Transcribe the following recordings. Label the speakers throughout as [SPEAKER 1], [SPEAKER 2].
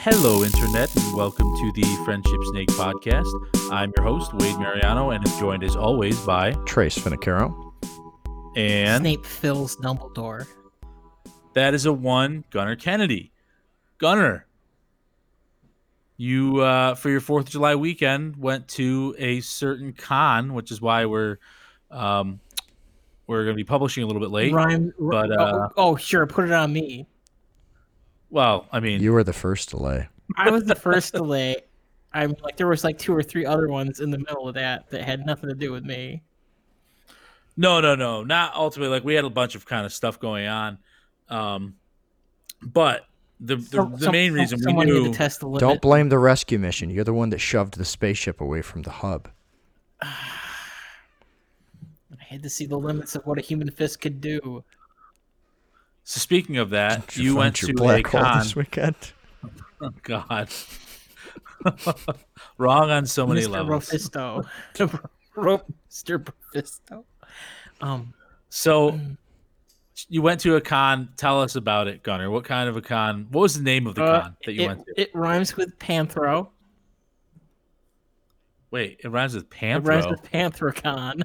[SPEAKER 1] Hello, Internet, and welcome to the Friendship Snake podcast. I'm your host, Wade Mariano, and I'm joined as always by
[SPEAKER 2] Trace Finicaro.
[SPEAKER 1] and
[SPEAKER 3] Snape fills Dumbledore.
[SPEAKER 1] that is a one Gunner Kennedy. Gunner, you uh, for your Fourth of July weekend went to a certain con, which is why we're um, we're going to be publishing a little bit late.
[SPEAKER 3] Rhyme,
[SPEAKER 1] but,
[SPEAKER 3] oh,
[SPEAKER 1] uh,
[SPEAKER 3] oh, sure, put it on me.
[SPEAKER 1] Well, I mean,
[SPEAKER 2] You were the first delay.
[SPEAKER 3] I was the first delay. I'm like there was like two or three other ones in the middle of that that had nothing to do with me.
[SPEAKER 1] No, no, no, not ultimately. Like we had a bunch of kind of stuff going on, um, but the the,
[SPEAKER 3] Some-
[SPEAKER 1] the
[SPEAKER 3] some-
[SPEAKER 1] main
[SPEAKER 3] some-
[SPEAKER 1] reason we knew
[SPEAKER 3] to test the.
[SPEAKER 2] Don't blame the rescue mission. You're the one that shoved the spaceship away from the hub.
[SPEAKER 3] I had to see the limits of what a human fist could do.
[SPEAKER 1] So speaking of that,
[SPEAKER 2] Did
[SPEAKER 1] you
[SPEAKER 2] find
[SPEAKER 1] went
[SPEAKER 2] your
[SPEAKER 1] to a
[SPEAKER 2] black hole
[SPEAKER 1] con.
[SPEAKER 2] this weekend.
[SPEAKER 1] Oh God, wrong on so many
[SPEAKER 3] Mr.
[SPEAKER 1] levels.
[SPEAKER 3] Rofisto. Mr. Rofisto. Um,
[SPEAKER 1] So you went to a con. Tell us about it, Gunner. What kind of a con? What was the name of the
[SPEAKER 3] uh,
[SPEAKER 1] con that you
[SPEAKER 3] it,
[SPEAKER 1] went to?
[SPEAKER 3] it rhymes with Panthro.
[SPEAKER 1] Wait, it rhymes with Panthro.
[SPEAKER 3] It rhymes with Panthrocon.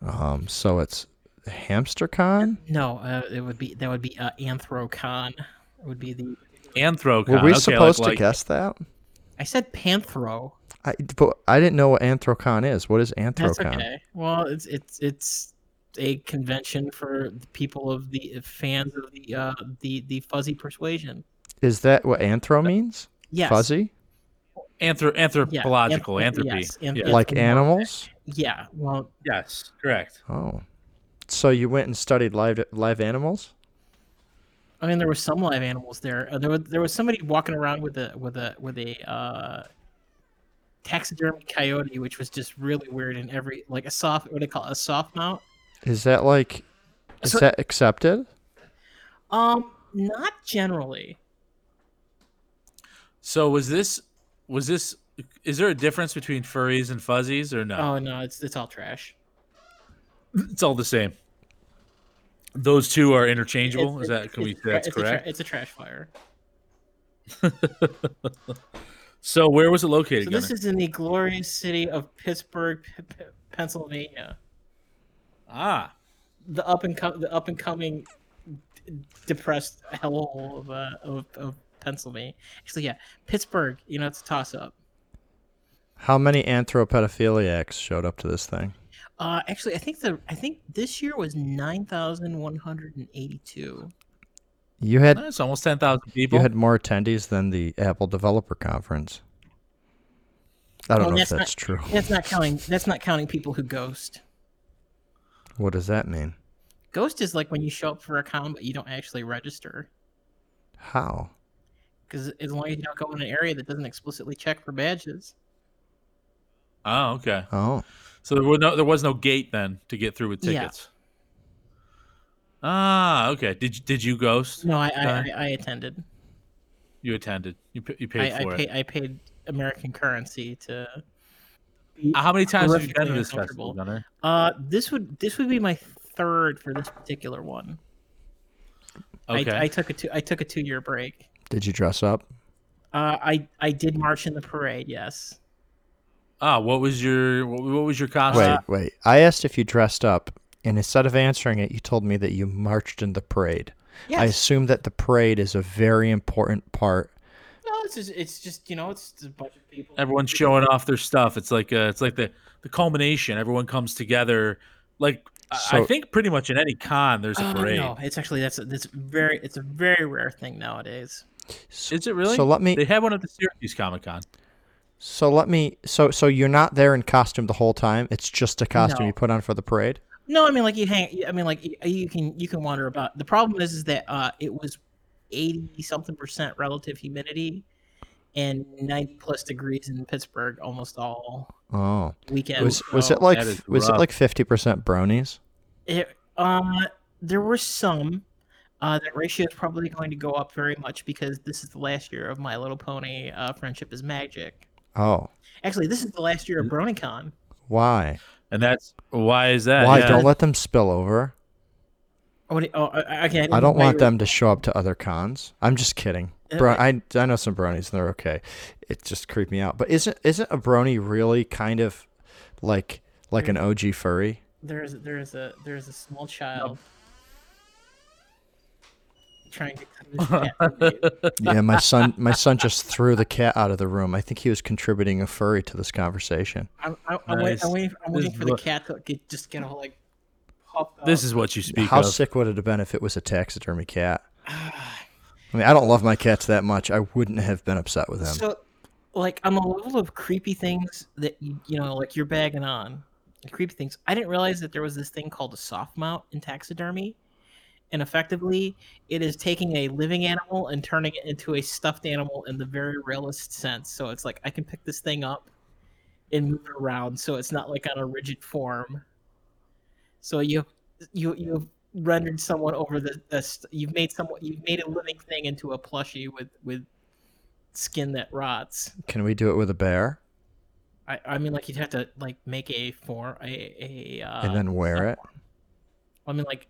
[SPEAKER 2] Um, so it's HamsterCon.
[SPEAKER 3] No, uh, it would be that would be uh, Anthrocon. It would be the.
[SPEAKER 1] Anthrocon.
[SPEAKER 2] Were we
[SPEAKER 1] okay,
[SPEAKER 2] supposed
[SPEAKER 1] like,
[SPEAKER 2] to
[SPEAKER 1] like,
[SPEAKER 2] guess that?
[SPEAKER 3] I said Panthro.
[SPEAKER 2] I, but I didn't know what Anthrocon is. What is AnthroCon?
[SPEAKER 3] That's
[SPEAKER 2] Anthrocon?
[SPEAKER 3] okay. Well, it's it's it's a convention for the people of the fans of the uh the the fuzzy persuasion.
[SPEAKER 2] Is that what anthro means?
[SPEAKER 3] Yes.
[SPEAKER 2] Fuzzy?
[SPEAKER 1] anthro-
[SPEAKER 3] Yeah,
[SPEAKER 1] anthropological
[SPEAKER 3] anth-
[SPEAKER 1] entropy.
[SPEAKER 3] yes, anth-
[SPEAKER 1] Yeah.
[SPEAKER 2] Like animals?
[SPEAKER 3] Yeah. Well,
[SPEAKER 1] yes, correct.
[SPEAKER 2] Oh. So you went and studied live live animals?
[SPEAKER 3] I mean, there were some live animals there. Uh, there was there was somebody walking around with a with a with a uh, taxidermy coyote, which was just really weird and every like a soft what do they call it, a soft mount.
[SPEAKER 2] Is that like is
[SPEAKER 3] So-
[SPEAKER 2] that accepted?
[SPEAKER 3] Um, not generally.
[SPEAKER 1] So was this was this is there a difference between furries and fuzzies or no?
[SPEAKER 3] Oh no, it's it's all trash.
[SPEAKER 1] It's all the same. Those two are interchangeable.
[SPEAKER 3] It's-
[SPEAKER 1] is that can we
[SPEAKER 3] tra-
[SPEAKER 1] that's
[SPEAKER 3] it's a tra-
[SPEAKER 1] correct?
[SPEAKER 3] it's a trash fire.
[SPEAKER 1] So where was it located?
[SPEAKER 3] So this
[SPEAKER 1] Gunnar?
[SPEAKER 3] is in the glorious city of Pittsburgh, P- P- Pennsylvania.
[SPEAKER 1] ah,
[SPEAKER 3] The up and com- the up and coming d- depressed hellhole of, uh, of of Pennsylvania. Actually, yeah, Pittsburgh. You know, it's a toss up.
[SPEAKER 2] How many anthropedophiliacs showed up to this thing?
[SPEAKER 3] Uh, actually, I think the I think this year was nine thousand one hundred and eighty two.
[SPEAKER 2] You had
[SPEAKER 1] that's almost ten thousand people.
[SPEAKER 2] You had more attendees than the Apple Developer Conference. I don't
[SPEAKER 3] Well,
[SPEAKER 2] know if
[SPEAKER 3] that's
[SPEAKER 2] that's true.
[SPEAKER 3] That's not counting. That's not counting people who ghost.
[SPEAKER 2] What does that mean?
[SPEAKER 3] Ghost is like when you show up for a con but you don't actually register.
[SPEAKER 2] How?
[SPEAKER 3] Because as long as you don't go in an area that doesn't explicitly check for badges.
[SPEAKER 1] oh, okay.
[SPEAKER 2] Oh,
[SPEAKER 1] So there was no there was no gate then to get through with tickets.
[SPEAKER 3] Yeah.
[SPEAKER 1] tickets. Ah, okay. Did you, did you ghost?
[SPEAKER 3] No, I I, I, I attended.
[SPEAKER 1] You attended. You you paid
[SPEAKER 3] I, I,
[SPEAKER 1] for
[SPEAKER 3] pay,
[SPEAKER 1] it.
[SPEAKER 3] I paid American currency to.
[SPEAKER 1] How many times have you been to this festival, Gunnar?
[SPEAKER 3] Uh, this would this would be my third for this particular one.
[SPEAKER 1] Okay.
[SPEAKER 3] I, I took a two I took a two year break.
[SPEAKER 2] did you dress up?
[SPEAKER 3] Uh, I I did march in the parade. Yes.
[SPEAKER 1] Ah, what was your what, what was your costume?
[SPEAKER 2] Wait, wait. I asked if you dressed up, and instead of answering it, you told me that you marched in the parade.
[SPEAKER 3] Yes.
[SPEAKER 2] I assume that the parade is a very important part.
[SPEAKER 3] No, it's just it's just you know it's just a bunch of people.
[SPEAKER 1] Everyone's showing off their stuff. It's like uh, it's like the the culmination. Everyone comes together. Like I- I think pretty much in any con there's a
[SPEAKER 3] Oh,
[SPEAKER 1] parade.
[SPEAKER 3] no, it's actually that's a, that's very it's a very rare thing nowadays.
[SPEAKER 2] So,
[SPEAKER 1] Is it really?
[SPEAKER 2] So let me.
[SPEAKER 1] They had one at the Syracuse Comic Con.
[SPEAKER 2] So let me. So so you're not there in costume the whole time. It's just a costume
[SPEAKER 3] No.
[SPEAKER 2] you put on for the parade.
[SPEAKER 3] No, I mean like you hang. I mean like you, you can you can wander about. The problem is is that uh it was eighty something percent relative humidity, and ninety plus degrees in Pittsburgh almost all
[SPEAKER 2] Oh,
[SPEAKER 3] weekend.
[SPEAKER 2] was was it like
[SPEAKER 1] that is
[SPEAKER 2] was it like fifty percent bronies?
[SPEAKER 3] It, uh, there were some. Uh, that ratio is probably going to go up very much because this is the last year of My Little Pony uh, Friendship is Magic.
[SPEAKER 2] Oh,
[SPEAKER 3] Actually, this is the last year of BronyCon.
[SPEAKER 2] why?
[SPEAKER 1] And that's why is that?
[SPEAKER 2] Why
[SPEAKER 1] Yeah.
[SPEAKER 2] don't let them spill over?
[SPEAKER 3] What do you- oh, I- okay.
[SPEAKER 2] I don't want them to show up to other cons. I'm just kidding.
[SPEAKER 3] Uh,
[SPEAKER 2] Bro, I I know some bronies and they're okay. It just creeped me out. But isn't isn't a brony really kind of like like an OG furry?
[SPEAKER 3] There's there's a there's a small child trying to cut his cat. from you.
[SPEAKER 2] Yeah, my son my son just threw the cat out of the room. I think he was contributing a furry to this conversation.
[SPEAKER 3] I'm, I'm, I'm, wait, I'm waiting. I'm waiting for the cat to get, just get all like. pop
[SPEAKER 1] This
[SPEAKER 3] out.
[SPEAKER 1] is what you speak
[SPEAKER 2] How
[SPEAKER 1] of.
[SPEAKER 2] sick would it have been if it was a taxidermy cat? I mean, I don't love my cats that much. I wouldn't have been upset with him.
[SPEAKER 3] So, like, on the level of creepy things that you you know, like you're bagging on, creepy things. I didn't realize that there was this thing called a soft mount in taxidermy, and effectively, it is taking a living animal and turning it into a stuffed animal in the very realist sense. So it's like I can pick this thing up and move it around, so it's not like on a rigid form. So you you you've rendered someone over the, the you've made someone you've made a living thing into a plushie with with skin that rots.
[SPEAKER 2] Can we do it with a bear
[SPEAKER 3] I, I mean, like you'd have to like make a form a a uh,
[SPEAKER 2] and then wear it?
[SPEAKER 3] I mean, like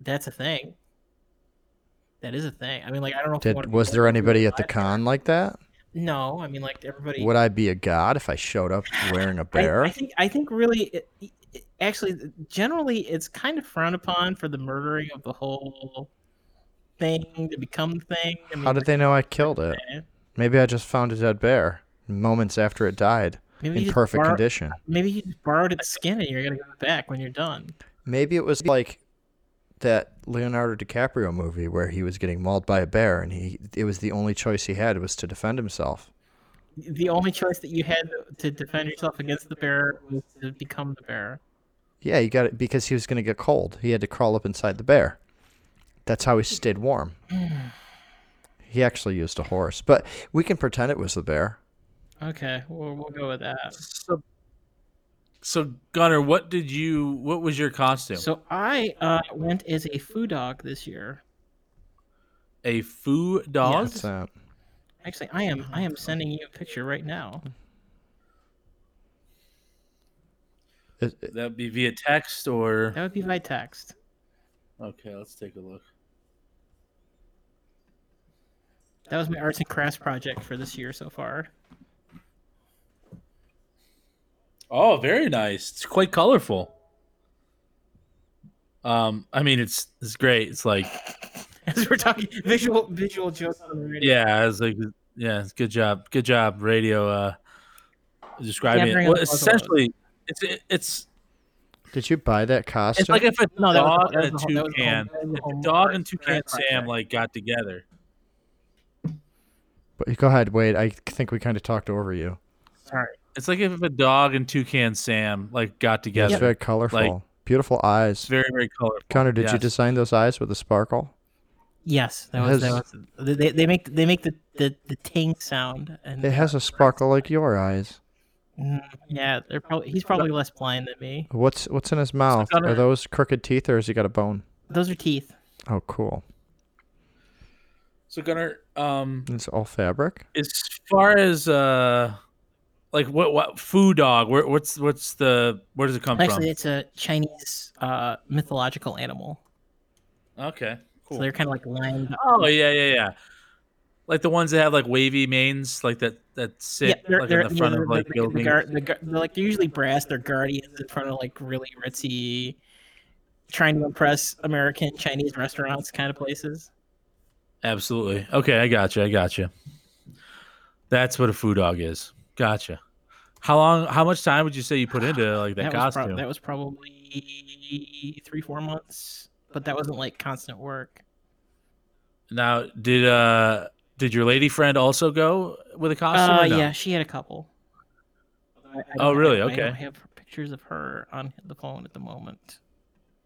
[SPEAKER 3] that's a thing. That is a thing. I mean, like I don't know.
[SPEAKER 2] Did was there anybody at the con like that?
[SPEAKER 3] No, I mean, like everybody.
[SPEAKER 2] Would I be a god if I showed up wearing a bear?
[SPEAKER 3] I, think I think really, it, it- actually, generally, it's kind of frowned upon for the murdering of the whole thing to become the thing. I mean,
[SPEAKER 2] How did
[SPEAKER 3] like,
[SPEAKER 2] they know I killed it?
[SPEAKER 3] eh,
[SPEAKER 2] Maybe I just found a dead bear moments after it died
[SPEAKER 3] Maybe
[SPEAKER 2] in perfect condition.
[SPEAKER 3] Maybe you just borrowed its skin and you're gonna it back when you're done.
[SPEAKER 2] Maybe it was like that Leonardo DiCaprio movie where he was getting mauled by a bear and he it was the only choice he had was to defend himself.
[SPEAKER 3] The only choice that you had to defend yourself against the bear was to become the bear.
[SPEAKER 2] Yeah, he got it because he was going to get cold. He had to crawl up inside the bear. That's how he stayed warm. he actually used a horse, but we can pretend it was the bear.
[SPEAKER 3] Okay, we'll, we'll go with that.
[SPEAKER 1] So, so Gunner, what did you? What was your costume?
[SPEAKER 3] So I uh, went as a foo dog this year.
[SPEAKER 1] a foo dog.
[SPEAKER 2] What's that?
[SPEAKER 3] Actually, I am I am sending you a picture right now.
[SPEAKER 2] Is- is-
[SPEAKER 1] That'd be via text or
[SPEAKER 3] That would be by text.
[SPEAKER 1] okay. Let's take a look.
[SPEAKER 3] That was my arts and crafts project for this year so far.
[SPEAKER 1] Oh, very nice. It's quite colorful. Um, I mean, it's it's great. It's like
[SPEAKER 3] As we're talking visual visual jokes on the radio.
[SPEAKER 1] yeah, it's like yeah, it's good job, good job, radio. Uh, describing
[SPEAKER 3] Can't
[SPEAKER 1] it. Well, essentially, it's it's
[SPEAKER 2] Did you buy that costume?
[SPEAKER 1] it's like if a
[SPEAKER 3] No, that was-
[SPEAKER 1] dog and a
[SPEAKER 3] was the whole- that was the whole-
[SPEAKER 1] toucan,
[SPEAKER 3] that was the
[SPEAKER 1] if a dog and toucan
[SPEAKER 3] crafts
[SPEAKER 1] Sam like got together.
[SPEAKER 2] But go ahead, wait. I think we kind of talked over you.
[SPEAKER 3] Sorry.
[SPEAKER 1] It's like if a dog and toucan Sam like got
[SPEAKER 2] Yeah,
[SPEAKER 1] together.
[SPEAKER 2] it's very colorful. Like, Beautiful eyes.
[SPEAKER 1] Very very colorful.
[SPEAKER 2] Connor, did you design those eyes with a sparkle?
[SPEAKER 3] Yes, that was,
[SPEAKER 2] has-
[SPEAKER 3] that was they, they make they make the, the, the ting sound and
[SPEAKER 2] It has a sparkle like your eyes.
[SPEAKER 3] Mm, yeah, they're probably he's probably less blind than me.
[SPEAKER 2] What's what's in his mouth? Are those crooked teeth or has he got a bone?
[SPEAKER 3] Those are teeth.
[SPEAKER 2] Oh, cool.
[SPEAKER 1] So Gunnar, um,
[SPEAKER 2] It's all fabric.
[SPEAKER 1] as far as uh, like what what foo dog? Where what's what's the where does it come from?
[SPEAKER 3] Actually, it's a Chinese uh, mythological animal.
[SPEAKER 1] Okay, cool.
[SPEAKER 3] So they're kind of like lined.
[SPEAKER 1] Oh yeah, yeah, yeah. Like the ones that have like wavy manes, like that that sit
[SPEAKER 3] they're,
[SPEAKER 1] like
[SPEAKER 3] they're,
[SPEAKER 1] in the front of like
[SPEAKER 3] the
[SPEAKER 1] buildings.
[SPEAKER 3] the, guard- they're like they're usually brass. They're guardians in front of like really ritzy, trying to impress American Chinese restaurants kind of places.
[SPEAKER 1] Absolutely. Okay, I got you. I got you. That's what a foo dog is. Gotcha. How long? How much time would you say you put into like that,
[SPEAKER 3] That was,
[SPEAKER 1] costume?
[SPEAKER 3] that was probably three four months, but that wasn't like constant work.
[SPEAKER 1] now, did uh did your lady friend also go with a costume?
[SPEAKER 3] Uh,
[SPEAKER 1] no?
[SPEAKER 3] yeah, she had a couple. I- I
[SPEAKER 1] Oh, really?
[SPEAKER 3] have- I don't have pictures of her on the phone at the moment.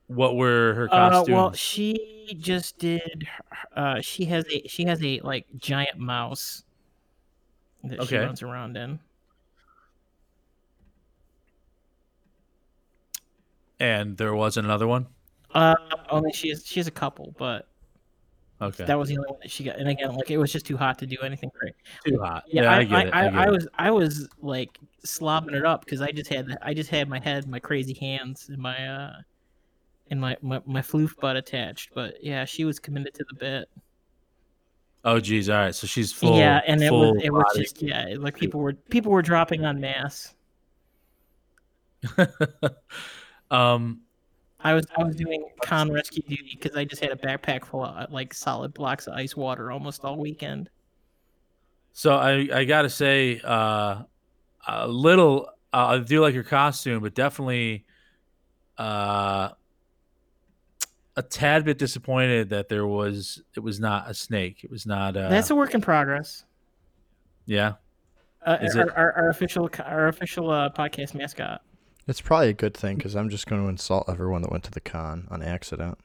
[SPEAKER 1] What were her
[SPEAKER 3] Uh,
[SPEAKER 1] costumes?
[SPEAKER 3] well, she just did. Uh, she has a she has a like giant mouse that she
[SPEAKER 1] Okay.
[SPEAKER 3] runs around in.
[SPEAKER 1] and there wasn't another one.
[SPEAKER 3] Uh, only she has she has a couple, but
[SPEAKER 1] Okay.
[SPEAKER 3] that was the only one that she got. And again, like it was just too hot to do anything great.
[SPEAKER 1] Too hot.
[SPEAKER 3] Yeah,
[SPEAKER 1] Yeah, I,
[SPEAKER 3] I,
[SPEAKER 1] get it.
[SPEAKER 3] I,
[SPEAKER 1] I,
[SPEAKER 3] I,
[SPEAKER 1] get
[SPEAKER 3] I
[SPEAKER 1] it.
[SPEAKER 3] was I was like slobbing it up because I just had I just had my head, my crazy hands, and my uh, and my, my my floof butt attached. But yeah, she was committed to the bit.
[SPEAKER 1] Oh, geez. All right. So she's full.
[SPEAKER 3] yeah, and it was it was
[SPEAKER 1] body.
[SPEAKER 3] just yeah, like people were people were dropping on mass.
[SPEAKER 1] um.
[SPEAKER 3] I was I was doing con rescue duty because I just had a backpack full of like solid blocks of ice water almost all weekend.
[SPEAKER 1] So I I gotta say, uh, a little. Uh, I do like your costume, but definitely, uh, a tad bit disappointed that there was it was not a snake. It was not. Uh,
[SPEAKER 3] That's a work in progress.
[SPEAKER 1] yeah.
[SPEAKER 3] Uh,
[SPEAKER 1] Is
[SPEAKER 3] our,
[SPEAKER 1] it-
[SPEAKER 3] our, our official our official uh, podcast mascot.
[SPEAKER 2] It's probably a good thing because I'm just going to insult everyone that went to the con on accident.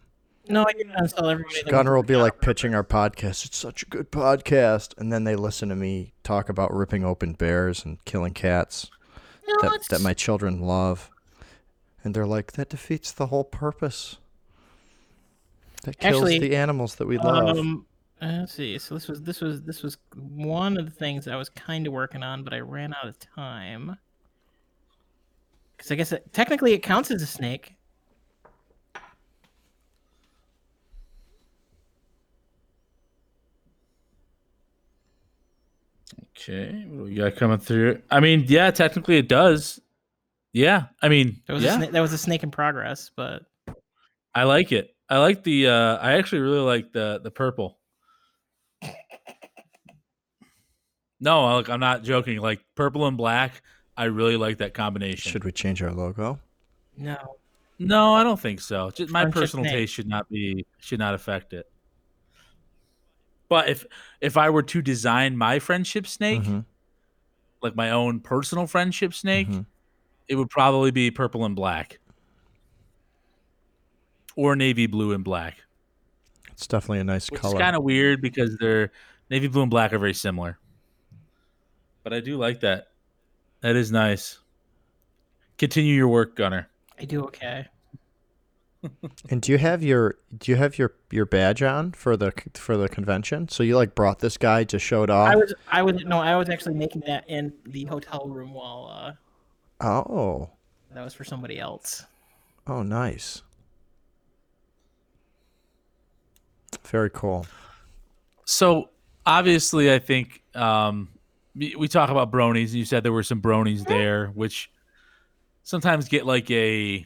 [SPEAKER 3] No, I didn't install everybody. that
[SPEAKER 2] Gunner will be like
[SPEAKER 3] con.
[SPEAKER 2] pitching our podcast. It's such a good podcast, and then they listen to me talk about ripping open bears and killing cats
[SPEAKER 3] No,
[SPEAKER 2] that, that my children love, and they're like, that defeats the whole purpose. That kills
[SPEAKER 3] Actually,
[SPEAKER 2] the animals that we love.
[SPEAKER 3] Um, let's see. So this was this was this was one of the things I was kind of working on, but I ran out of time. Because I guess it, technically it counts as a snake.
[SPEAKER 1] Okay. What do we got coming through? I mean, yeah, technically it does. Yeah. I mean,
[SPEAKER 3] That was
[SPEAKER 1] yeah.
[SPEAKER 3] a sna- that was a snake in progress, but
[SPEAKER 1] I like it. I like the. uh I actually really like the the purple. No, like I'm not joking. Like purple and black, I really like that combination.
[SPEAKER 2] Should we change our logo?
[SPEAKER 3] no.
[SPEAKER 1] No, I don't think so. Just my
[SPEAKER 3] Friendship
[SPEAKER 1] personal
[SPEAKER 3] snake.
[SPEAKER 1] taste should not be should not affect it. But if if I were to design my friendship snake,
[SPEAKER 2] Mhm,
[SPEAKER 1] like my own personal friendship snake,
[SPEAKER 2] mhm.
[SPEAKER 1] it would probably be purple and black. Or navy blue and black.
[SPEAKER 2] It's definitely a nice
[SPEAKER 1] Which
[SPEAKER 2] color.
[SPEAKER 1] is kind of weird because they're navy blue and black are very similar. But I do like that. That is nice. Continue your work, Gunner.
[SPEAKER 3] I do okay.
[SPEAKER 2] And do you have your do you have your your badge on for the for the convention? So you like brought this guy to show it off?
[SPEAKER 3] I was I was no, I was actually making that in the hotel room while uh
[SPEAKER 2] oh,
[SPEAKER 3] that was for somebody else.
[SPEAKER 2] oh, nice. Very cool.
[SPEAKER 1] So obviously, I think um, we we talk about bronies. You said there were some bronies there, which sometimes get like a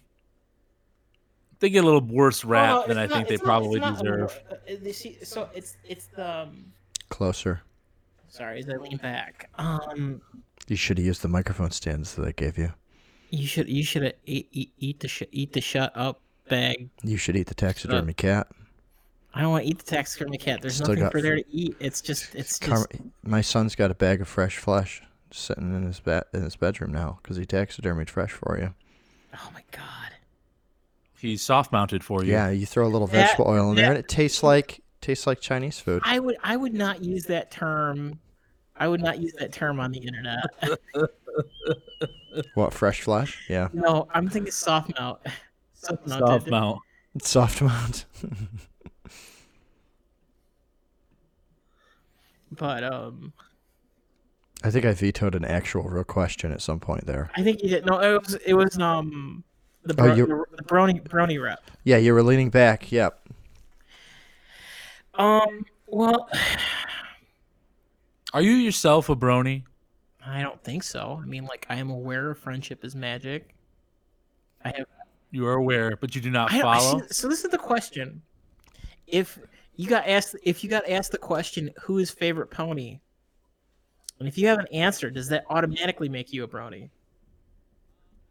[SPEAKER 1] they get a little worse rap
[SPEAKER 3] Oh,
[SPEAKER 1] than I
[SPEAKER 3] it's
[SPEAKER 1] think they
[SPEAKER 3] not-
[SPEAKER 1] probably
[SPEAKER 3] not
[SPEAKER 1] deserve.
[SPEAKER 3] war- uh, you So it's it's the um,
[SPEAKER 2] Closer.
[SPEAKER 3] sorry as I lean back. Um,
[SPEAKER 2] You should have used the microphone stands that I gave you.
[SPEAKER 3] you should you should eat, eat eat the sh- eat the shut up bag.
[SPEAKER 2] You should eat the taxidermy cat.
[SPEAKER 3] I don't want to eat the taxidermy cat. There's
[SPEAKER 2] Still
[SPEAKER 3] nothing
[SPEAKER 2] car-
[SPEAKER 3] for there to eat. It's just it's just
[SPEAKER 2] Car- my son's got a bag of fresh flesh sitting in his bed in his bedroom now because he taxidermied fresh for you.
[SPEAKER 3] oh my god.
[SPEAKER 1] He's soft mounted for you.
[SPEAKER 2] Yeah, you throw a little
[SPEAKER 3] That-
[SPEAKER 2] vegetable oil in there, and it tastes like tastes like Chinese food.
[SPEAKER 3] I would I would not use that term. I would not use that term on the internet.
[SPEAKER 2] What fresh flesh? Yeah,
[SPEAKER 3] no, I'm thinking soft mount. Soft
[SPEAKER 1] soft mount.
[SPEAKER 2] it's soft mount.
[SPEAKER 3] But um,
[SPEAKER 2] I think I vetoed an actual real question at some point there.
[SPEAKER 3] I think you did. No, it was it was um the
[SPEAKER 2] Oh, you-
[SPEAKER 3] the, the brony brony rep.
[SPEAKER 2] Yeah, you were leaning back. Yep.
[SPEAKER 3] Um. Well,
[SPEAKER 1] Are you yourself a brony?
[SPEAKER 3] I don't think so. I mean, like I am aware of friendship is magic. I have.
[SPEAKER 1] You are aware, but you do not
[SPEAKER 3] I I
[SPEAKER 1] follow.
[SPEAKER 3] see- so this is the question: If you got asked, if you got asked the question, "Who is favorite pony?" and if you have an answer, does that automatically make you a brony?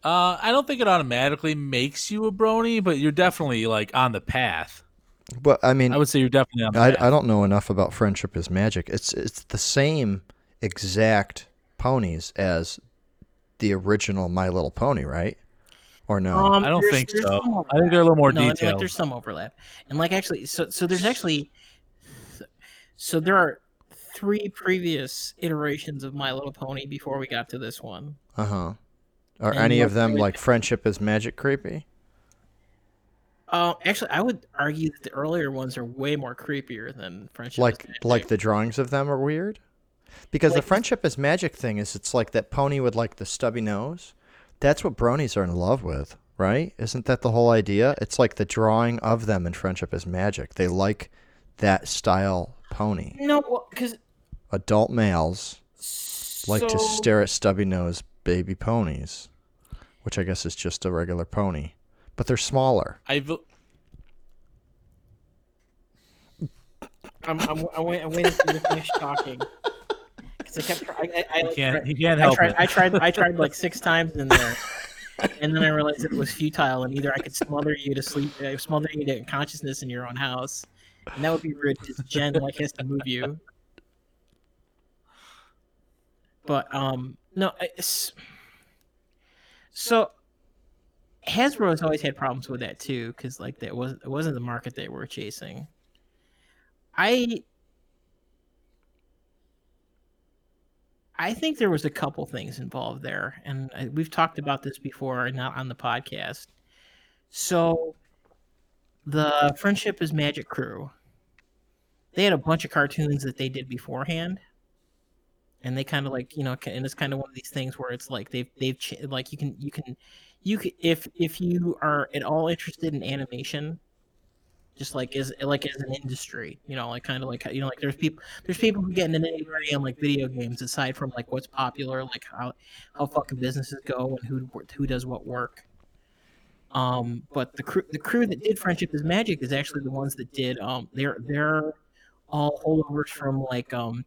[SPEAKER 1] Uh, I don't think it automatically makes you a brony, but you're definitely like on the path.
[SPEAKER 2] But I mean,
[SPEAKER 1] I would say you're definitely on the
[SPEAKER 2] I,
[SPEAKER 1] path.
[SPEAKER 2] I don't know enough about friendship is magic. It's it's the same exact ponies as the original My Little Pony, right? Or no?
[SPEAKER 3] Um,
[SPEAKER 1] I don't think so. I think they're a little more
[SPEAKER 3] no, I think
[SPEAKER 1] detailed.
[SPEAKER 3] there's some overlap, and like actually, so so there's actually, so there are three previous iterations of My Little Pony before we got to this one.
[SPEAKER 2] Uh huh. Are
[SPEAKER 3] And
[SPEAKER 2] any of them
[SPEAKER 3] would-
[SPEAKER 2] like friendship is magic creepy?
[SPEAKER 3] Uh, actually, I would argue that the earlier ones are way more creepier than Friendship. is
[SPEAKER 2] Like
[SPEAKER 3] Magic.
[SPEAKER 2] like the drawings of them are weird? Because the friendship is magic thing is it's like that pony with like the stubby nose. That's what bronies are in love with, right? Isn't that the whole idea? It's like the drawing of them in Friendship is Magic. They like that style pony.
[SPEAKER 3] No, because
[SPEAKER 2] Adult males like to stare at stubby nosed baby ponies, which I guess is just a regular pony, but they're smaller.
[SPEAKER 1] I've
[SPEAKER 3] I'm, I'm, I went, I for you to finish talking. Because I kept, I, I, I,
[SPEAKER 1] can't
[SPEAKER 3] tried-
[SPEAKER 1] he can't
[SPEAKER 3] I tried,
[SPEAKER 1] it.
[SPEAKER 3] I tried, I tried like six times in there, and then I realized it was futile, and either I could smother you to sleep, uh, smother you to consciousness in your own house, and that would be rude because Jen like has to move you. But um, no, it's so Hasbro has always had problems with that too, because like that was it wasn't the market they were chasing. I I think there was a couple things involved there, and uh, we've talked about this before, not on the podcast. So, the Friendship is Magic crew, they had a bunch of cartoons that they did beforehand, and they kind of like you know, and it's kind of one of these things where it's like they've they've like you can you can you can if if you are at all interested in animation just like as like as an industry you know like kind of like you know like there's people there's people who get into nitty on like video games aside from like what's popular like how how fucking businesses go and who who does what work. Um but the crew the crew that did friendship is magic is actually the ones that did um they're they're all holdovers from like um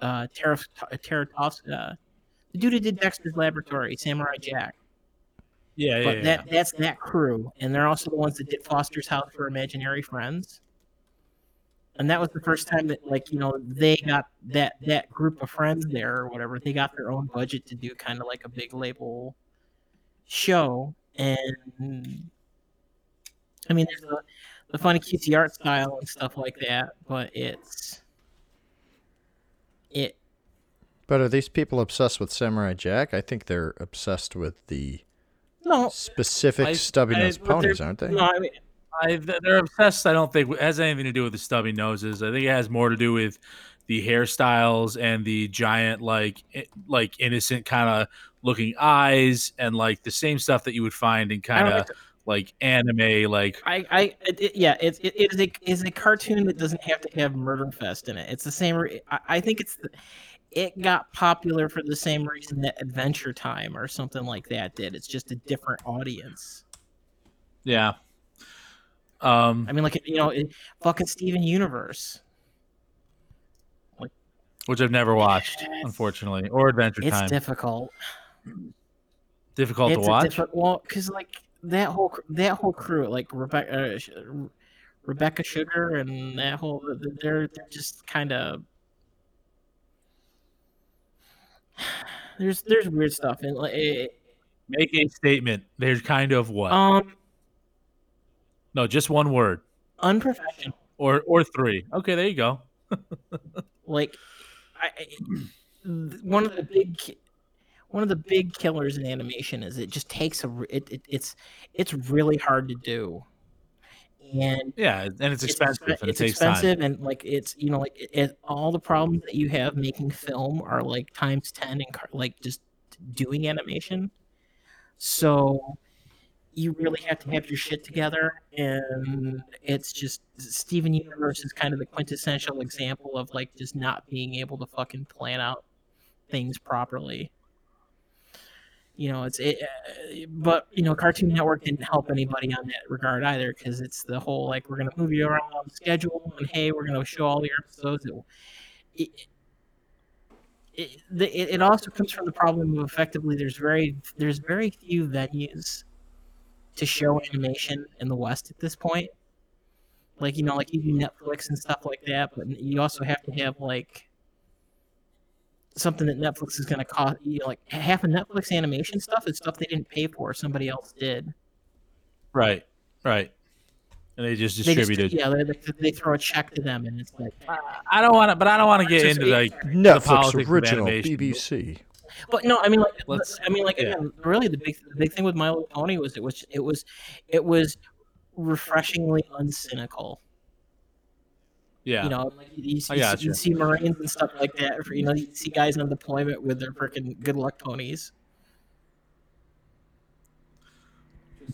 [SPEAKER 3] uh Terra Terra uh, the dude who did Dexter's Laboratory Samurai Jack
[SPEAKER 1] yeah, yeah,
[SPEAKER 3] but
[SPEAKER 1] yeah.
[SPEAKER 3] that that's that crew, and they're also the ones that did Foster's House for Imaginary Friends. And that was the first time that, like, you know, they got that that group of friends there or whatever. They got their own budget to do kind of like a big label show, and I mean, there's a, the funny cutesy art style and stuff like that, but it's it
[SPEAKER 2] But are these people obsessed with Samurai Jack? I think they're obsessed with the
[SPEAKER 3] no
[SPEAKER 2] specific
[SPEAKER 1] I-
[SPEAKER 2] stubby
[SPEAKER 1] I-
[SPEAKER 2] nosed
[SPEAKER 1] but they're-
[SPEAKER 2] ponies, aren't they?
[SPEAKER 3] no. I mean,
[SPEAKER 1] I, they're obsessed. I don't think it has anything to do with the stubby noses. I think it has more to do with the hairstyles and the giant, like, i- like innocent kind of looking eyes, and like the same stuff that you would find in kind of like anime, like
[SPEAKER 3] I, I, it, it- yeah, it's it, it is a is a cartoon that doesn't have to have Murder Fest in it. It's the same. I, I think it's the, it got popular for the same reason that Adventure Time or something like that did. It's just a different audience.
[SPEAKER 1] yeah. Um,
[SPEAKER 3] I mean, like you know, it, fucking Steven Universe.
[SPEAKER 1] which I've never watched, unfortunately, or Adventure
[SPEAKER 3] It's
[SPEAKER 1] Time.
[SPEAKER 3] It's difficult.
[SPEAKER 1] Difficult
[SPEAKER 3] it's
[SPEAKER 1] to watch.
[SPEAKER 3] Different, well, because like that whole that whole crew, like Rebecca, uh, Rebecca Sugar, and that whole they're they're just kind of there's there's weird stuff and like it,
[SPEAKER 1] Make a statement. There's kind of what?
[SPEAKER 3] um
[SPEAKER 1] no, just one word
[SPEAKER 3] unprofessional.
[SPEAKER 1] or or three. Okay, there you go.
[SPEAKER 3] Like I, I one of the big one of the big killers in animation is it just takes a it, it it's it's really hard to do and
[SPEAKER 1] Yeah, and it's expensive
[SPEAKER 3] expe-
[SPEAKER 1] and it
[SPEAKER 3] it's
[SPEAKER 1] takes time.
[SPEAKER 3] expensive and like it's you know like it, it, all the problems that you have making film are like times 10 and car- like just doing animation so you really have to have your shit together and it's just steven universe is kind of the quintessential example of like just not being able to fucking plan out things properly you know it's it uh, but you know cartoon network didn't help anybody on that regard either because it's the whole like we're gonna move you around on schedule and hey we're gonna show all your episodes. It, it, it, it also comes from the problem of effectively there's very there's very few venues to show animation in the west at this point. Like you know like you do netflix and stuff like that but you also have to have like something that Netflix is going to cost. You know, like half of Netflix animation stuff is stuff they didn't pay for; somebody else did.
[SPEAKER 1] Right, right. And they just
[SPEAKER 3] They just-
[SPEAKER 1] distributed.
[SPEAKER 3] yeah, they, they, they throw a check to them, and it's like, uh,
[SPEAKER 1] I don't want to, but I don't want to get into like
[SPEAKER 2] Netflix
[SPEAKER 1] politics of
[SPEAKER 2] original. BBC.
[SPEAKER 3] but no, I mean, like,
[SPEAKER 1] Let's-
[SPEAKER 3] I mean, like,
[SPEAKER 1] yeah.
[SPEAKER 3] again, really, the big, the big thing with My Little Pony was it was, it was, it was refreshingly uncynical.
[SPEAKER 1] Yeah.
[SPEAKER 3] You know, like you, you, you,
[SPEAKER 1] gotcha.
[SPEAKER 3] see, you see Marines and stuff like that. For, you know, you see guys on deployment with their freaking good luck ponies.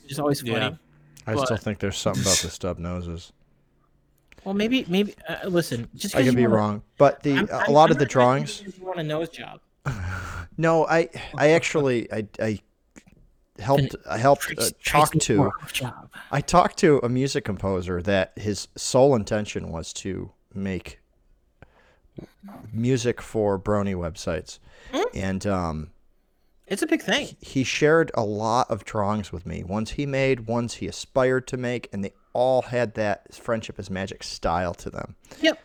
[SPEAKER 3] It's always funny.
[SPEAKER 1] Yeah.
[SPEAKER 2] I
[SPEAKER 3] But-
[SPEAKER 2] still think there's something about the stub noses.
[SPEAKER 3] Well, maybe maybe uh, listen. Just
[SPEAKER 2] I
[SPEAKER 3] 'cause
[SPEAKER 2] could be
[SPEAKER 3] wanna-
[SPEAKER 2] wrong, but the
[SPEAKER 3] I'm-
[SPEAKER 2] a
[SPEAKER 3] I'm-
[SPEAKER 2] lot
[SPEAKER 3] I'm
[SPEAKER 2] of the drawings.
[SPEAKER 3] You want a nose job?
[SPEAKER 2] No, I I actually I I helped I helped uh, talk to I talked to a music composer that his sole intention was to make music for brony websites, and um,
[SPEAKER 3] It's a big thing.
[SPEAKER 2] he shared a lot of drawings with me. Ones he made, ones he aspired to make, and they all had that friendship is magic style to them.
[SPEAKER 3] Yep.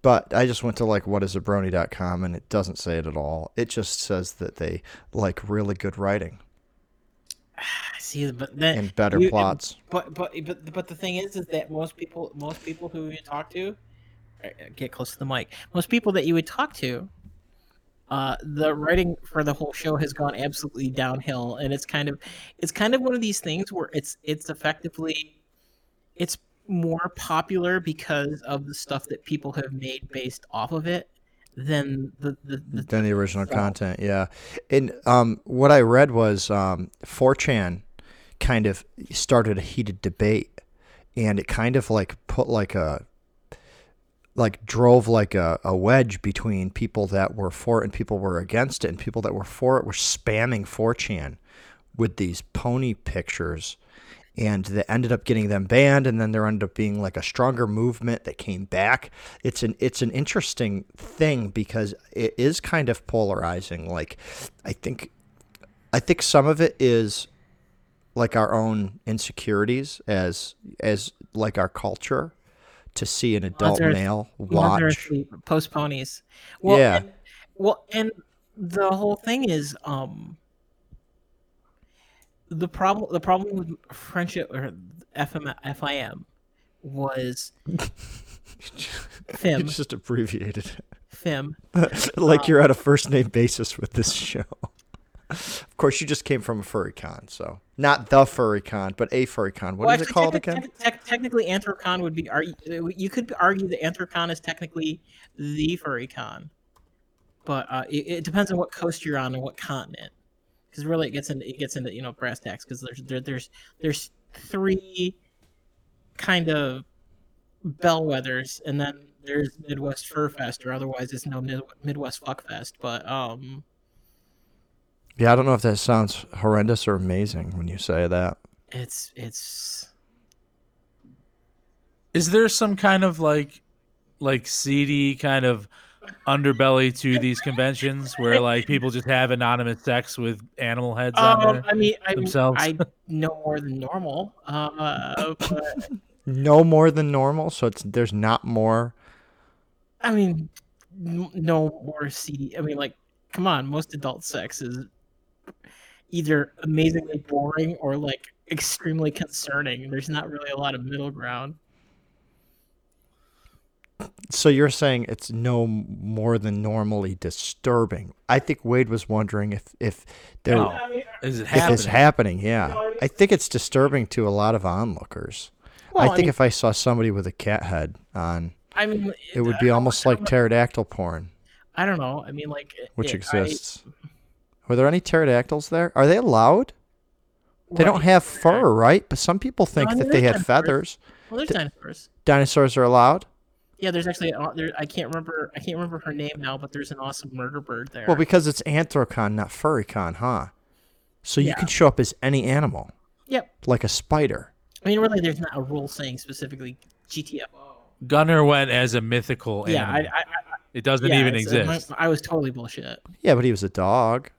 [SPEAKER 2] But I just went to like whatisabrony.com and it doesn't say it at all. It just says that they like really good writing
[SPEAKER 3] see, but then
[SPEAKER 2] and better
[SPEAKER 3] you-
[SPEAKER 2] plots.
[SPEAKER 3] But but but but the thing is, is that most people most people who you talk to, uh, get close to the mic. Most people that you would talk to, uh, the writing for the whole show has gone absolutely downhill, and it's kind of it's kind of one of these things where it's it's effectively, it's more popular because of the stuff that people have made based off of it than the the, the
[SPEAKER 2] than the original
[SPEAKER 3] So-
[SPEAKER 2] content. Yeah, and um, what I read was um, 4chan kind of started a heated debate, and it kind of like put like a like drove like a, a wedge between people that were for it and people were against it, and people that were for it were spamming 4chan with these pony pictures. And that ended up getting them banned, and then there ended up being like a stronger movement that came back. It's an it's an interesting thing because it is kind of polarizing. Like, I think, I think some of it is like our own insecurities as as like our culture to see an adult
[SPEAKER 3] are-
[SPEAKER 2] male watch.
[SPEAKER 3] post ponies. Well,
[SPEAKER 2] Yeah.
[SPEAKER 3] And, well, and the whole thing is, um, the problem. The problem with friendship or FM, FIM was Fim.
[SPEAKER 2] just abbreviated
[SPEAKER 3] Fim.
[SPEAKER 2] it. like you're at a first name basis with this show. Of course, you just came from a furry con, so not the furry con, but a furry con. What is
[SPEAKER 3] well,
[SPEAKER 2] it
[SPEAKER 3] actually,
[SPEAKER 2] called
[SPEAKER 3] techni-
[SPEAKER 2] again?
[SPEAKER 3] tec- tec- technically, Anthrocon would be. You could argue that Anthrocon is technically the furry con, but uh, it, it depends on what coast you're on and what continent. Because really, it gets into it gets into you know brass tacks. Because there's there, there's there's three kind of bellwethers, and then there's Midwest Fur Fest, or otherwise it's no Mid- Midwest Fuck Fest. But um,
[SPEAKER 2] Yeah, I don't know if that sounds horrendous or amazing when you say that.
[SPEAKER 3] it's it's
[SPEAKER 1] Is there some kind of like like seedy kind of underbelly to these conventions where like people just have anonymous sex with animal heads on
[SPEAKER 3] um,
[SPEAKER 1] there?
[SPEAKER 3] I mean I
[SPEAKER 1] themselves.
[SPEAKER 3] I know more than normal. Uh, but
[SPEAKER 2] No more than normal, so it's there's not more.
[SPEAKER 3] I mean, no more seedy. I mean, like, come on, most adult sex is either amazingly boring or like extremely concerning. There's not really a lot of middle ground.
[SPEAKER 2] So you're saying it's no more than normally disturbing. I think Wade was wondering if if there
[SPEAKER 1] No.
[SPEAKER 3] I
[SPEAKER 1] Is it
[SPEAKER 2] if
[SPEAKER 1] happening?
[SPEAKER 2] it's happening. Yeah, I think it's disturbing to a lot of onlookers.
[SPEAKER 3] well,
[SPEAKER 2] I think
[SPEAKER 3] mean,
[SPEAKER 2] if I saw somebody with a cat head on,
[SPEAKER 3] I mean,
[SPEAKER 2] it would be
[SPEAKER 3] I-
[SPEAKER 2] almost like pterodactyl porn,
[SPEAKER 3] I don't know. I mean, like,
[SPEAKER 2] which
[SPEAKER 3] it- I-
[SPEAKER 2] exists. Were there any pterodactyls there? Are they allowed? They don't have fur, right? But some people think
[SPEAKER 3] No,
[SPEAKER 2] that they had
[SPEAKER 3] dinosaurs.
[SPEAKER 2] feathers.
[SPEAKER 3] Well, there's dinosaurs.
[SPEAKER 2] Dinosaurs are allowed.
[SPEAKER 3] Yeah, there's actually there. I can't remember. I can't remember her name now, but there's an awesome murder bird there.
[SPEAKER 2] Well, because it's Anthrocon, not Furrycon, huh? So you
[SPEAKER 3] Yeah.
[SPEAKER 2] can show up as any animal,
[SPEAKER 3] yep.
[SPEAKER 2] like a spider.
[SPEAKER 3] I mean, really, there's not a rule saying specifically GTFO.
[SPEAKER 1] Gunner went as a mythical
[SPEAKER 3] Yeah, I,
[SPEAKER 1] animal.
[SPEAKER 3] I, I,
[SPEAKER 1] it doesn't
[SPEAKER 3] yeah,
[SPEAKER 1] even
[SPEAKER 3] it's- my-
[SPEAKER 1] exist.
[SPEAKER 3] I was totally bullshit.
[SPEAKER 2] Yeah, but he was a dog.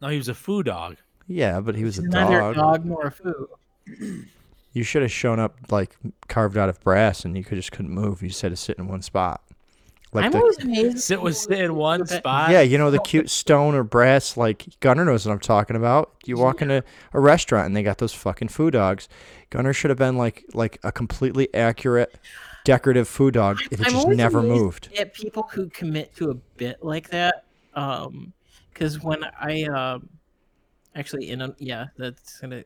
[SPEAKER 1] no, he was a foo dog.
[SPEAKER 2] Yeah, but he was a
[SPEAKER 3] He's neither a
[SPEAKER 2] dog.
[SPEAKER 3] dog nor a foo.
[SPEAKER 2] You should have shown up like carved out of brass, and you could just couldn't move. You said to sit in one spot. Like
[SPEAKER 3] I'm
[SPEAKER 2] the,
[SPEAKER 3] always amazed.
[SPEAKER 1] Sit was sit in one spot.
[SPEAKER 2] yeah, you know the cute stone or brass. Like Gunner knows what I'm talking about. You walk into a restaurant and they got those fucking foo dogs. Gunner should have been like like a completely accurate decorative foo dog if it
[SPEAKER 3] I'm
[SPEAKER 2] just never moved.
[SPEAKER 3] At people who commit to a bit like that, um, because when I um, actually in a yeah, that's gonna.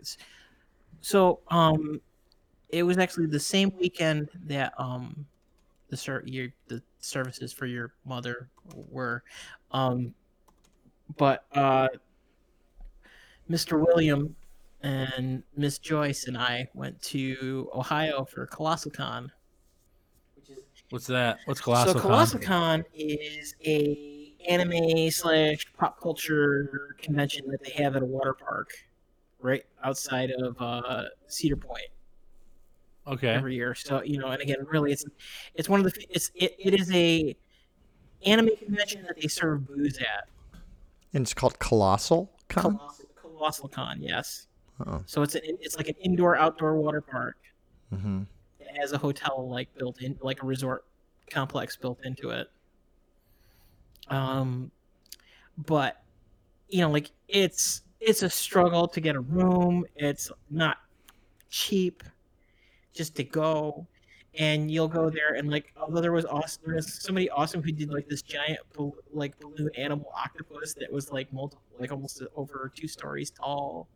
[SPEAKER 3] So um, it was actually the same weekend that um, the ser- your the services for your mother were, um, but uh, Mr. William and Miss Joyce and I went to Ohio for Colossal Con.
[SPEAKER 1] What's that? What's Colossal
[SPEAKER 3] so? Colossal Con is a anime slash pop culture convention that they have at a water park, right outside of uh, Cedar Point
[SPEAKER 1] Okay.
[SPEAKER 3] every year. So you know, and again, really, it's it's one of the it's it, it is a anime convention that they serve booze at.
[SPEAKER 2] And it's called Colossal Con.
[SPEAKER 3] Colossal, Colossal Con, yes.
[SPEAKER 2] Oh.
[SPEAKER 3] So it's an, it's like an indoor outdoor water park.
[SPEAKER 2] hmm
[SPEAKER 3] It has a hotel like built in, like a resort complex built into it. Um, but you know, like it's it's a struggle to get a room. It's not cheap just to go, and you'll go there and like although there was awesome, there was somebody awesome who did like this giant like balloon animal octopus that was like multiple, like almost over two stories tall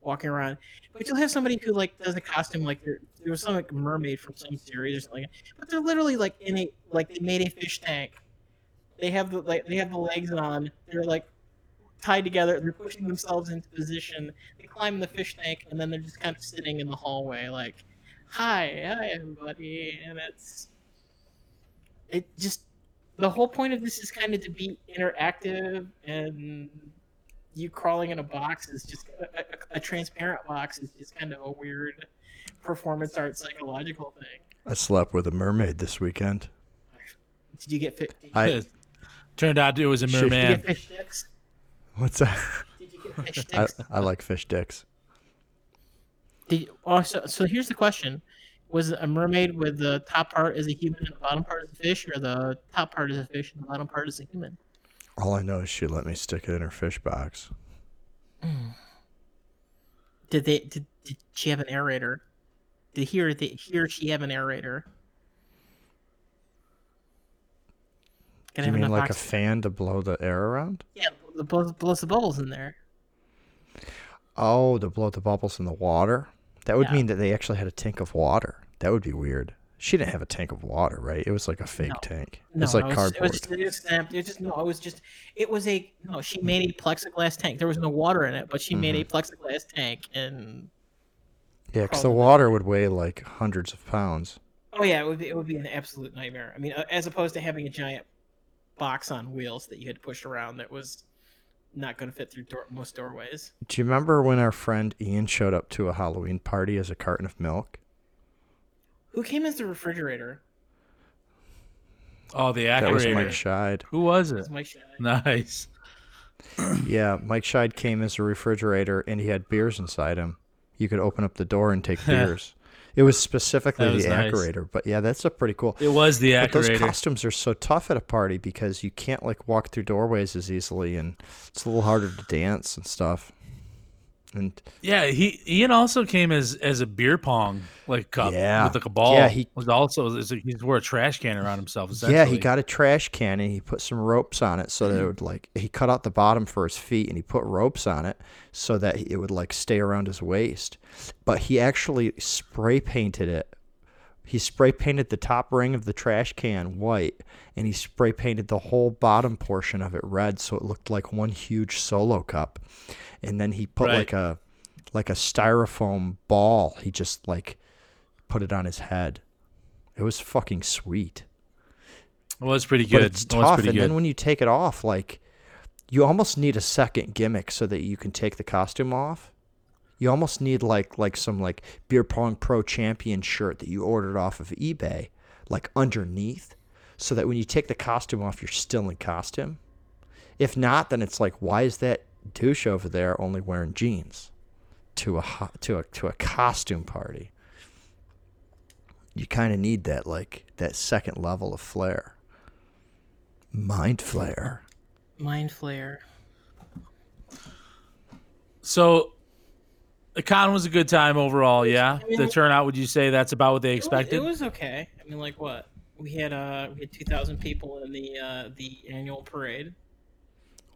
[SPEAKER 3] walking around. But you'll have somebody who like does a costume like there, there was some like mermaid from some series or something. But they're literally like in a like they made a fish tank. They have the like they have the legs on. They're like tied together. They're pushing themselves into position. They climb in the fish tank and then they're just kind of sitting in the hallway like, "Hi, hi everybody." And it's it just the whole point of this is kind of to be interactive and you crawling in a box is just a, a, a transparent box is just kind of a weird performance art psychological thing.
[SPEAKER 2] I slept with a mermaid this weekend.
[SPEAKER 3] Did you get fit? Did you,
[SPEAKER 2] I
[SPEAKER 1] Turned out it was a
[SPEAKER 2] Shit.
[SPEAKER 3] did you
[SPEAKER 1] merman.
[SPEAKER 3] Get fish sticks?
[SPEAKER 2] what's that?
[SPEAKER 3] Did you get fish
[SPEAKER 2] I. I like fish dicks.
[SPEAKER 3] Did you, oh, so, so here's the question: Was a mermaid with the top part as a human and the bottom part as a fish, or the top part is a fish and the bottom part is a human?
[SPEAKER 2] All I know is she let me stick it in her fish box. Mm.
[SPEAKER 3] Did they? Did, did she have an aerator? Did he or, did he or she have an aerator?
[SPEAKER 2] Do you mean
[SPEAKER 3] enough
[SPEAKER 2] like a fan to blow the air around?
[SPEAKER 3] Yeah, the blows, blows the bubbles in there.
[SPEAKER 2] Oh, to blow the bubbles in the water? That would
[SPEAKER 3] Yeah.
[SPEAKER 2] mean that they actually had a tank of water. That would be weird. She didn't have a tank of water, right? It was like a fake
[SPEAKER 3] No.
[SPEAKER 2] tank.
[SPEAKER 3] No,
[SPEAKER 2] it's like
[SPEAKER 3] no, it was,
[SPEAKER 2] cardboard.
[SPEAKER 3] It was, just, it was snapped. It was just no. It was just. It was a no. She made a plexiglass tank. There was no water in it, but she made a
[SPEAKER 2] Mm-hmm.
[SPEAKER 3] plexiglass tank. And
[SPEAKER 2] yeah, because the water would weigh like hundreds of pounds.
[SPEAKER 3] oh yeah, it would be. It would be an absolute nightmare. I mean, uh, as opposed to having a giant box on wheels that you had to push around that was not going to fit through door, most doorways.
[SPEAKER 2] Do you remember when our friend Ian showed up to a Halloween party as a carton of milk?
[SPEAKER 3] Who came as the refrigerator?
[SPEAKER 1] Oh, the
[SPEAKER 2] That was
[SPEAKER 1] accurator.
[SPEAKER 2] Mike Scheid.
[SPEAKER 1] Who was
[SPEAKER 3] It
[SPEAKER 1] it?
[SPEAKER 3] was Mike Shea.
[SPEAKER 1] Nice.
[SPEAKER 2] Yeah, Mike Scheid came as a refrigerator and he had beers inside him. You could open up the door and take beers. It was specifically
[SPEAKER 1] was
[SPEAKER 2] the
[SPEAKER 1] nice.
[SPEAKER 2] accurator, but yeah, that's a pretty cool.
[SPEAKER 1] It was the
[SPEAKER 2] But those costumes are so tough at a party because you can't like walk through doorways as easily, and it's a little harder to dance and stuff. And
[SPEAKER 1] Yeah, he Ian also came as as a beer pong like cup
[SPEAKER 2] Yeah.
[SPEAKER 1] with like a ball.
[SPEAKER 2] Yeah, he-
[SPEAKER 1] was also he wore a trash can around himself.
[SPEAKER 2] yeah, he got a trash can and he put some ropes on it so that it would like he cut out the bottom for his feet and he put ropes on it so that it would like stay around his waist. But he actually spray painted it. He spray painted the top ring of the trash can white and he spray painted the whole bottom portion of it red so it looked like one huge solo cup. And then he put
[SPEAKER 1] Right.
[SPEAKER 2] like a like a styrofoam ball. He just like put it on his head. It was fucking sweet
[SPEAKER 1] It was pretty
[SPEAKER 2] but
[SPEAKER 1] good.
[SPEAKER 2] it's
[SPEAKER 1] It was
[SPEAKER 2] tough. And
[SPEAKER 1] good.
[SPEAKER 2] then when you take it off, like you almost need a second gimmick so that you can take the costume off. You almost need like like some like beer pong pro champion shirt that you ordered off of eBay, like underneath, so that when you take the costume off, you're still in costume. If not, then it's like, why is that douche over there only wearing jeans to a to a to a costume party? You kind of need that like that second level of flair. Mind flare.
[SPEAKER 3] Mind flare.
[SPEAKER 1] so the con was a good time overall. Yeah,
[SPEAKER 3] I mean,
[SPEAKER 1] the turnout. Would you say that's about what they
[SPEAKER 3] It was-
[SPEAKER 1] expected?
[SPEAKER 3] It was, okay. I mean, like what? We had uh we had two thousand people in the uh the annual parade.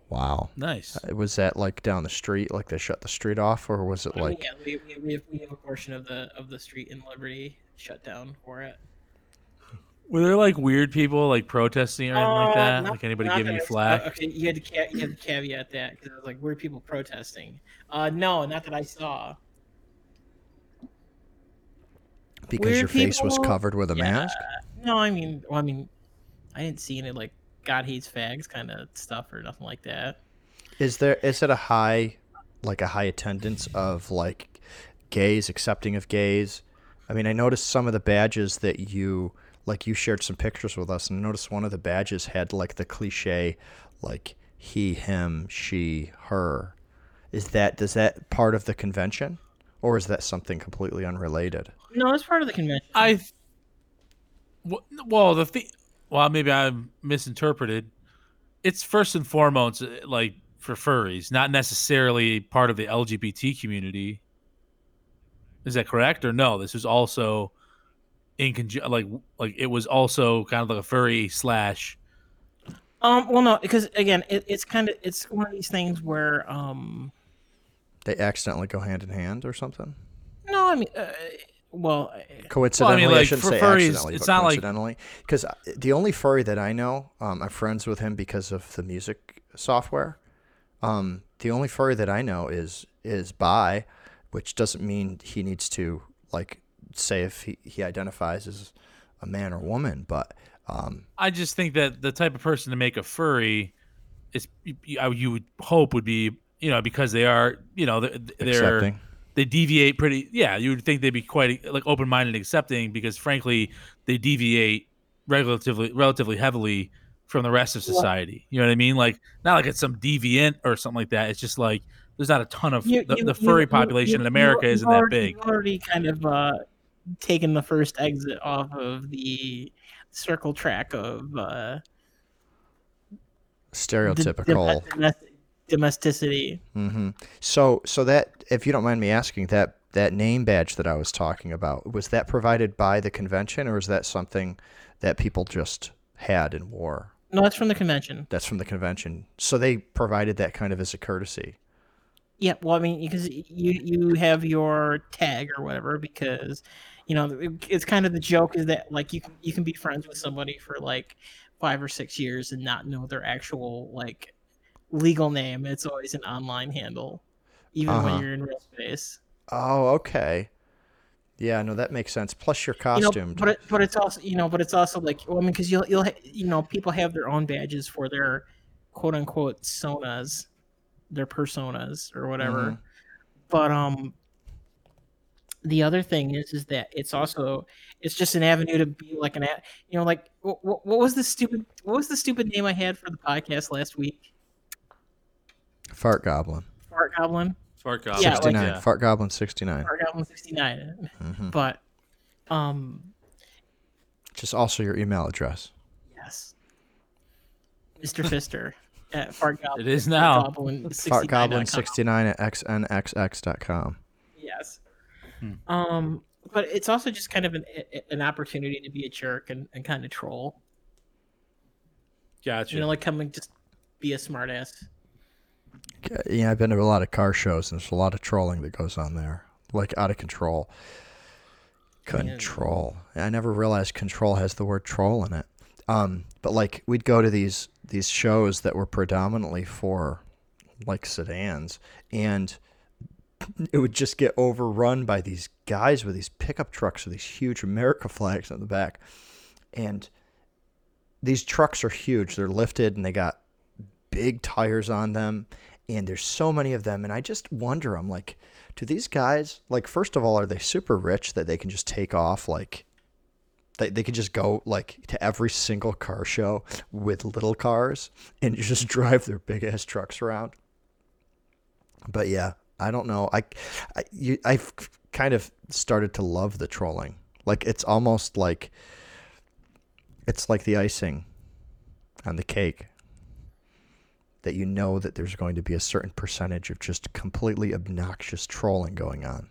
[SPEAKER 2] Wow.
[SPEAKER 1] nice.
[SPEAKER 2] Uh, Was that like down the street, like they shut the street off, or was it
[SPEAKER 3] I mean,
[SPEAKER 2] like
[SPEAKER 3] yeah, we, we, we, have, we have a portion of the of the street in Liberty shut down for it.
[SPEAKER 1] Were there like weird people like protesting or anything like
[SPEAKER 3] Uh,
[SPEAKER 1] that?
[SPEAKER 3] not-
[SPEAKER 1] like anybody
[SPEAKER 3] not
[SPEAKER 1] giving
[SPEAKER 3] that
[SPEAKER 1] you flack?
[SPEAKER 3] Okay, you had to ca- you had to caveat that because it was like weird people protesting. Uh, no, not that I saw.
[SPEAKER 2] Because
[SPEAKER 3] Weird
[SPEAKER 2] your face was covered with a
[SPEAKER 3] Yeah.
[SPEAKER 2] mask?
[SPEAKER 3] No, I mean, well, I mean, I didn't see any like God hates fags kind of stuff or nothing like that.
[SPEAKER 2] Is there is it a high like a high attendance of like gays accepting of gays? I mean, I noticed some of the badges that you like you shared some pictures with us and I noticed one of the badges had like the cliche like he, him, she, her. Is that does that part of the convention or is that something completely unrelated?
[SPEAKER 3] No, it's part of the convention.
[SPEAKER 1] I. Well, the thing. Well, maybe I'm misinterpreted. It's first and foremost uh, like for furries, not necessarily part of the LGBT community. Is that correct or no? This is also in conju- like like it was also kind of like a furry slash.
[SPEAKER 3] Um, well, no, because again, it, it's kind of it's one of these things where um,
[SPEAKER 2] They accidentally go hand in hand or something?
[SPEAKER 3] no, I mean, uh, well, uh,
[SPEAKER 2] Coincidentally, I,
[SPEAKER 1] like,
[SPEAKER 2] shouldn't say
[SPEAKER 1] furries,
[SPEAKER 2] accidentally,
[SPEAKER 1] it's
[SPEAKER 2] but
[SPEAKER 1] not
[SPEAKER 2] coincidentally. Because the only furry that I know, um, I'm friends with him because of the music software. Um, the only furry that I know is is bi, which doesn't mean he needs to like say if he, he identifies as a man or woman, but um,
[SPEAKER 1] I just think that the type of person to make a furry is you, you would hope would be you know because they are you know they're, they're they deviate pretty yeah you would think they'd be quite like open-minded and accepting because frankly they deviate relatively relatively heavily from the rest of society. You know what i mean? Like not like it's some deviant or something like that. It's just like there's not a ton of
[SPEAKER 3] you-
[SPEAKER 1] the,
[SPEAKER 3] you-
[SPEAKER 1] the furry
[SPEAKER 3] you-
[SPEAKER 1] population
[SPEAKER 3] you-
[SPEAKER 1] in america
[SPEAKER 3] you-
[SPEAKER 1] isn't
[SPEAKER 3] you've
[SPEAKER 1] that
[SPEAKER 3] already-
[SPEAKER 1] big.
[SPEAKER 3] You've already kind of uh, taken the first exit off of the circle track of uh, d-
[SPEAKER 2] Stereotypical.
[SPEAKER 3] domestic- domesticity.
[SPEAKER 2] hmm So, so that if you don't mind me asking, that that name badge that I was talking about was that provided by the convention, or is that something that people just had and wore?
[SPEAKER 3] No, that's from the convention.
[SPEAKER 2] That's from the convention. So they provided that kind of as a courtesy.
[SPEAKER 3] Yeah, well, I mean, because you you have your tag or whatever, because you know it's kind of the joke is that like you can you can be friends with somebody for like five or six years and not know their actual like legal name. It's always an online handle, even
[SPEAKER 2] Uh-huh.
[SPEAKER 3] when you're in real space.
[SPEAKER 2] Oh, okay. Yeah, no, that makes sense. Plus, you're
[SPEAKER 3] You know, but it, but it's also you know, but it's also like well, I mean, because you'll you'll you know people have their own badges for their quote unquote sonas, their personas or whatever.
[SPEAKER 2] Mhm.
[SPEAKER 3] But um, the other thing is is that it's also it's just an avenue to be like an you know like what, what was the stupid what was the stupid name I had for the podcast last week?
[SPEAKER 2] Fart Goblin.
[SPEAKER 3] Fart Goblin.
[SPEAKER 1] Fart Goblin.
[SPEAKER 3] Yeah,
[SPEAKER 1] goblin.
[SPEAKER 3] like-
[SPEAKER 2] 69.
[SPEAKER 1] yeah.
[SPEAKER 2] Fart Goblin 69.
[SPEAKER 3] Fart Goblin sixty nine.
[SPEAKER 2] hmm
[SPEAKER 3] But um,
[SPEAKER 2] Just also your email address.
[SPEAKER 3] yes, Mr. Fister at Fart Goblin.
[SPEAKER 1] It is now.
[SPEAKER 3] Goblin
[SPEAKER 2] Fart Goblin
[SPEAKER 3] 69.
[SPEAKER 2] 69 at xnxx.com.
[SPEAKER 3] Yes.
[SPEAKER 1] Hmm.
[SPEAKER 3] Um, but it's also just kind of an an opportunity to be a jerk and, and kind of troll.
[SPEAKER 1] gotcha
[SPEAKER 3] You know, like come and just be a smartass.
[SPEAKER 2] Yeah, I've been to a lot of car shows, and there's a lot of trolling that goes on there, like out of control. Control. I never realized control has the word troll in it. Um, but like we'd go to these these shows that were predominantly for like sedans, and it would just get overrun by these guys with these pickup trucks with these huge America flags on the back, and these trucks are huge. They're lifted and they got big tires on them and there's so many of them and i just wonder i'm like do these guys like first of all are they super rich that they can just take off like they, they could just go like to every single car show with little cars and just drive their big ass trucks around? But yeah i don't know. I, I you, i've kind of started to love the trolling. Like it's almost like it's like the icing on the cake that you know that there's going to be a certain percentage of just completely obnoxious trolling going on.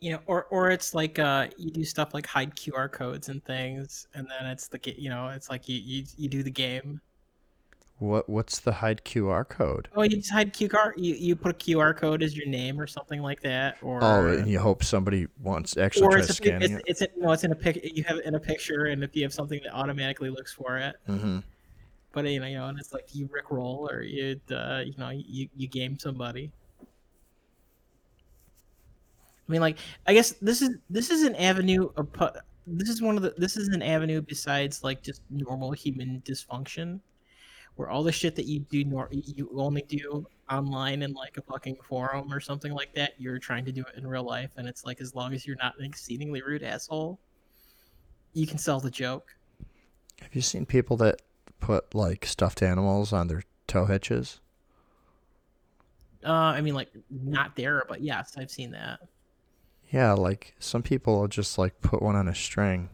[SPEAKER 3] You know, or or it's like uh, you do stuff like hide QR codes and things, and then it's the you know it's like you you, you do the game.
[SPEAKER 2] What what's the hide QR code?
[SPEAKER 3] Oh, you just hide QR. You you put a QR code as your name or something like that, or
[SPEAKER 2] Oh, and you hope somebody wants actually
[SPEAKER 3] or
[SPEAKER 2] tries
[SPEAKER 3] it's a,
[SPEAKER 2] scanning
[SPEAKER 3] it's, it's a, no, it's in a pic. You have it in a picture, and if you have something that automatically looks for it,
[SPEAKER 2] it. Mm-hmm.
[SPEAKER 3] But you know, and it's like you rickroll or you uh, you know you you game somebody. I mean, like I guess this is this is an avenue of this is one of the this is an avenue besides like just normal human dysfunction, where all the shit that you do nor you only do online in like a fucking forum or something like that, you're trying to do it in real life, and it's like as long as you're not an exceedingly rude asshole, you can sell the joke.
[SPEAKER 2] Have you seen people that put like stuffed animals on their tow hitches?
[SPEAKER 3] Uh, I mean, like not there, but yes, I've seen that.
[SPEAKER 2] Yeah, like some people will just like put one on a string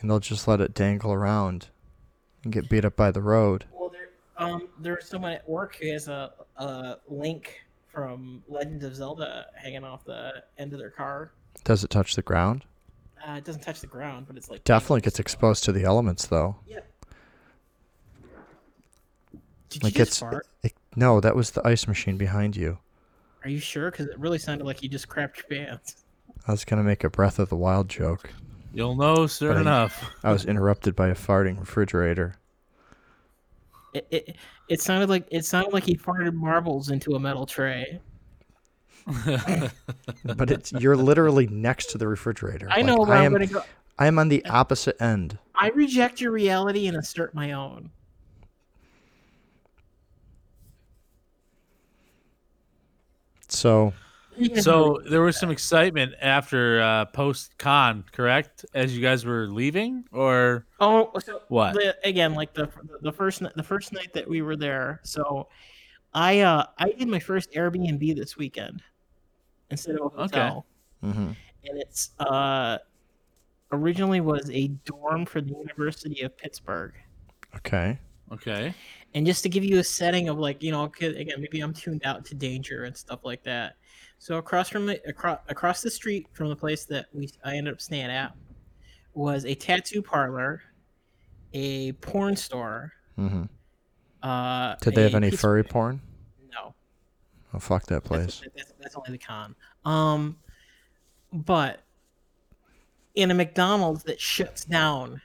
[SPEAKER 2] and they'll just let it dangle around and get beat up by the road.
[SPEAKER 3] Well, there, um, there's someone at work who has a, a link from Legend of Zelda hanging off the end of their car.
[SPEAKER 2] Does it touch the ground?
[SPEAKER 3] Uh, it doesn't touch the ground, but it's like
[SPEAKER 2] Definitely gets exposed to the elements though.
[SPEAKER 3] Yeah. Did
[SPEAKER 2] Like
[SPEAKER 3] you
[SPEAKER 2] it's
[SPEAKER 3] just fart?
[SPEAKER 2] it, no, that was the ice machine behind you.
[SPEAKER 3] Are you sure? Because it really sounded like you just crapped your pants.
[SPEAKER 2] I was gonna make a Breath of the Wild joke.
[SPEAKER 1] You'll know soon
[SPEAKER 2] But I-
[SPEAKER 1] enough.
[SPEAKER 2] I was interrupted by a farting refrigerator.
[SPEAKER 3] It, it it sounded like it sounded like he farted marbles into a metal tray.
[SPEAKER 2] But it's you're literally next to the refrigerator.
[SPEAKER 3] I
[SPEAKER 2] Like,
[SPEAKER 3] know, but
[SPEAKER 2] I
[SPEAKER 3] I'm
[SPEAKER 2] am
[SPEAKER 3] gonna go.
[SPEAKER 2] I am on the opposite end.
[SPEAKER 3] I reject your reality and assert my own.
[SPEAKER 2] So
[SPEAKER 1] so there was some excitement after uh, post con, correct? As you guys were leaving, or
[SPEAKER 3] Oh, so
[SPEAKER 1] What?
[SPEAKER 3] The, again, like the the first the first night that we were there. So, I uh I did my first Airbnb this weekend instead of a
[SPEAKER 1] Okay.
[SPEAKER 3] hotel,
[SPEAKER 2] mhm.
[SPEAKER 3] and it's uh originally was a dorm for the University of Pittsburgh.
[SPEAKER 2] okay.
[SPEAKER 1] okay,
[SPEAKER 3] And just to give you a setting of like you know again maybe I'm tuned out to danger and stuff like that. So across from the across across the street from the place that we I ended up staying at was a tattoo parlor, a porn store.
[SPEAKER 2] hmm
[SPEAKER 3] Uh,
[SPEAKER 2] Did they have any furry porn?
[SPEAKER 3] No,
[SPEAKER 2] Oh fuck that
[SPEAKER 3] that's,
[SPEAKER 2] place.
[SPEAKER 3] that's, that's only the con. Um, but in a McDonald's that shuts down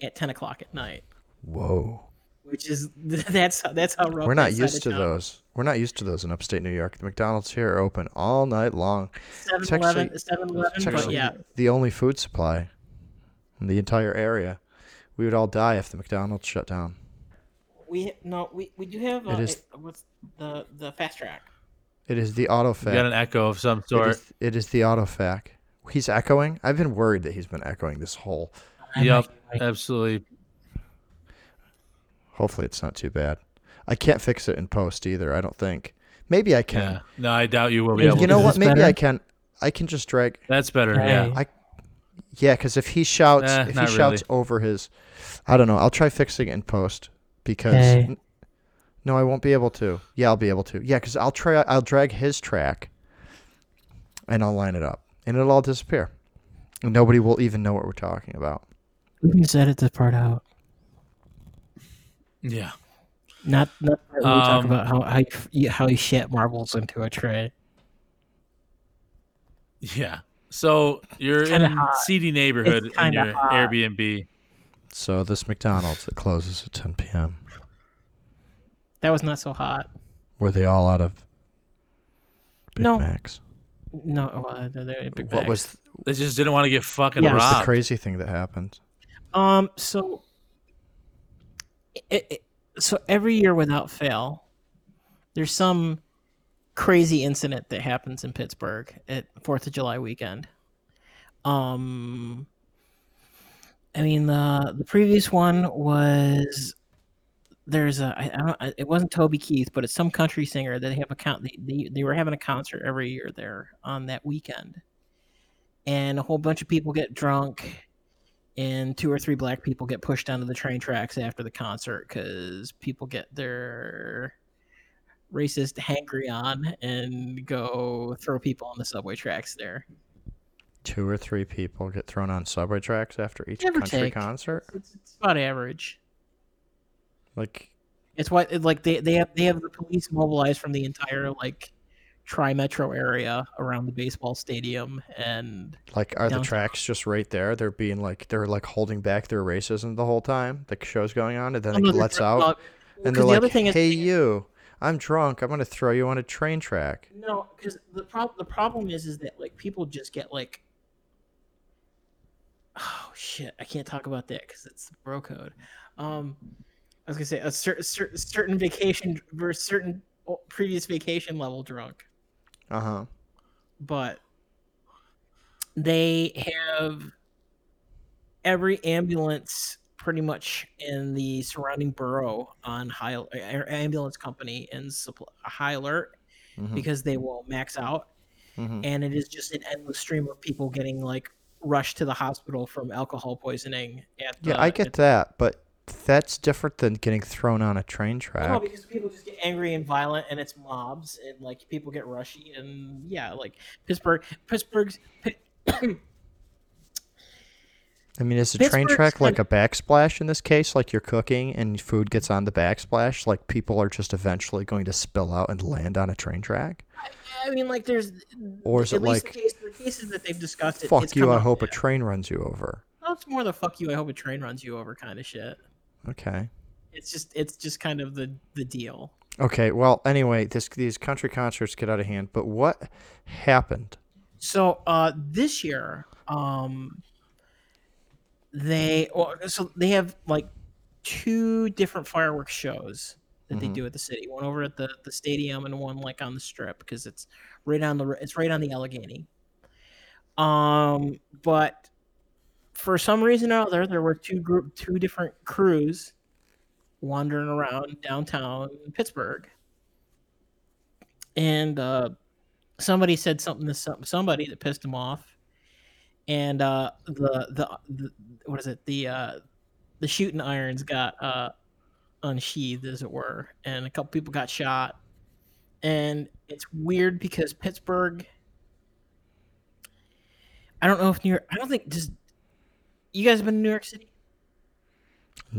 [SPEAKER 3] at ten o'clock at night,
[SPEAKER 2] Whoa.
[SPEAKER 3] Which is that's how that's how rough
[SPEAKER 2] We're not used to
[SPEAKER 3] town-
[SPEAKER 2] those. We're not used to those in upstate New York. The McDonald's here are open all night long.
[SPEAKER 3] 7-Eleven,
[SPEAKER 2] actually-
[SPEAKER 3] 7-Eleven,
[SPEAKER 2] It's
[SPEAKER 3] but
[SPEAKER 2] actually
[SPEAKER 3] yeah,
[SPEAKER 2] the only food supply in the entire area. We would all die if the McDonald's shut down.
[SPEAKER 3] we no we, we do have uh,
[SPEAKER 2] It is-
[SPEAKER 3] a- what's the the fast track.
[SPEAKER 2] It is the auto
[SPEAKER 1] you got an echo of some sort.
[SPEAKER 2] is, it is the autofac. He's echoing. I've been worried that he's been echoing this whole.
[SPEAKER 1] Yep, absolutely.
[SPEAKER 2] Hopefully, it's not too bad. I can't fix it in post either. I don't think. Maybe I
[SPEAKER 1] Yeah.
[SPEAKER 2] can.
[SPEAKER 1] No, I doubt you will be
[SPEAKER 3] You
[SPEAKER 1] able.
[SPEAKER 2] You know
[SPEAKER 3] Is
[SPEAKER 2] what? Maybe
[SPEAKER 3] better?
[SPEAKER 2] I can. I can just drag.
[SPEAKER 1] That's better.
[SPEAKER 3] Hey.
[SPEAKER 1] Yeah.
[SPEAKER 2] I. Yeah, because if he shouts,
[SPEAKER 1] Eh,
[SPEAKER 2] if he
[SPEAKER 1] not
[SPEAKER 2] shouts over his, I don't know. I'll try fixing it in post because.
[SPEAKER 3] Hey.
[SPEAKER 2] No, I won't be able to. Yeah, I'll be able to. Yeah, because I'll try. I'll drag his track, and I'll line it up, and it'll all disappear, and nobody will even know what we're talking about.
[SPEAKER 3] We can just edit this part out.
[SPEAKER 1] Yeah.
[SPEAKER 3] Not not the part we talk
[SPEAKER 1] Um,
[SPEAKER 3] about how how you, f- you- how you shat marbles into a tray.
[SPEAKER 1] Yeah. So you're in a
[SPEAKER 3] hot.
[SPEAKER 1] seedy neighborhood in your
[SPEAKER 3] hot.
[SPEAKER 1] Airbnb.
[SPEAKER 2] So this McDonald's that closes at 10 p.m.
[SPEAKER 3] That was not so hot.
[SPEAKER 2] Were they all out of Big
[SPEAKER 3] No.
[SPEAKER 2] Macs?
[SPEAKER 3] No, uh, they're, they're big
[SPEAKER 2] What
[SPEAKER 3] bags.
[SPEAKER 2] was
[SPEAKER 1] They just didn't want to get fucking
[SPEAKER 3] Yeah.
[SPEAKER 2] what was the crazy thing that happened?
[SPEAKER 3] Um. So. It, it, so every year, without fail, there's some crazy incident that happens in Pittsburgh at Fourth of July weekend. Um. I mean, the the previous one was there's a I, I don't it wasn't Toby Keith, but it's some country singer that they have a count. They, they they were having a concert every year there on that weekend, and a whole bunch of people get drunk and two or three black people get pushed onto the train tracks after the concert because people get their racist hangry on and go throw people on the subway tracks there.
[SPEAKER 2] Two or three people get thrown on subway tracks after each
[SPEAKER 3] Give or
[SPEAKER 2] country
[SPEAKER 3] take.
[SPEAKER 2] concert?
[SPEAKER 3] It's, it's about average.
[SPEAKER 2] Like,
[SPEAKER 3] It's why like they they have they have the police mobilized from the entire like tri metro area around the baseball stadium and
[SPEAKER 2] Like, are the tracks just right there? They're being like they're like holding back their racism the whole time. The show's going on, and then
[SPEAKER 3] Oh,
[SPEAKER 2] it lets out, and they're
[SPEAKER 3] the
[SPEAKER 2] like,
[SPEAKER 3] other thing is-
[SPEAKER 2] "Hey, you! I'm drunk. I'm gonna throw you on a train track."
[SPEAKER 3] No, because the problem the problem is is that like people just get like, oh shit, I can't talk about that because it's the bro code. Um, I was gonna say a certain certain certain vacation versus certain previous vacation level drunk,
[SPEAKER 2] Uh huh.
[SPEAKER 3] but they have every ambulance pretty much in the surrounding borough on high ambulance company in supply, high alert
[SPEAKER 2] hmm
[SPEAKER 3] because they will max out
[SPEAKER 2] hmm
[SPEAKER 3] and it is just an endless stream of people getting like rushed to the hospital from alcohol poisoning. At
[SPEAKER 2] Yeah, I get
[SPEAKER 3] at-
[SPEAKER 2] that, but that's different than getting thrown on a train track.
[SPEAKER 3] No, because people just get angry and violent, and it's mobs, and like people get rushy, and yeah, like Pittsburgh, Pittsburgh's.
[SPEAKER 2] I mean, is the train track like a backsplash in this case? Like you're cooking and food gets on the backsplash? Like people are just eventually going to spill out and land on a train track?
[SPEAKER 3] I mean, like there's.
[SPEAKER 2] Or is
[SPEAKER 3] at
[SPEAKER 2] it
[SPEAKER 3] least
[SPEAKER 2] like,
[SPEAKER 3] the, case, the cases that they've discussed? It,
[SPEAKER 2] Fuck you, I hope a train runs you over.
[SPEAKER 3] It's more the fuck you. I hope a train runs you over kind of shit.
[SPEAKER 2] Okay.
[SPEAKER 3] It's just it's just kind of the the deal.
[SPEAKER 2] Okay, well, anyway, this these country concerts get out of hand, but what happened?
[SPEAKER 3] So uh, this year, um, they well, so they have like two different fireworks shows that they
[SPEAKER 2] Mhm.
[SPEAKER 3] do at the city. One over at the, the stadium and one like on the strip because it's right on the it's right on the Allegheny. Um, but for some reason or other, there were two group two different crews wandering around downtown Pittsburgh, and uh, somebody said something to some, somebody that pissed him off, and uh, the, the the what is it the uh, the shooting irons got uh, unsheathed as it were, and a couple people got shot, and it's weird because Pittsburgh. I don't know if New York. I don't think does. You guys have been to New York City?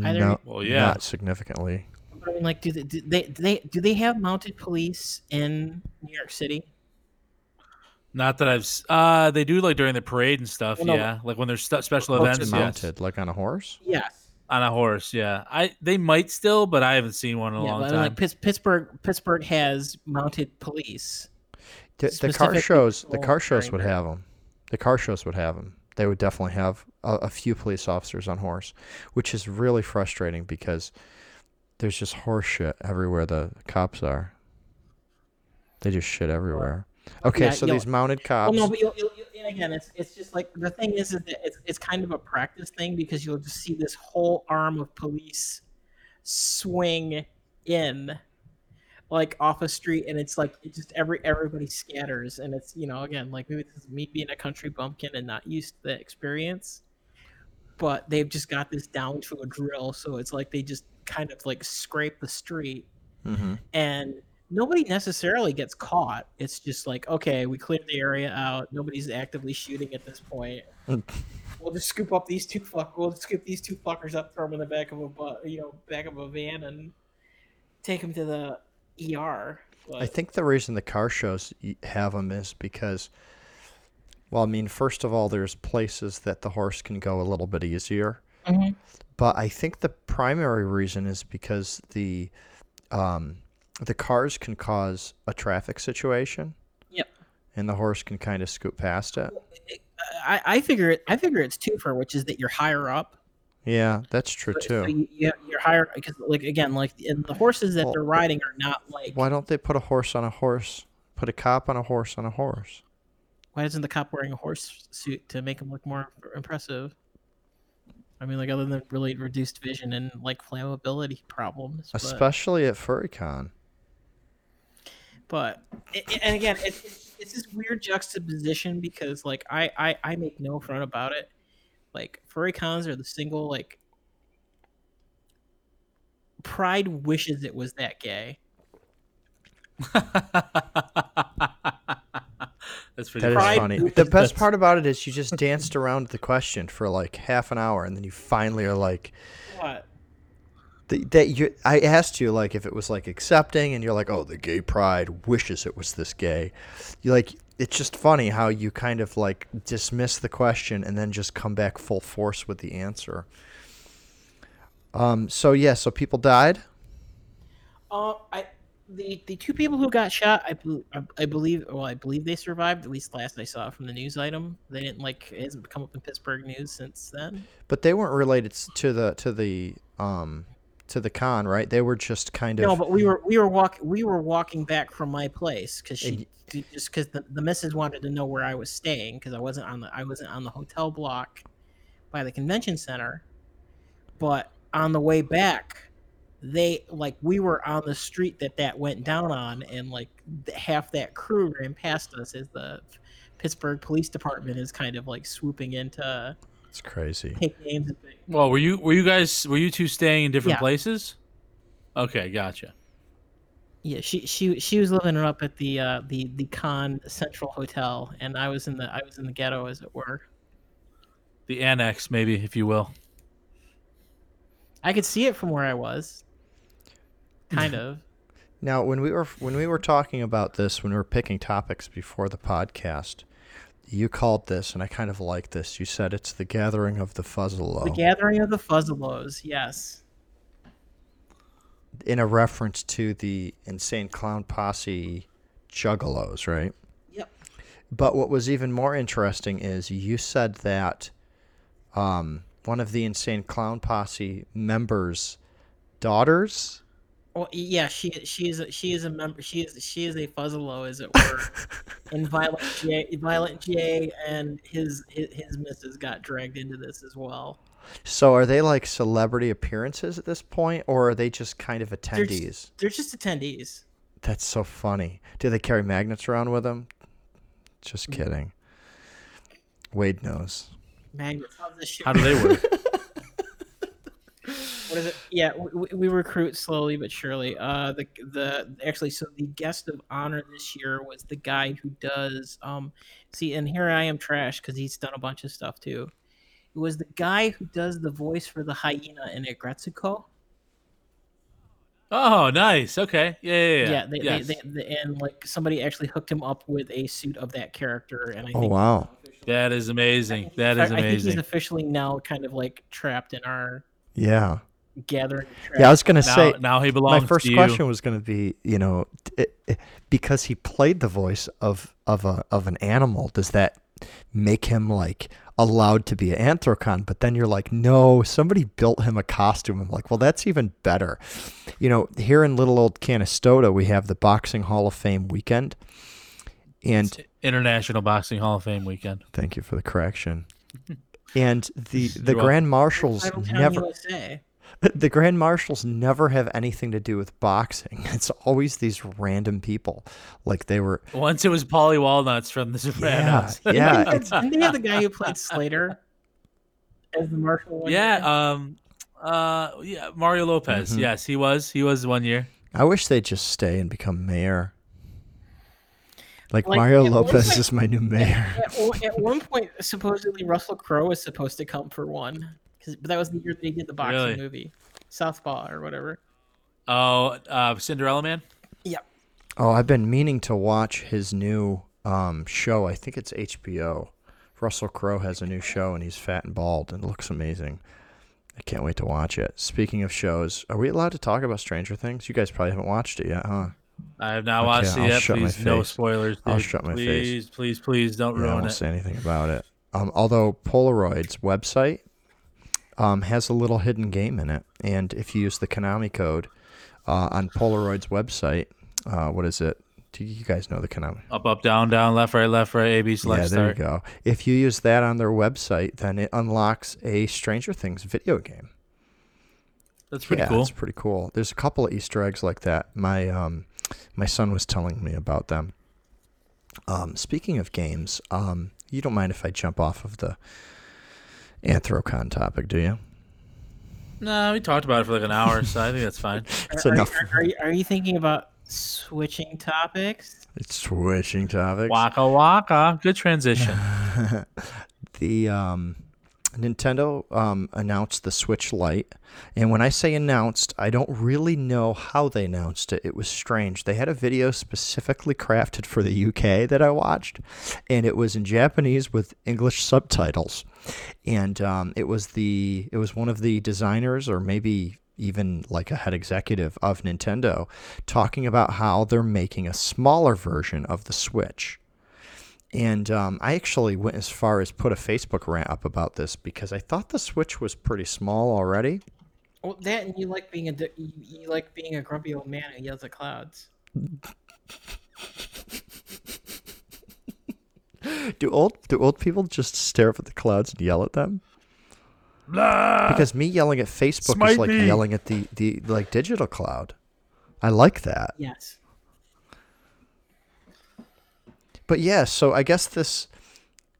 [SPEAKER 3] Either-
[SPEAKER 2] no,
[SPEAKER 1] Well, yeah.
[SPEAKER 2] not significantly.
[SPEAKER 3] I mean, like, do they, do they do they do they have mounted police in New York City?
[SPEAKER 1] Not that I've. s- Uh, they do like during the parade and stuff.
[SPEAKER 3] Well, no,
[SPEAKER 1] yeah, like when there's stu- special events.
[SPEAKER 3] just
[SPEAKER 1] yes.
[SPEAKER 2] Mounted, like on a horse?
[SPEAKER 3] Yes.
[SPEAKER 1] on a horse. Yeah, I they might still, but I haven't seen one in a
[SPEAKER 3] Yeah,
[SPEAKER 1] long
[SPEAKER 3] but
[SPEAKER 1] time.
[SPEAKER 3] mean, like Pitts- Pittsburgh, Pittsburgh has mounted police.
[SPEAKER 2] The, the car shows, the car shows would have them. The car shows would have them. They would definitely have a, a few police officers on horse, which is really frustrating because there's just horse shit everywhere the cops are. They just shit everywhere. Okay,
[SPEAKER 3] yeah,
[SPEAKER 2] so these mounted
[SPEAKER 3] Well,
[SPEAKER 2] cops.
[SPEAKER 3] no, but you'll, you'll, you'll, and again, it's it's just like the thing is, is that it's it's kind of a practice thing because you'll just see this whole arm of police swing in like off a street and it's like it just every everybody scatters and it's you know again like maybe this is me being a country bumpkin and not used to the experience but they've just got this down to a drill so it's like they just kind of like scrape the street
[SPEAKER 2] Mhm.
[SPEAKER 3] and nobody necessarily gets caught. It's just like, okay, we cleared the area out. Nobody's actively shooting at this point. We'll just scoop up these two fuck. We'll scoop these two fuckers up, throw them in the back of a bu- you know back of a van, and take them to the ER. But,
[SPEAKER 2] I think the reason the car shows have them is because, well, I mean, first of all, there's places that the horse can go a little bit easier.
[SPEAKER 3] Mhm.
[SPEAKER 2] But I think the primary reason is because the um, the cars can cause a traffic situation.
[SPEAKER 3] Yep.
[SPEAKER 2] And the horse can kind of scoot past it.
[SPEAKER 3] I, I figure it. I figure it's two for which is that you're higher up.
[SPEAKER 2] Yeah, that's true
[SPEAKER 3] So- so
[SPEAKER 2] too.
[SPEAKER 3] you, you- you're higher because, like again, like and the horses that
[SPEAKER 2] Well,
[SPEAKER 3] they're riding are not like.
[SPEAKER 2] Why don't they put a horse on a horse? Put a cop on a horse on a horse.
[SPEAKER 3] Why isn't the cop wearing a horse suit to make him look more impressive? I mean, like other than really reduced vision and like flammability problems. But,
[SPEAKER 2] Especially at FurryCon.
[SPEAKER 3] but it, it- and again, it, it's it's this weird juxtaposition because like I, I I make no front about it. Like furry cons are the single like. Pride wishes it was that gay.
[SPEAKER 1] That's pretty
[SPEAKER 2] That is funny. The best part about it is you just danced around the question for like half an hour and then you finally are like,
[SPEAKER 3] What?
[SPEAKER 2] Th- that you I asked you like if it was like accepting and you're like, "Oh, the gay pride wishes it was this gay." You like it's just funny how you kind of like dismiss the question and then just come back full force with the answer. Um so yeah, so people died?
[SPEAKER 3] Uh, I the the two people who got shot, I, I believe, well, I believe they survived. At least last I saw from the news item, they didn't like it hasn't come up in Pittsburgh news since then.
[SPEAKER 2] But they weren't related to the to the um to the con, right? They were just kind of
[SPEAKER 3] No, but we were we were walk we were walking back from my place because she just because the, the missus wanted to know where I was staying because I wasn't on the I wasn't on the hotel block by the convention center, but on the way back, they like we were on the street that that went down on, and like half that crew ran past us as the Pittsburgh Police Department is kind of like swooping into
[SPEAKER 2] it's crazy.
[SPEAKER 3] take names and things.
[SPEAKER 1] Well, were you were you guys were you two staying in different
[SPEAKER 3] Yeah.
[SPEAKER 1] places? Okay, gotcha.
[SPEAKER 3] Yeah, she she she was living up at the uh, the the Con Central Hotel, and I was in the I was in the ghetto, as it were.
[SPEAKER 1] The annex, maybe, if you will.
[SPEAKER 3] I could see it from where I was. Kind of.
[SPEAKER 2] Now, when we were when we were talking about this, when we were picking topics before the podcast, you called this, and I kind of like this. You said it's the gathering of the Fuzzalo,
[SPEAKER 3] The Gathering of the Fuzzalos, yes.
[SPEAKER 2] in a reference to the insane clown posse juggalos, right?
[SPEAKER 3] Yep.
[SPEAKER 2] But what was even more interesting is you said that um, one of the insane clown posse members' daughters.
[SPEAKER 3] Well, yeah, she she is a, she is a member. She is she is a Fuzzalo, as it were. and Violent J, Violent J, and his, his his missus got dragged into this as well.
[SPEAKER 2] So are they like celebrity appearances at this point, or are they just kind of
[SPEAKER 3] They're
[SPEAKER 2] attendees?
[SPEAKER 3] just, they're just attendees.
[SPEAKER 2] That's so funny. Do they carry magnets around with them? Just
[SPEAKER 3] Mm-hmm.
[SPEAKER 2] kidding. Wade knows.
[SPEAKER 3] Magnets. How's?
[SPEAKER 1] How do they work?
[SPEAKER 3] what is it? Yeah, we, we recruit slowly but surely. Uh, the the actually, so the guest of honor this year was the guy who does um, see, and here I am trash because he's done a bunch of stuff too. It was the guy who does the voice for the hyena in Aggretsuko.
[SPEAKER 1] oh, nice. Okay. Yeah, yeah, yeah.
[SPEAKER 3] Yeah, they,
[SPEAKER 1] Yes.
[SPEAKER 3] they, they, they, and like somebody actually hooked him up with a suit of that character, and I
[SPEAKER 2] Oh wow.
[SPEAKER 1] that is amazing. That is
[SPEAKER 3] amazing. I think he's officially now kind of like trapped in our
[SPEAKER 2] Yeah.
[SPEAKER 3] Gathering.
[SPEAKER 2] Yeah, I was gonna
[SPEAKER 1] Now,
[SPEAKER 2] say
[SPEAKER 1] now he belongs
[SPEAKER 2] my first
[SPEAKER 1] to you.
[SPEAKER 2] question was going to be, you know, t- it, because he played the voice of of a of an animal, does that make him like allowed to be an anthrocon? But then you're like, no, somebody built him a costume. I'm like, well, that's even better. You know, here in little old Canastota, we have the Boxing Hall of Fame weekend, and
[SPEAKER 1] International Boxing Hall of Fame weekend.
[SPEAKER 2] thank you for the correction. And the the
[SPEAKER 1] You're
[SPEAKER 2] grand marshals never
[SPEAKER 3] USA.
[SPEAKER 2] the grand marshals never have anything to do with boxing. It's always these random people, like they were.
[SPEAKER 1] Once it was Paulie Walnuts from The
[SPEAKER 2] Yeah,
[SPEAKER 1] Sopranos.
[SPEAKER 2] yeah. It's,
[SPEAKER 3] Didn't they have the guy who played Slater as the marshal? one year?
[SPEAKER 1] yeah. Um. Uh. Yeah. Mario Lopez.
[SPEAKER 2] Mhm.
[SPEAKER 1] Yes, he was. He was one year.
[SPEAKER 2] I wish they'd just stay and become mayor. Like,
[SPEAKER 3] Like,
[SPEAKER 2] Mario Lopez
[SPEAKER 3] point-
[SPEAKER 2] is my new mayor.
[SPEAKER 3] At, one- at one point, supposedly Russell Crowe was supposed to come for one, 'cause- but that was the year they did the boxing
[SPEAKER 1] Really?
[SPEAKER 3] movie, Southpaw or whatever.
[SPEAKER 1] Oh, uh, Cinderella Man.
[SPEAKER 3] Yep.
[SPEAKER 2] Oh, I've been meaning to watch his new um, show. I think it's HBO. Russell Crowe has a new show and he's fat and bald and looks amazing. I can't wait to watch it. Speaking of shows, are we allowed to talk about Stranger Things? You guys probably haven't watched it yet, huh?
[SPEAKER 1] I have not
[SPEAKER 2] Okay,
[SPEAKER 1] watched
[SPEAKER 2] I'll
[SPEAKER 1] it yet.
[SPEAKER 2] shut my
[SPEAKER 1] Please, no
[SPEAKER 2] face.
[SPEAKER 1] spoilers.
[SPEAKER 2] I'll shut my face.
[SPEAKER 1] please, Please, please, don't
[SPEAKER 2] Yeah, I
[SPEAKER 1] ruin
[SPEAKER 2] won't
[SPEAKER 1] it.
[SPEAKER 2] say anything about it. Um, although Polaroid's website um, has a little hidden game in it, and if you use the Konami code uh, on Polaroid's website, uh, what is it? Do you guys know the Konami?
[SPEAKER 1] Up, up, down, down, left, right, left, right. A, B, select,
[SPEAKER 2] yeah, there you go. If you use that on their website, then it unlocks a Stranger Things video game.
[SPEAKER 1] That's pretty
[SPEAKER 2] yeah,
[SPEAKER 1] cool.
[SPEAKER 2] it's pretty cool. There's a couple of Easter eggs like that. My um, my son was telling me about them. Um, speaking of games, um, you don't mind if I jump off of the Anthrocon topic, do you?
[SPEAKER 1] No, we talked about it for like an hour, so I think that's fine.
[SPEAKER 2] It's
[SPEAKER 3] are,
[SPEAKER 2] enough.
[SPEAKER 3] Are, are, are you thinking about switching topics?
[SPEAKER 2] It's switching topics.
[SPEAKER 1] Waka waka. Good transition.
[SPEAKER 2] the um, Nintendo um, announced the Switch Lite, and when I say announced, I don't really know how they announced it. It was strange. They had a video specifically crafted for the UK that I watched, and it was in Japanese with English subtitles, and um, it was the it was one of the designers or maybe even like a head executive of Nintendo talking about how they're making a smaller version of the Switch and um, I actually went as far as put a Facebook rant up about this because I thought the Switch was pretty small already.
[SPEAKER 3] Well, that and you like being a d- you, you like being a grumpy old man who yells at clouds.
[SPEAKER 2] Do old do old people just stare up at the clouds and yell at them?
[SPEAKER 1] Blah.
[SPEAKER 2] Because me yelling at Facebook is like
[SPEAKER 1] me.
[SPEAKER 2] yelling at the, the like digital cloud. I like that.
[SPEAKER 3] Yes.
[SPEAKER 2] But yeah, so I guess this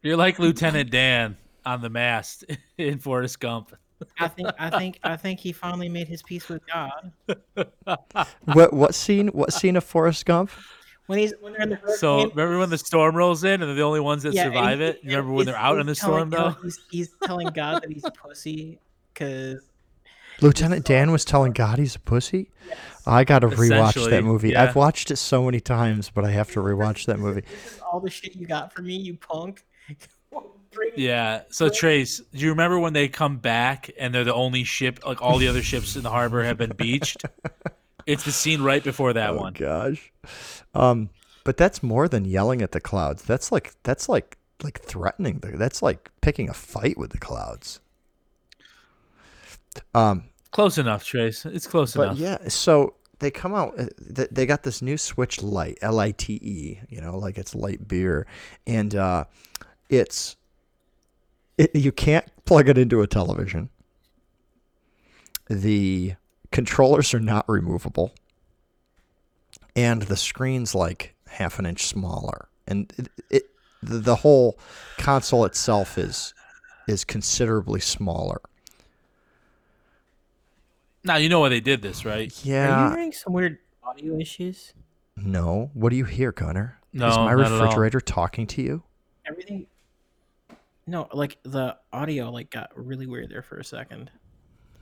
[SPEAKER 1] You're like Lieutenant Dan on the mast in Forrest Gump.
[SPEAKER 3] I think I think I think he finally made his peace with God
[SPEAKER 2] what what scene what scene of Forrest Gump?
[SPEAKER 3] when he's when they're in the
[SPEAKER 1] So remember when the storm rolls in and they're the only ones that
[SPEAKER 3] Yeah, and
[SPEAKER 1] survive
[SPEAKER 3] he-
[SPEAKER 1] it? You remember when
[SPEAKER 3] he's-
[SPEAKER 1] they're out in the
[SPEAKER 3] telling
[SPEAKER 1] storm though?
[SPEAKER 3] He's, he's telling God that he's a pussy because
[SPEAKER 2] Lieutenant Dan was telling God he's a pussy. I got to rewatch
[SPEAKER 1] Essentially,
[SPEAKER 2] that movie.
[SPEAKER 1] yeah.
[SPEAKER 2] I've watched it so many times, but I have to rewatch that movie.
[SPEAKER 3] all the shit you got for me, you punk.
[SPEAKER 1] Yeah. So Trace, do you remember when they come back and they're the only ship like all the other ships in the harbor have been beached? It's the scene right before that
[SPEAKER 2] oh
[SPEAKER 1] one.
[SPEAKER 2] gosh. Um, but that's more than yelling at the clouds. That's like that's like like threatening. The, that's like picking a fight with the clouds. Um,
[SPEAKER 1] Close enough, Trace. It's close
[SPEAKER 2] but
[SPEAKER 1] enough.
[SPEAKER 2] yeah, so they come out. uh, They got this new Switch Lite, L I T E. You know, like it's light beer, and uh, it's it, you can't plug it into a television. The controllers are not removable, and the screen's like half an inch smaller, and it, it the, the whole console itself is is considerably smaller.
[SPEAKER 1] Now you know why they did this, right? Yeah.
[SPEAKER 3] Are
[SPEAKER 2] Yeah,
[SPEAKER 3] you hearing some weird audio issues?
[SPEAKER 2] No. What do you hear, Gunner? Is my
[SPEAKER 1] not at all.
[SPEAKER 2] refrigerator talking to you?
[SPEAKER 3] Everything. No, like the audio like got really weird there for a second.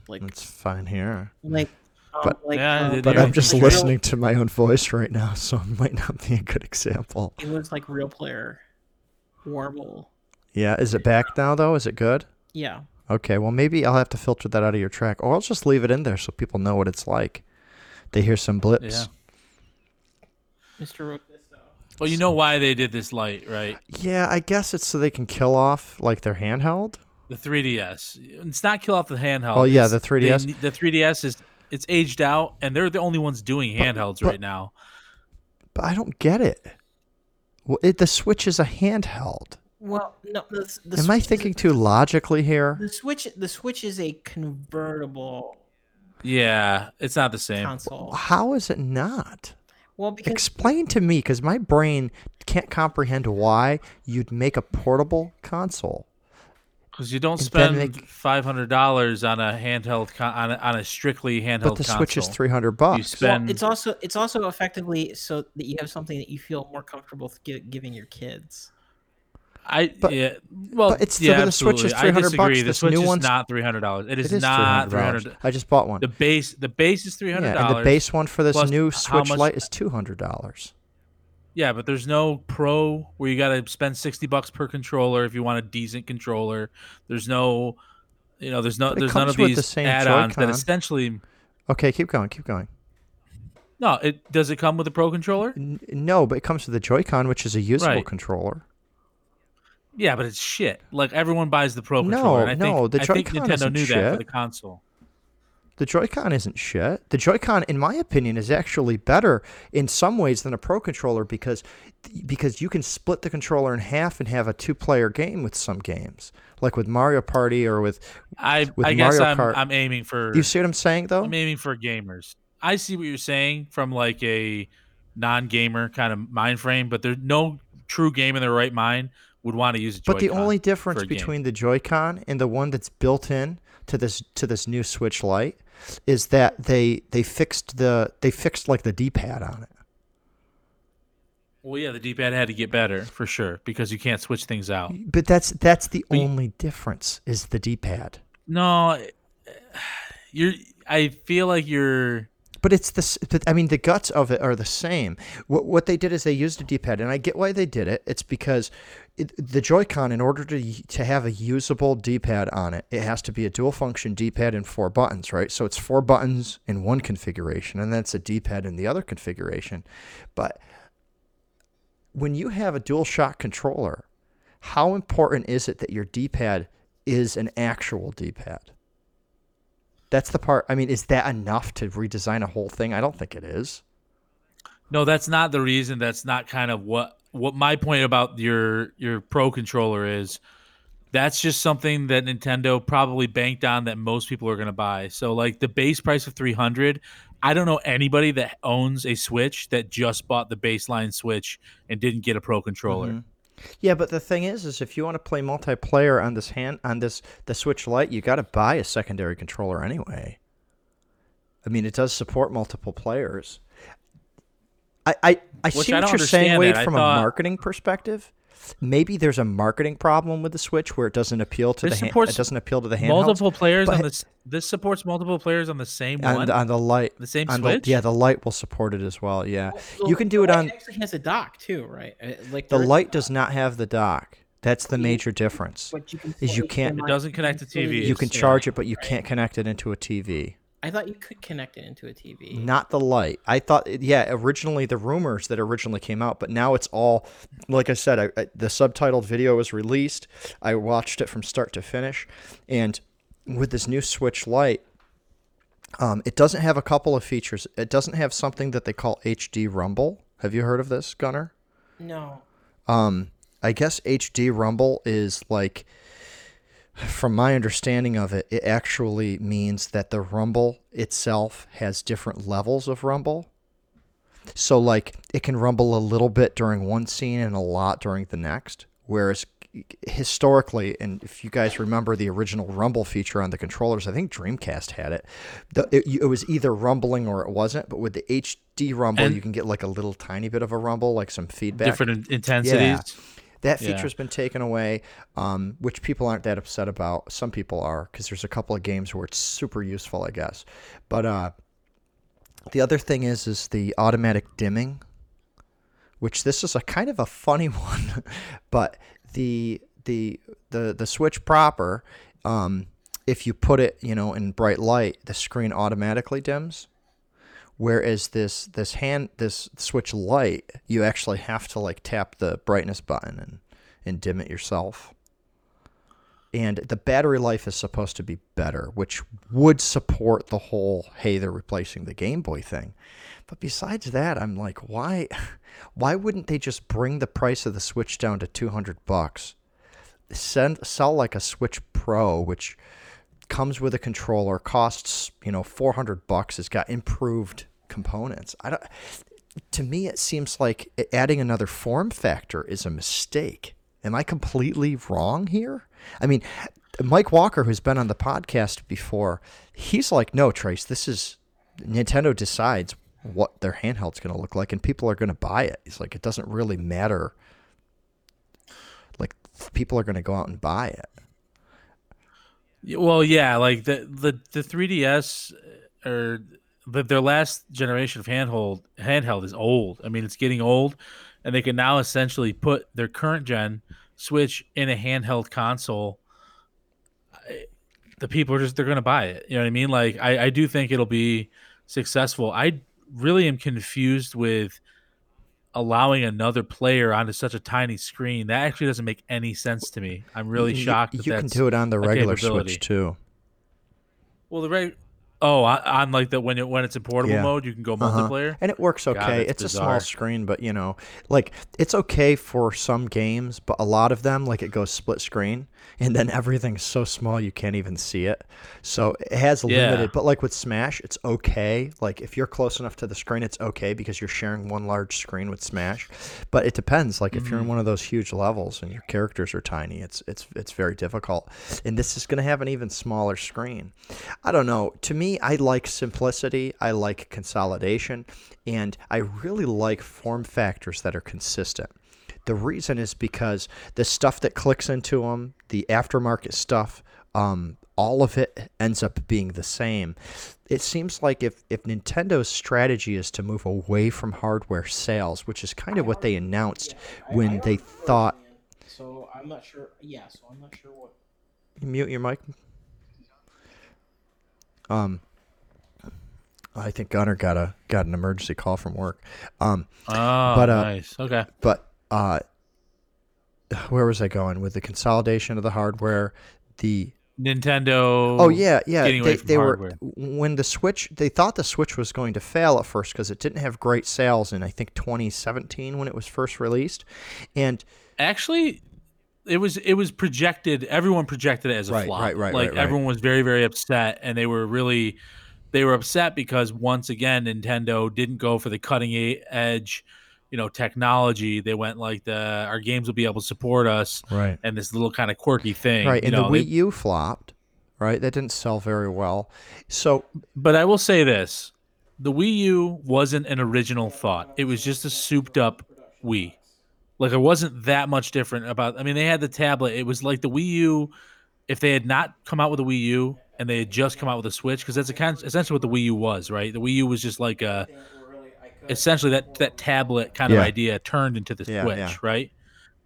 [SPEAKER 3] Like
[SPEAKER 2] It's fine here.
[SPEAKER 3] like um,
[SPEAKER 2] But-
[SPEAKER 3] like
[SPEAKER 1] Yeah, I
[SPEAKER 3] uh,
[SPEAKER 1] did
[SPEAKER 2] But
[SPEAKER 1] hear
[SPEAKER 2] I'm just
[SPEAKER 3] like real-
[SPEAKER 2] listening to my own voice right now, so it might not be a good example.
[SPEAKER 3] It was like real player warble.
[SPEAKER 2] Yeah, is it back now though? Is it good?
[SPEAKER 3] Yeah.
[SPEAKER 2] Okay, well maybe I'll have to filter that out of your track, or I'll just leave it in there so people know what it's like. They hear some blips.
[SPEAKER 1] Yeah.
[SPEAKER 3] Mr. wrote this though.
[SPEAKER 1] Well, you know why they did this light, right?
[SPEAKER 2] Yeah, I guess it's so they can kill off like their handheld.
[SPEAKER 1] The 3DS. It's not kill off the handheld.
[SPEAKER 2] Oh, yeah, the 3DS.
[SPEAKER 1] they- the 3DS is it's aged out, and they're the only ones doing handhelds
[SPEAKER 2] but-
[SPEAKER 1] right now.
[SPEAKER 2] But I don't get it. Well, it the Switch is a handheld.
[SPEAKER 3] Well, no. The, the
[SPEAKER 2] Am I
[SPEAKER 3] Switch is-
[SPEAKER 2] thinking too logically here?
[SPEAKER 3] The Switch. The Switch is a convertible
[SPEAKER 1] Yeah, it's not the same.
[SPEAKER 3] console.
[SPEAKER 2] How is it not?
[SPEAKER 3] Well, because
[SPEAKER 2] Explain to me, because my brain can't comprehend why you'd make a portable console.
[SPEAKER 1] Because you don't spend
[SPEAKER 2] make-
[SPEAKER 1] five hundred dollars on a handheld con- on a, on a strictly handheld. Console.
[SPEAKER 2] But the Switch is
[SPEAKER 1] console.
[SPEAKER 2] three hundred
[SPEAKER 1] You
[SPEAKER 2] bucks.
[SPEAKER 3] well, it's also it's also effectively so that you have something that you feel more comfortable giving your kids.
[SPEAKER 1] I
[SPEAKER 2] but-
[SPEAKER 1] yeah. Well,
[SPEAKER 2] but it's-
[SPEAKER 1] yeah,
[SPEAKER 2] the Switch is 300
[SPEAKER 1] disagree.
[SPEAKER 2] bucks.
[SPEAKER 1] The
[SPEAKER 2] This
[SPEAKER 1] Switch
[SPEAKER 2] new
[SPEAKER 1] is
[SPEAKER 2] one's-
[SPEAKER 1] not three hundred dollars. It is,
[SPEAKER 2] It is
[SPEAKER 1] not
[SPEAKER 2] $300. I just bought one.
[SPEAKER 1] The base the base is three hundred dollars.
[SPEAKER 2] and the base one for this new Switch
[SPEAKER 1] much-
[SPEAKER 2] Lite is two hundred dollars.
[SPEAKER 1] Yeah, but there's no pro where you got to spend 60 bucks per controller if you want a decent controller. There's no you know, there's no there's none of these
[SPEAKER 2] the same
[SPEAKER 1] add-ons that
[SPEAKER 2] Joy-Con.
[SPEAKER 1] essentially
[SPEAKER 2] Okay, keep going, keep going.
[SPEAKER 1] No, it does it come with a pro controller?
[SPEAKER 2] N- no, but it comes with the Joy-Con, which is a usable
[SPEAKER 1] Right.
[SPEAKER 2] controller.
[SPEAKER 1] Yeah, but it's shit. Like everyone buys the pro
[SPEAKER 2] No,
[SPEAKER 1] controller. and I think,
[SPEAKER 2] no, the
[SPEAKER 1] I think
[SPEAKER 2] Joy-Con
[SPEAKER 1] Nintendo knew that for the console.
[SPEAKER 2] The Joy-Con isn't shit. The Joy-Con, in my opinion, is actually better in some ways than a Pro controller because because you can split the controller in half and have a two-player game with some games, like with Mario Party or with.
[SPEAKER 1] I
[SPEAKER 2] With
[SPEAKER 1] I guess
[SPEAKER 2] Mario
[SPEAKER 1] I'm
[SPEAKER 2] Kart-
[SPEAKER 1] I'm aiming for
[SPEAKER 2] You see what I'm saying, though?
[SPEAKER 1] I'm aiming for gamers. I see what you're saying from like a non-gamer kind of mind frame, but there's no true game in their right mind would want to use a
[SPEAKER 2] But the only difference between the Joy-Con and the one that's built in to this to this new Switch Lite is that they they fixed the they fixed like the D-pad on it.
[SPEAKER 1] Well, yeah, the D-pad had to get better for sure because you can't switch things out.
[SPEAKER 2] But that's that's the
[SPEAKER 1] But you-
[SPEAKER 2] only difference is the D-pad.
[SPEAKER 1] No, you're. I feel like you're.
[SPEAKER 2] But it's the s- but, I mean the guts of it are the same. What what they did is they used a D-pad, and I get why they did it. It's because it, the Joy-Con, in order to to have a usable D-pad on it, it has to be a dual-function D-pad and four buttons, right? So it's four buttons in one configuration, and that's a D-pad in the other configuration. But when you have a DualShock controller, how important is it that your D-pad is an actual D-pad? That's the part. I mean, is that enough to redesign a whole thing? I don't think it is.
[SPEAKER 1] No, that's not the reason. That's not kind of what what my point about your your pro controller is. That's just something that Nintendo probably banked on that most people are going to buy. So like the base price of 300, I don't know anybody that owns a Switch that just bought the baseline Switch and didn't get a pro controller.
[SPEAKER 2] Mhm. Yeah, but the thing is, is if you want to play multiplayer on this hand on this the Switch Lite, you got to buy a secondary controller anyway. I mean, it does support multiple players. I I, I see
[SPEAKER 1] I
[SPEAKER 2] what
[SPEAKER 1] don't
[SPEAKER 2] you're saying, Wade, from
[SPEAKER 1] thought-
[SPEAKER 2] a marketing perspective. Maybe there's a marketing problem with the Switch where it doesn't appeal to
[SPEAKER 1] This
[SPEAKER 2] the hand, it doesn't appeal to the handhelds.
[SPEAKER 1] Multiple players on this this supports multiple players on the same
[SPEAKER 2] on,
[SPEAKER 1] one.
[SPEAKER 2] the- on the light,
[SPEAKER 1] the same
[SPEAKER 2] on
[SPEAKER 1] Switch?
[SPEAKER 2] The, yeah, the light will support it as well. Yeah,
[SPEAKER 3] Well,
[SPEAKER 2] you can do it on
[SPEAKER 3] Lite Actually, has a dock too, right? Uh, Like
[SPEAKER 2] the light. Does not have the dock. That's the major difference.
[SPEAKER 3] but you can
[SPEAKER 2] is you can't-
[SPEAKER 1] It doesn't connect to TV.
[SPEAKER 2] You can charge it, but you
[SPEAKER 3] right.
[SPEAKER 2] can't connect it into a TV.
[SPEAKER 3] I thought you could connect it into a TV.
[SPEAKER 2] Not the light. I thought, yeah, originally the rumors that originally came out, but now it's all, like I said, I, I, the subtitled video was released. I watched it from start to finish, and with this new Switch Lite, um, it doesn't have a couple of features. It doesn't have something that they call HD Rumble. Have you heard of this, Gunner?
[SPEAKER 3] No.
[SPEAKER 2] Um, I guess HD Rumble is like, from my understanding of it, it actually means that the rumble itself has different levels of rumble. So, like, it can rumble a little bit during one scene and a lot during the next. Whereas, historically, and if you guys remember the original rumble feature on the controllers, I think Dreamcast had it. The, it, it was either rumbling or it wasn't. But with the HD rumble,
[SPEAKER 1] And-
[SPEAKER 2] you can get like a little tiny bit of a rumble, like some feedback.
[SPEAKER 1] different in- intensities.
[SPEAKER 2] That
[SPEAKER 1] Yeah.
[SPEAKER 2] feature's been taken away, um, which people aren't that upset about. Some people are because there's a couple of games where it's super useful, I guess. But uh, the other thing is, is the automatic dimming, which this is a kind of a funny one, but the the the the Switch proper, um, if you put it, you know, in bright light, the screen automatically dims. Whereas this this hand this switch light, you actually have to like tap the brightness button and, and dim it yourself. And the battery life is supposed to be better, which would support the whole hey they're replacing the Game Boy thing. But besides that, I'm like, why why wouldn't they just bring the price of the Switch down to 200 bucks? Send sell like a Switch Pro, which comes with a controller, costs you know 400 bucks. It's got improved components. I don't. To me, it seems like adding another form factor is a mistake. Am I completely wrong here? I mean, Mike Walker, who's been on the podcast before, he's like, no, Trace, this is Nintendo decides what their handheld's going to look like, and people are going to buy it. He's like, it doesn't really matter. Like, people are going to go out and buy it.
[SPEAKER 1] Well, yeah, like the the the 3DS uh, or the, their last generation of handheld handheld is old. I mean, it's getting old, and they can now essentially put their current gen Switch in a handheld console. The people are just they're going to buy it. You know what I mean? Like I I do think it'll be successful. I really am confused with allowing another player onto such a tiny screen. That actually doesn't make any sense to me. I'm really
[SPEAKER 2] You-
[SPEAKER 1] shocked.
[SPEAKER 2] You,
[SPEAKER 1] that
[SPEAKER 2] can do it on the regular. Switch too.
[SPEAKER 1] Well, the right. Oh, on- like the when it when it's in portable
[SPEAKER 2] Yeah.
[SPEAKER 1] mode, you can go
[SPEAKER 2] Uh-huh.
[SPEAKER 1] multiplayer.
[SPEAKER 2] And it works okay.
[SPEAKER 1] that's
[SPEAKER 2] it's a small screen, but you know, like it's okay for some games, but a lot of them, like it goes split screen, and then everything's so small you can't even see it. So it has
[SPEAKER 1] Yeah.
[SPEAKER 2] limited. But like with Smash, it's okay. Like if you're close enough to the screen, it's okay because you're sharing one large screen with Smash. But it depends. Like if you're
[SPEAKER 1] Mm-hmm.
[SPEAKER 2] in one of those huge levels and your characters are tiny, it's it's it's very difficult. And this is going to have an even smaller screen. I don't know. To me, I like simplicity. I like consolidation, and I really like form factors that are consistent. The reason is because the stuff that clicks into them, the aftermarket stuff, um, all of it ends up being the same. It seems like if, if Nintendo's strategy is to move away from hardware sales, which is kind of what they announced when they thought.
[SPEAKER 3] So I'm not sure. Yeah, so I'm not sure what.
[SPEAKER 2] Mute your mic. Um, I think Gunner got a got an emergency call from work. Um,
[SPEAKER 1] Oh,
[SPEAKER 2] But, uh,
[SPEAKER 1] nice. Okay.
[SPEAKER 2] but uh, where was I going with the consolidation of the hardware? The
[SPEAKER 1] Nintendo.
[SPEAKER 2] Oh yeah, yeah. They, they were when the Switch. They thought the Switch was going to fail at first because it didn't have great sales in I think 2017 when it was first released, and
[SPEAKER 1] Actually, it was it was projected. Everyone projected it as a
[SPEAKER 2] Right,
[SPEAKER 1] flop.
[SPEAKER 2] right, right,
[SPEAKER 1] Like
[SPEAKER 2] right, right.
[SPEAKER 1] everyone was very very upset, and they were really they were upset because once again Nintendo didn't go for the cutting edge, you know, technology. They went like the our games will be able to support us,
[SPEAKER 2] right,
[SPEAKER 1] and this little kind of quirky thing.
[SPEAKER 2] right,
[SPEAKER 1] you
[SPEAKER 2] and
[SPEAKER 1] know,
[SPEAKER 2] the
[SPEAKER 1] they-
[SPEAKER 2] Wii U flopped. Right, that didn't sell very well. So
[SPEAKER 1] But I will say this: the Wii U wasn't an original thought. It was just a souped up Wii. Like it wasn't that much different about. I mean, they had the tablet. It was like the Wii U. If they had not come out with a Wii U and they had just come out with a Switch, because that's a kind essentially what the Wii U was, right? The Wii U was just like a essentially that that tablet kind
[SPEAKER 2] Yeah.
[SPEAKER 1] of idea turned into the
[SPEAKER 2] Yeah,
[SPEAKER 1] Switch,
[SPEAKER 2] yeah.
[SPEAKER 1] right?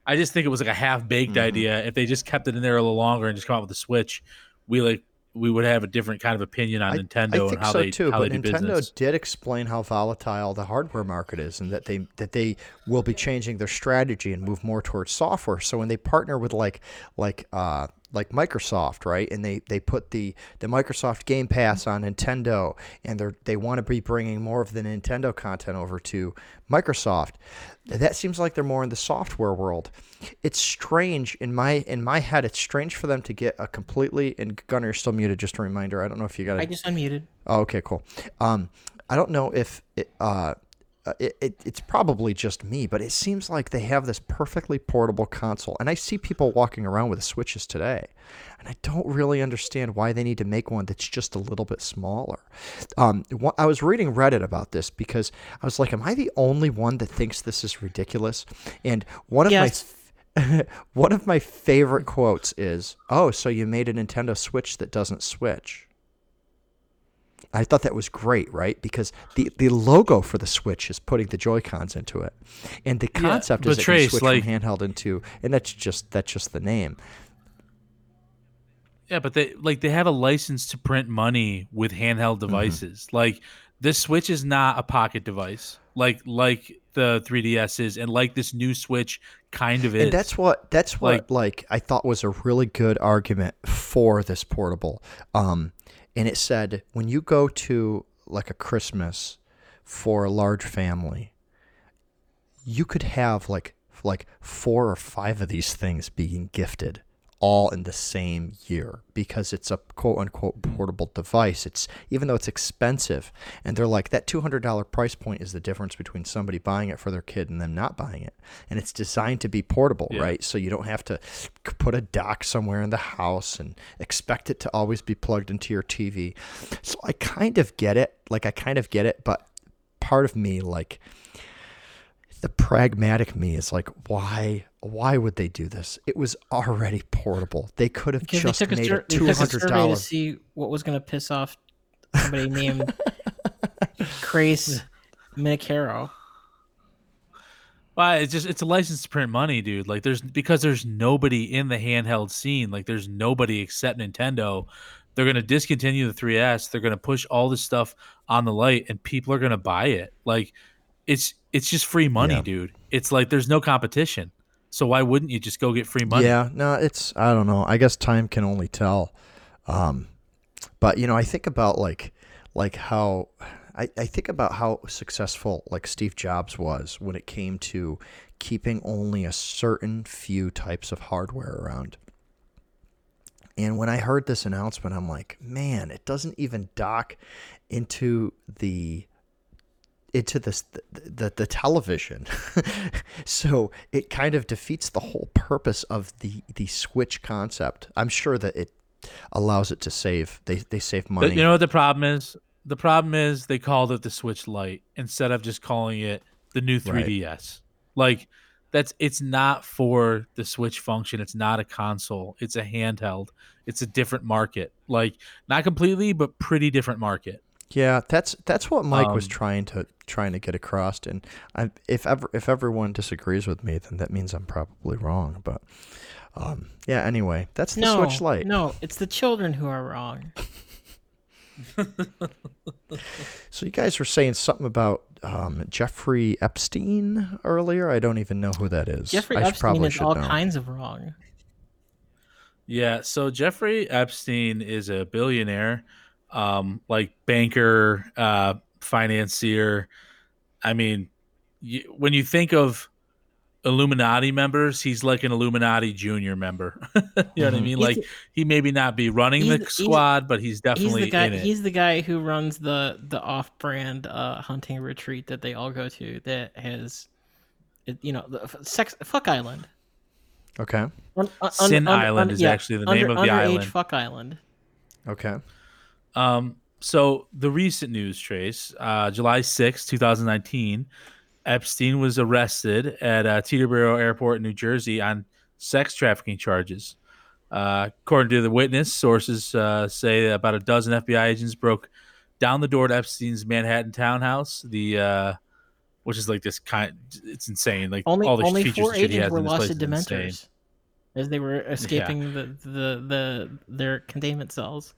[SPEAKER 1] I just think it was like a half baked
[SPEAKER 2] Mhm.
[SPEAKER 1] idea. If they just kept it in there a little longer and just come out with the Switch, we like we would have a different kind of opinion on
[SPEAKER 2] I-
[SPEAKER 1] Nintendo
[SPEAKER 2] I
[SPEAKER 1] and how
[SPEAKER 2] so
[SPEAKER 1] they
[SPEAKER 2] too.
[SPEAKER 1] how
[SPEAKER 2] But
[SPEAKER 1] they do
[SPEAKER 2] Nintendo
[SPEAKER 1] business.
[SPEAKER 2] did explain how volatile the hardware market is, and that they that they will be changing their strategy and move more towards software. So when they partner with like like uh, like Microsoft, right, and they they put the the Microsoft Game Pass on Nintendo, and they they want to be bringing more of the Nintendo content over to Microsoft. That seems like they're more in the software world. It's strange in my in my head. It's strange for them to get a completely and Gunner, you're still muted. Just a reminder. I don't know if you got.
[SPEAKER 3] I just unmuted.
[SPEAKER 2] Oh, okay, cool. Um, I don't know if it, uh, uh, it, it, it's probably just me, but it seems like they have this perfectly portable console, and I see people walking around with Switches today, and I don't really understand why they need to make one that's just a little bit smaller. Um, I was reading Reddit about this because I was like, "Am I the only one that thinks this is ridiculous?" And one of
[SPEAKER 3] Yes.
[SPEAKER 2] my one of my favorite quotes is, "Oh, so you made a Nintendo Switch that doesn't switch." I thought that was great, right? Because the, the logo for the Switch is putting the Joy Cons into it, and the concept
[SPEAKER 1] but
[SPEAKER 2] is that you switch
[SPEAKER 1] like-
[SPEAKER 2] from handheld into, and that's just that's just the name.
[SPEAKER 1] Yeah, but they like they have a license to print money with
[SPEAKER 2] Mm-hmm.
[SPEAKER 1] handheld devices. Like this Switch is not a pocket device. Like like the 3DS is, and like this new Switch kind of is.
[SPEAKER 2] And that's what that's what
[SPEAKER 1] Like-
[SPEAKER 2] like, I thought was a really good argument for this portable. Um, and it said when you go to like a Christmas for a large family, you could have like like four or five of these things being gifted all in the same year because it's a quote unquote portable device. It's even though it's expensive and they're like that $200 price point is the difference between somebody buying it for their kid and them not buying it. And it's designed to be portable,
[SPEAKER 1] Yeah.
[SPEAKER 2] right? So you don't have to put a dock somewhere in the house and expect it to always be plugged into your TV. So I kind of get it. Like I kind of get it, but part of me like the pragmatic me is like why why would they do this it was already portable they could have
[SPEAKER 3] Because
[SPEAKER 2] just
[SPEAKER 3] they took
[SPEAKER 2] made
[SPEAKER 3] sur-
[SPEAKER 2] a
[SPEAKER 3] they a to
[SPEAKER 2] $200
[SPEAKER 3] see what was going to piss off somebody named Crace Minicaro.
[SPEAKER 1] Well, it's just it's a license to print money, dude. Like there's because there's nobody in the handheld scene. Like there's nobody except Nintendo. They're gonna discontinue the 3S. They're gonna push all this stuff on the light, and people are gonna buy it. Like it's it's just free money,
[SPEAKER 2] Yeah.
[SPEAKER 1] dude. It's like there's no competition. So why wouldn't you just go get free money?
[SPEAKER 2] yeah no it's i don't know i guess time can only tell um but you know i think about like like how I, I think about how successful like steve jobs was when it came to keeping only a certain few types of hardware around And when I heard this announcement, I'm like, man, it doesn't even dock into the into this the, the, the television. so it kind of defeats the whole purpose of the the Switch concept. I'm sure that it allows it to save. They they save
[SPEAKER 1] But
[SPEAKER 2] money.
[SPEAKER 1] you know what the problem is? The problem is they called it the Switch Lite instead of just calling it the new 3DS. Like that's it's not for the Switch function. It's not a console. It's a handheld. It's a different market. Like not completely, but pretty different market.
[SPEAKER 2] Yeah, that's that's what Mike was
[SPEAKER 1] Um,
[SPEAKER 2] trying to trying to get across, and I, if ever if everyone disagrees with me, then that means I'm probably wrong. But um, yeah, anyway, that's the
[SPEAKER 3] no,
[SPEAKER 2] Switch Lite.
[SPEAKER 3] no, it's the children who are wrong.
[SPEAKER 2] So you guys were saying something about um, Jeffrey Epstein earlier. I don't even know who that is.
[SPEAKER 3] Jeffrey
[SPEAKER 2] I should-
[SPEAKER 3] Epstein
[SPEAKER 2] probably
[SPEAKER 3] is
[SPEAKER 2] should
[SPEAKER 3] all
[SPEAKER 2] know.
[SPEAKER 3] kinds of wrong.
[SPEAKER 1] Yeah, so Jeffrey Epstein is a billionaire, um, like banker, uh, financier. I mean, you, when you think of Illuminati members, he's like an Illuminati junior member. you know what I
[SPEAKER 2] Mhm.
[SPEAKER 1] mean?
[SPEAKER 3] He's
[SPEAKER 1] Like
[SPEAKER 3] the-
[SPEAKER 1] he maybe not be running the
[SPEAKER 3] the- he's-
[SPEAKER 1] squad, but he's
[SPEAKER 3] He's
[SPEAKER 1] definitely
[SPEAKER 3] the guy.
[SPEAKER 1] in it.
[SPEAKER 3] He's the guy who runs the the off-brand uh, hunting retreat that they all go to. That has, you know, the sex fuck island.
[SPEAKER 2] Okay.
[SPEAKER 3] Un- un-
[SPEAKER 1] Sin
[SPEAKER 3] un- un-
[SPEAKER 1] Island
[SPEAKER 3] un-
[SPEAKER 1] is
[SPEAKER 3] yeah,
[SPEAKER 1] actually the name of the
[SPEAKER 3] underage
[SPEAKER 1] island.
[SPEAKER 3] Fuck island.
[SPEAKER 2] Okay.
[SPEAKER 1] Um, so the recent news, Trace, uh, July sixth, two 2019, Epstein was arrested at uh, Teterboro Airport in New Jersey on sex trafficking charges. Uh, according to the witness, sources uh, say that about a dozen FBI agents broke down the door to Epstein's Manhattan townhouse. The uh, which is like this kind, it's insane. Like
[SPEAKER 3] Only
[SPEAKER 1] all the
[SPEAKER 3] only
[SPEAKER 1] features
[SPEAKER 3] four
[SPEAKER 1] and shit he
[SPEAKER 3] agents were lost to
[SPEAKER 1] is insane.
[SPEAKER 3] Dementors as they were escaping the, the the their containment cells.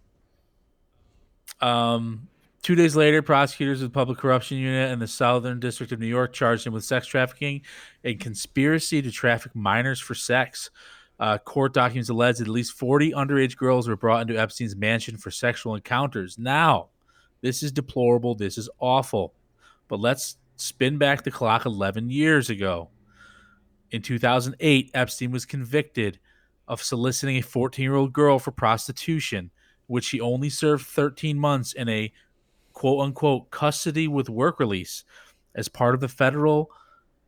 [SPEAKER 1] Um, two days later, prosecutors of the Public Corruption Unit in the Southern District of New York charged him with sex trafficking and conspiracy to traffic minors for sex. Uh, court documents allege that at least 40 underage girls were brought into Epstein's mansion for sexual encounters. Now, this is deplorable. This is awful. But let's spin back the clock 11 years ago. In 2008, Epstein was convicted of soliciting a 14 year old girl for prostitution which he only served 13 months in a quote unquote custody with work release as part of the federal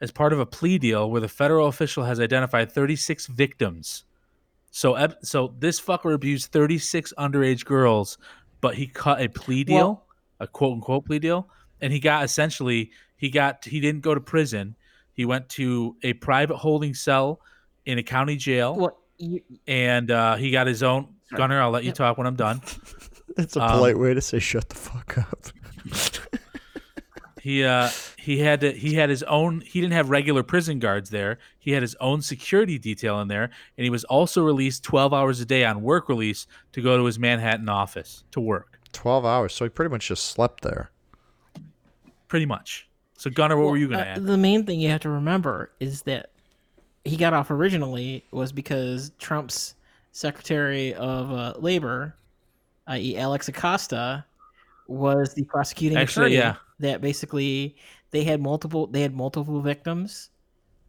[SPEAKER 1] as part of a plea deal where the federal official has identified 36 victims. So so this fucker abused 36 underage girls, but he cut a plea deal,
[SPEAKER 3] Well-
[SPEAKER 1] a quote unquote plea deal, and he got essentially he got he didn't go to prison. He went to a private holding cell in a county jail
[SPEAKER 3] Well,
[SPEAKER 1] and uh, he got his own gunner. I'll let you
[SPEAKER 3] Yep.
[SPEAKER 1] talk when I'm done.
[SPEAKER 2] It's a
[SPEAKER 1] Um,
[SPEAKER 2] polite way to say shut the fuck up.
[SPEAKER 1] He uh he had to he had his own he didn't have regular prison guards there. He had his own security detail in there, and he was also released 12 hours a day on work release to go to his Manhattan office to work.
[SPEAKER 2] Twelve hours, so he pretty much just slept there.
[SPEAKER 1] Pretty much. So Gunner, what were you gonna
[SPEAKER 3] uh,
[SPEAKER 1] add?
[SPEAKER 3] The main thing you have to remember is that he got off originally was because Trump's Secretary of uh, Labor, i.e., Alex Acosta, was the prosecuting
[SPEAKER 1] Actually,
[SPEAKER 3] attorney.
[SPEAKER 1] yeah.
[SPEAKER 3] That basically they had multiple they had multiple victims,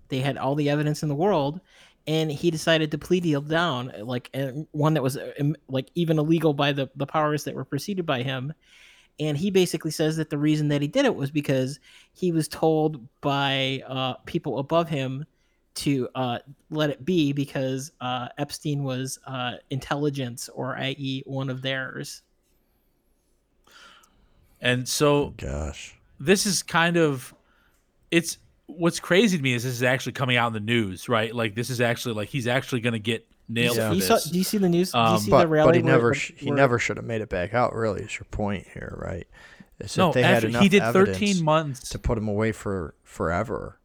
[SPEAKER 3] they had all the evidence in the world, and he decided to plea deal down like one that was uh, like even illegal by the the powers that were preceded by him and he basically says that the reason that he did it was because he was told by uh, people above him to uh, let it be because uh, Epstein was uh, intelligence or i.e. one of theirs.
[SPEAKER 1] And so
[SPEAKER 2] Gosh.
[SPEAKER 1] this is kind of it's what's crazy to me is this is actually coming out in the news, right? Like this is actually like he's actually gonna get nailed
[SPEAKER 2] Yeah.
[SPEAKER 1] for
[SPEAKER 3] You
[SPEAKER 1] this.
[SPEAKER 3] saw, do you see the news? do
[SPEAKER 1] Um,
[SPEAKER 3] you see
[SPEAKER 2] But
[SPEAKER 3] the rally?
[SPEAKER 2] but he
[SPEAKER 3] where-
[SPEAKER 2] never
[SPEAKER 3] where-
[SPEAKER 2] he
[SPEAKER 3] where-
[SPEAKER 2] never should have made it back out. Really, is your point here, right? Is that
[SPEAKER 1] no,
[SPEAKER 2] they had
[SPEAKER 1] after,
[SPEAKER 2] enough
[SPEAKER 1] he did 13 months
[SPEAKER 2] to put him away for forever.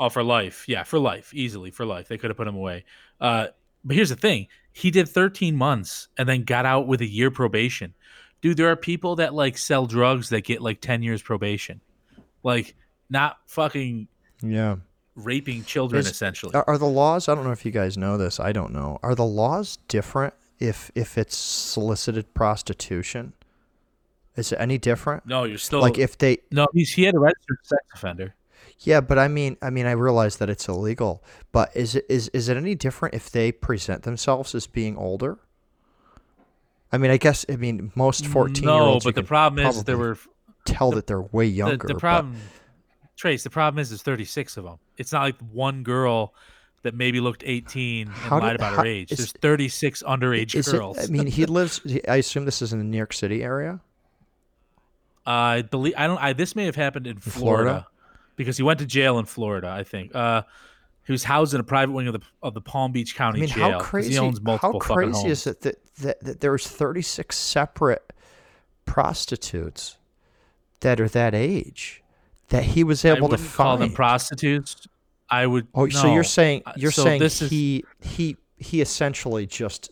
[SPEAKER 1] Oh, for life. Yeah, for life. Easily for life. They could have put him away. Uh, but here's the thing he did 13 months and then got out with a year probation. Dude, there are people that like sell drugs that get like 10 years probation. Like, not fucking
[SPEAKER 2] Yeah.
[SPEAKER 1] raping children,
[SPEAKER 2] Is-
[SPEAKER 1] essentially.
[SPEAKER 2] Are, are the laws? I don't know if you guys know this. I don't know. Are the laws different if if it's solicited prostitution? Is it any different?
[SPEAKER 1] no, you're still.
[SPEAKER 2] Like if they
[SPEAKER 1] no, he's, he had a registered sex offender.
[SPEAKER 2] Yeah, but I mean, I mean, I realize that it's illegal. But is it is is it any different if they present themselves as being older? I mean, I guess I mean most fourteen year
[SPEAKER 1] No,
[SPEAKER 2] olds.
[SPEAKER 1] but the problem is there were.
[SPEAKER 2] tell that they're way younger.
[SPEAKER 1] the
[SPEAKER 2] but-
[SPEAKER 1] problem, Trace, the problem is there's 36 of them. It's not like one girl that maybe looked 18 and
[SPEAKER 2] How
[SPEAKER 1] lied
[SPEAKER 2] did-
[SPEAKER 1] about
[SPEAKER 2] how-
[SPEAKER 1] her age.
[SPEAKER 2] is-
[SPEAKER 1] There's 36 underage
[SPEAKER 2] Is it,
[SPEAKER 1] girls.
[SPEAKER 2] I mean, he lives. I assume this is in the New York City area.
[SPEAKER 1] I believe I don't. I this may have happened in
[SPEAKER 2] Florida?
[SPEAKER 1] Florida, because he went to jail in Florida. I think. Uh, he was housed in a private wing of the of the Palm Beach County I
[SPEAKER 2] mean,
[SPEAKER 1] jail.
[SPEAKER 2] how crazy?
[SPEAKER 1] He owns multiple
[SPEAKER 2] how crazy
[SPEAKER 1] homes.
[SPEAKER 2] is it that, that that there was 36 separate prostitutes that are that age that he was able to
[SPEAKER 1] wouldn't call them
[SPEAKER 2] find?
[SPEAKER 1] prostitutes. I would.
[SPEAKER 2] Oh, so you're saying
[SPEAKER 1] Uh,
[SPEAKER 2] you're
[SPEAKER 1] so
[SPEAKER 2] saying
[SPEAKER 1] this is-
[SPEAKER 2] he he he essentially just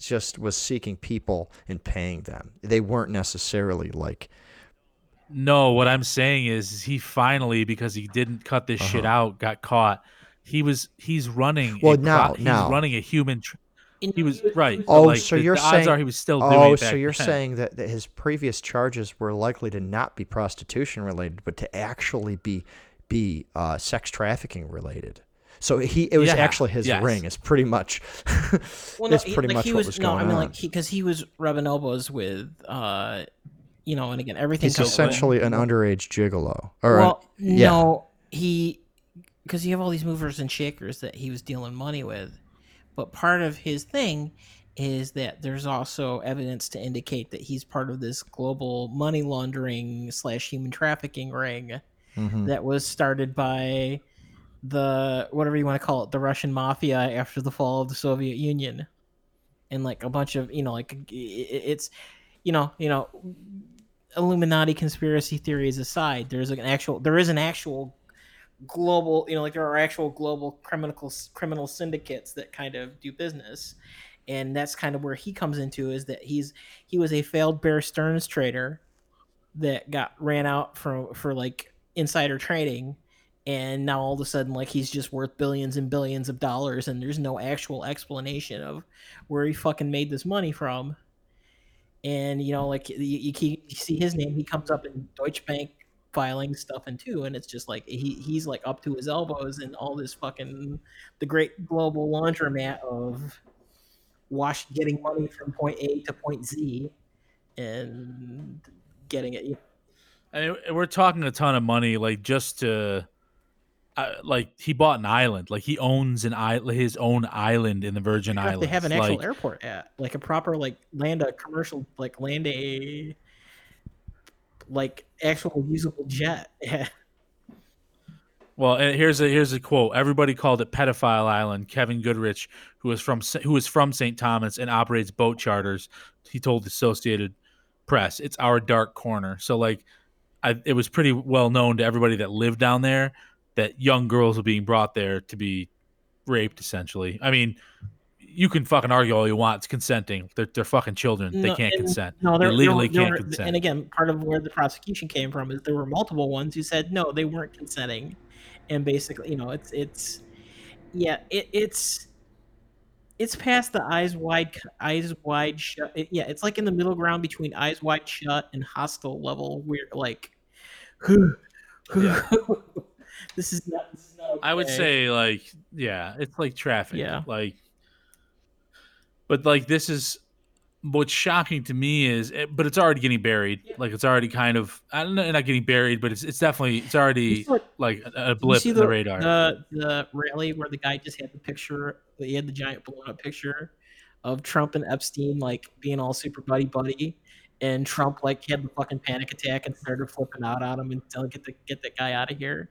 [SPEAKER 2] just was seeking people and paying them. They weren't necessarily like
[SPEAKER 1] No, what I'm saying is, is he finally because he didn't cut this shit out, got caught. He was he's running.
[SPEAKER 2] Uh-huh. Well,
[SPEAKER 1] a pro-
[SPEAKER 2] now-
[SPEAKER 1] he's
[SPEAKER 2] now.
[SPEAKER 1] running a human. Tr-
[SPEAKER 3] In-
[SPEAKER 1] he was right.
[SPEAKER 2] Oh,
[SPEAKER 1] like,
[SPEAKER 2] so
[SPEAKER 1] the,
[SPEAKER 2] you're
[SPEAKER 1] the odds
[SPEAKER 2] saying-
[SPEAKER 1] are he was still doing
[SPEAKER 2] Oh,
[SPEAKER 1] it
[SPEAKER 2] so you're
[SPEAKER 1] then.
[SPEAKER 2] saying that, that his previous charges were likely to not be prostitution related, but to actually be be uh, sex trafficking related. So he it was
[SPEAKER 1] Yeah,
[SPEAKER 2] actually his
[SPEAKER 1] yes.
[SPEAKER 2] ring. Is pretty much.
[SPEAKER 3] Well,
[SPEAKER 2] that's
[SPEAKER 3] he-
[SPEAKER 2] pretty
[SPEAKER 3] like,
[SPEAKER 2] much
[SPEAKER 3] he
[SPEAKER 2] what
[SPEAKER 3] was,
[SPEAKER 2] was
[SPEAKER 3] no,
[SPEAKER 2] going
[SPEAKER 3] I mean,
[SPEAKER 2] on.
[SPEAKER 3] like, because he, was rubbing elbows with, uh, you know, and again, everything.
[SPEAKER 2] He's essentially an underage gigolo. Or a-
[SPEAKER 3] well,
[SPEAKER 2] yeah.
[SPEAKER 3] no, he, because you have all these movers and shakers that he was dealing money with, but part of his thing is that there's also evidence to indicate that he's part of this global money laundering slash human trafficking ring
[SPEAKER 2] Mhm.
[SPEAKER 3] that was started by the whatever you want to call it, the Russian mafia after the fall of the Soviet Union, and like a bunch of you know like it's you know you know Illuminati conspiracy theories aside, there's like an actual there is an actual global you know like there are actual global criminal criminal syndicates that kind of do business. And that's kind of where he comes into is that he's he was a failed bear stearns trader that got ran out for for like insider trading. And now all of a sudden like he's just worth billions and billions of dollars and there's no actual explanation of where he fucking made this money from and you know like you, you, you see his name he comes up in deutsche bank filing stuff and too and it's just like he, he's like up to his elbows in all this fucking the great global laundromat of wash getting money from point a to point z and getting it
[SPEAKER 1] mean, we're talking a ton of money, like just to, uh, like he bought an island, like he owns an island, his own island in the Virgin Islands.
[SPEAKER 3] They have an actual
[SPEAKER 1] like,
[SPEAKER 3] airport at like a proper like land a commercial like land a like actual usable jet. Yeah.
[SPEAKER 1] Well, and here's a here's a quote. Everybody called it pedophile island. Kevin Goodrich, who is from who is from St. Thomas and operates boat charters, he told the Associated Press, "It's our dark corner." So like, I, it was pretty well known to everybody that lived down there that young girls were being brought there to be raped. Essentially, I mean, you can fucking argue all you want. It's consenting. They're they're fucking children. they can't
[SPEAKER 3] and-
[SPEAKER 1] consent.
[SPEAKER 3] No,
[SPEAKER 1] they
[SPEAKER 3] there,
[SPEAKER 1] legally can't consent.
[SPEAKER 3] And again, part of where the prosecution came from is there were multiple ones who said no, they weren't consenting, and basically, you know, it's it's yeah, it, it's it's past the eyes wide eyes wide shut. It, yeah, it's like in the middle ground between eyes wide shut and Hostel level. Where like, this is not. This is not
[SPEAKER 1] I would say like yeah, it's like traffic.
[SPEAKER 3] Yeah.
[SPEAKER 1] Like but like this is what's shocking to me is it, but it's already getting buried. Like it's already kind of I don't know not getting buried, but it's it's definitely it's already
[SPEAKER 3] like,
[SPEAKER 1] like a, a
[SPEAKER 3] you
[SPEAKER 1] blip
[SPEAKER 3] see
[SPEAKER 1] in the, radar.
[SPEAKER 3] The the rally where the guy just had the picture, he had the giant blown up picture of Trump and Epstein like being all super buddy buddy, and Trump like had the fucking panic attack and started flipping out on him and telling get the get that guy out of here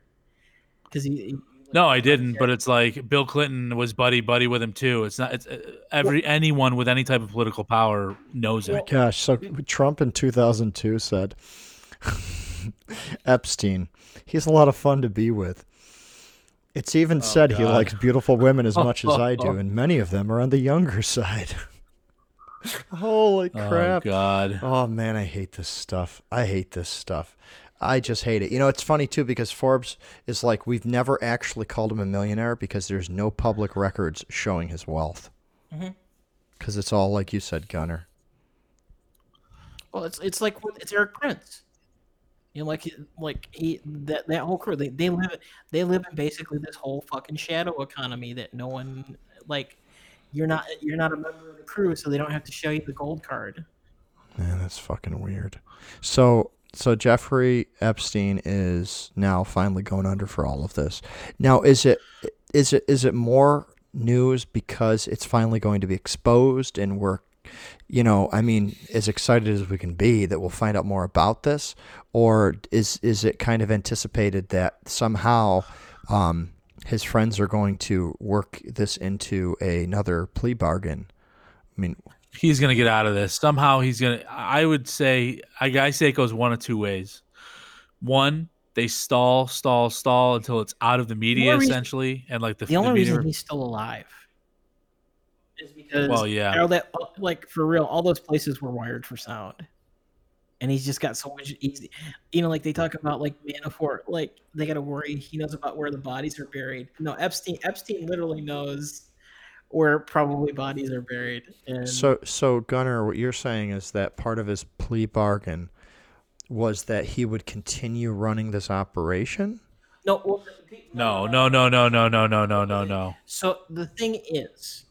[SPEAKER 3] because he, he-
[SPEAKER 1] no, I didn't, but it's like Bill Clinton was buddy buddy with him too. It's not it's uh, every anyone with any type of political power knows it.
[SPEAKER 2] Gosh, so Trump in 2002 said Epstein, he's a lot of fun to be with. It's even said he likes beautiful women as much as I do, and many of them are on the younger side. Holy
[SPEAKER 1] Oh
[SPEAKER 2] crap.
[SPEAKER 1] god.
[SPEAKER 2] Oh man, I hate this stuff. I hate this stuff. I just hate it. You know, it's funny too because Forbes is like we've never actually called him a millionaire because there's no public records showing his wealth.
[SPEAKER 3] Mm-hmm.
[SPEAKER 2] Because it's all like you said, Gunner.
[SPEAKER 3] well, it's it's like it's Erik Prince. You know, like like he that that whole crew they, they live they live in basically this whole fucking shadow economy that no one like you're not you're not a member of the crew so they don't have to show you the gold card.
[SPEAKER 2] Man, that's fucking weird. So, so Jeffrey Epstein is now finally going under for all of this. Now, is it is it is it more news because it's finally going to be exposed and we're you know, I mean, as excited as we can be that we'll find out more about this, or is is it kind of anticipated that somehow um, his friends are going to work this into another plea bargain? I mean,
[SPEAKER 1] he's gonna get out of this somehow. He's gonna. I would say, I I say it goes one of two ways. One, they stall, stall, stall until it's out of the media
[SPEAKER 3] reason-
[SPEAKER 1] essentially, and like the,
[SPEAKER 3] The only
[SPEAKER 1] media
[SPEAKER 3] reason he's still alive is because
[SPEAKER 1] Well, yeah.
[SPEAKER 3] all that like for real, all those places were wired for sound, and he's just got so much easy. You know, like they talk about like Manafort, like they got to worry. He knows about where the bodies are buried. No, Epstein. Epstein literally knows where probably bodies are buried. And
[SPEAKER 2] so so Gunner, what you're saying is that part of his plea bargain was that he would continue running this operation.
[SPEAKER 3] no, well, the- the-
[SPEAKER 1] No, no, no, no, no, no, no, no, no, no.
[SPEAKER 3] So the thing is,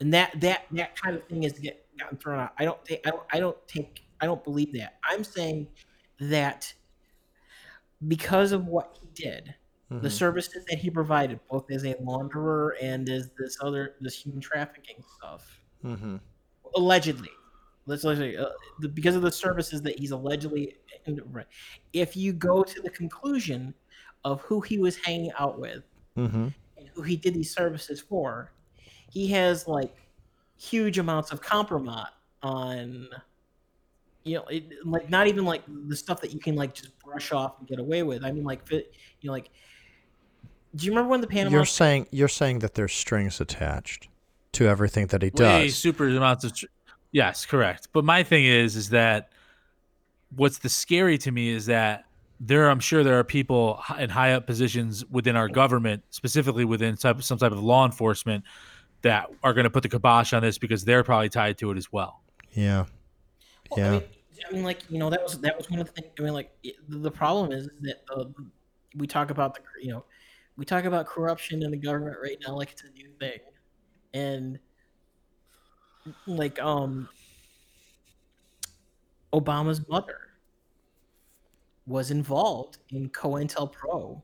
[SPEAKER 3] and that that that kind of thing is get gotten thrown out. I don't think I don't I don't take I don't believe that. I'm saying that because of what he did, the services that he provided, both as a launderer and as this other this human trafficking stuff,
[SPEAKER 2] Mm-hmm.
[SPEAKER 3] allegedly. Let's uh, the, because of the services that he's allegedly. If you go to the conclusion of who he was hanging out with
[SPEAKER 2] Mm-hmm.
[SPEAKER 3] and who he did these services for, he has like huge amounts of compromise on, you know, it, like not even like the stuff that you can like just brush off and get away with. I mean, like, you know, like, do you remember when the Panama?
[SPEAKER 2] You're saying you're saying that there's strings attached to everything that he does.
[SPEAKER 1] Way
[SPEAKER 2] does.
[SPEAKER 1] super amounts of. Tr- yes, correct. But my thing is, is that what's the scary to me is that there, I'm sure there are people in high up positions within our government, specifically within type, some type of law enforcement, that are going to put the kibosh on this because they're probably tied to it as well.
[SPEAKER 2] Yeah.
[SPEAKER 3] Well, I
[SPEAKER 2] Yeah.
[SPEAKER 3] mean, I mean, like you know, that was that was one of the things. I mean, like the the problem is that uh, we talk about the you know we talk about corruption in the government right now like it's a new thing, and like um Obama's mother was involved in COINTELPRO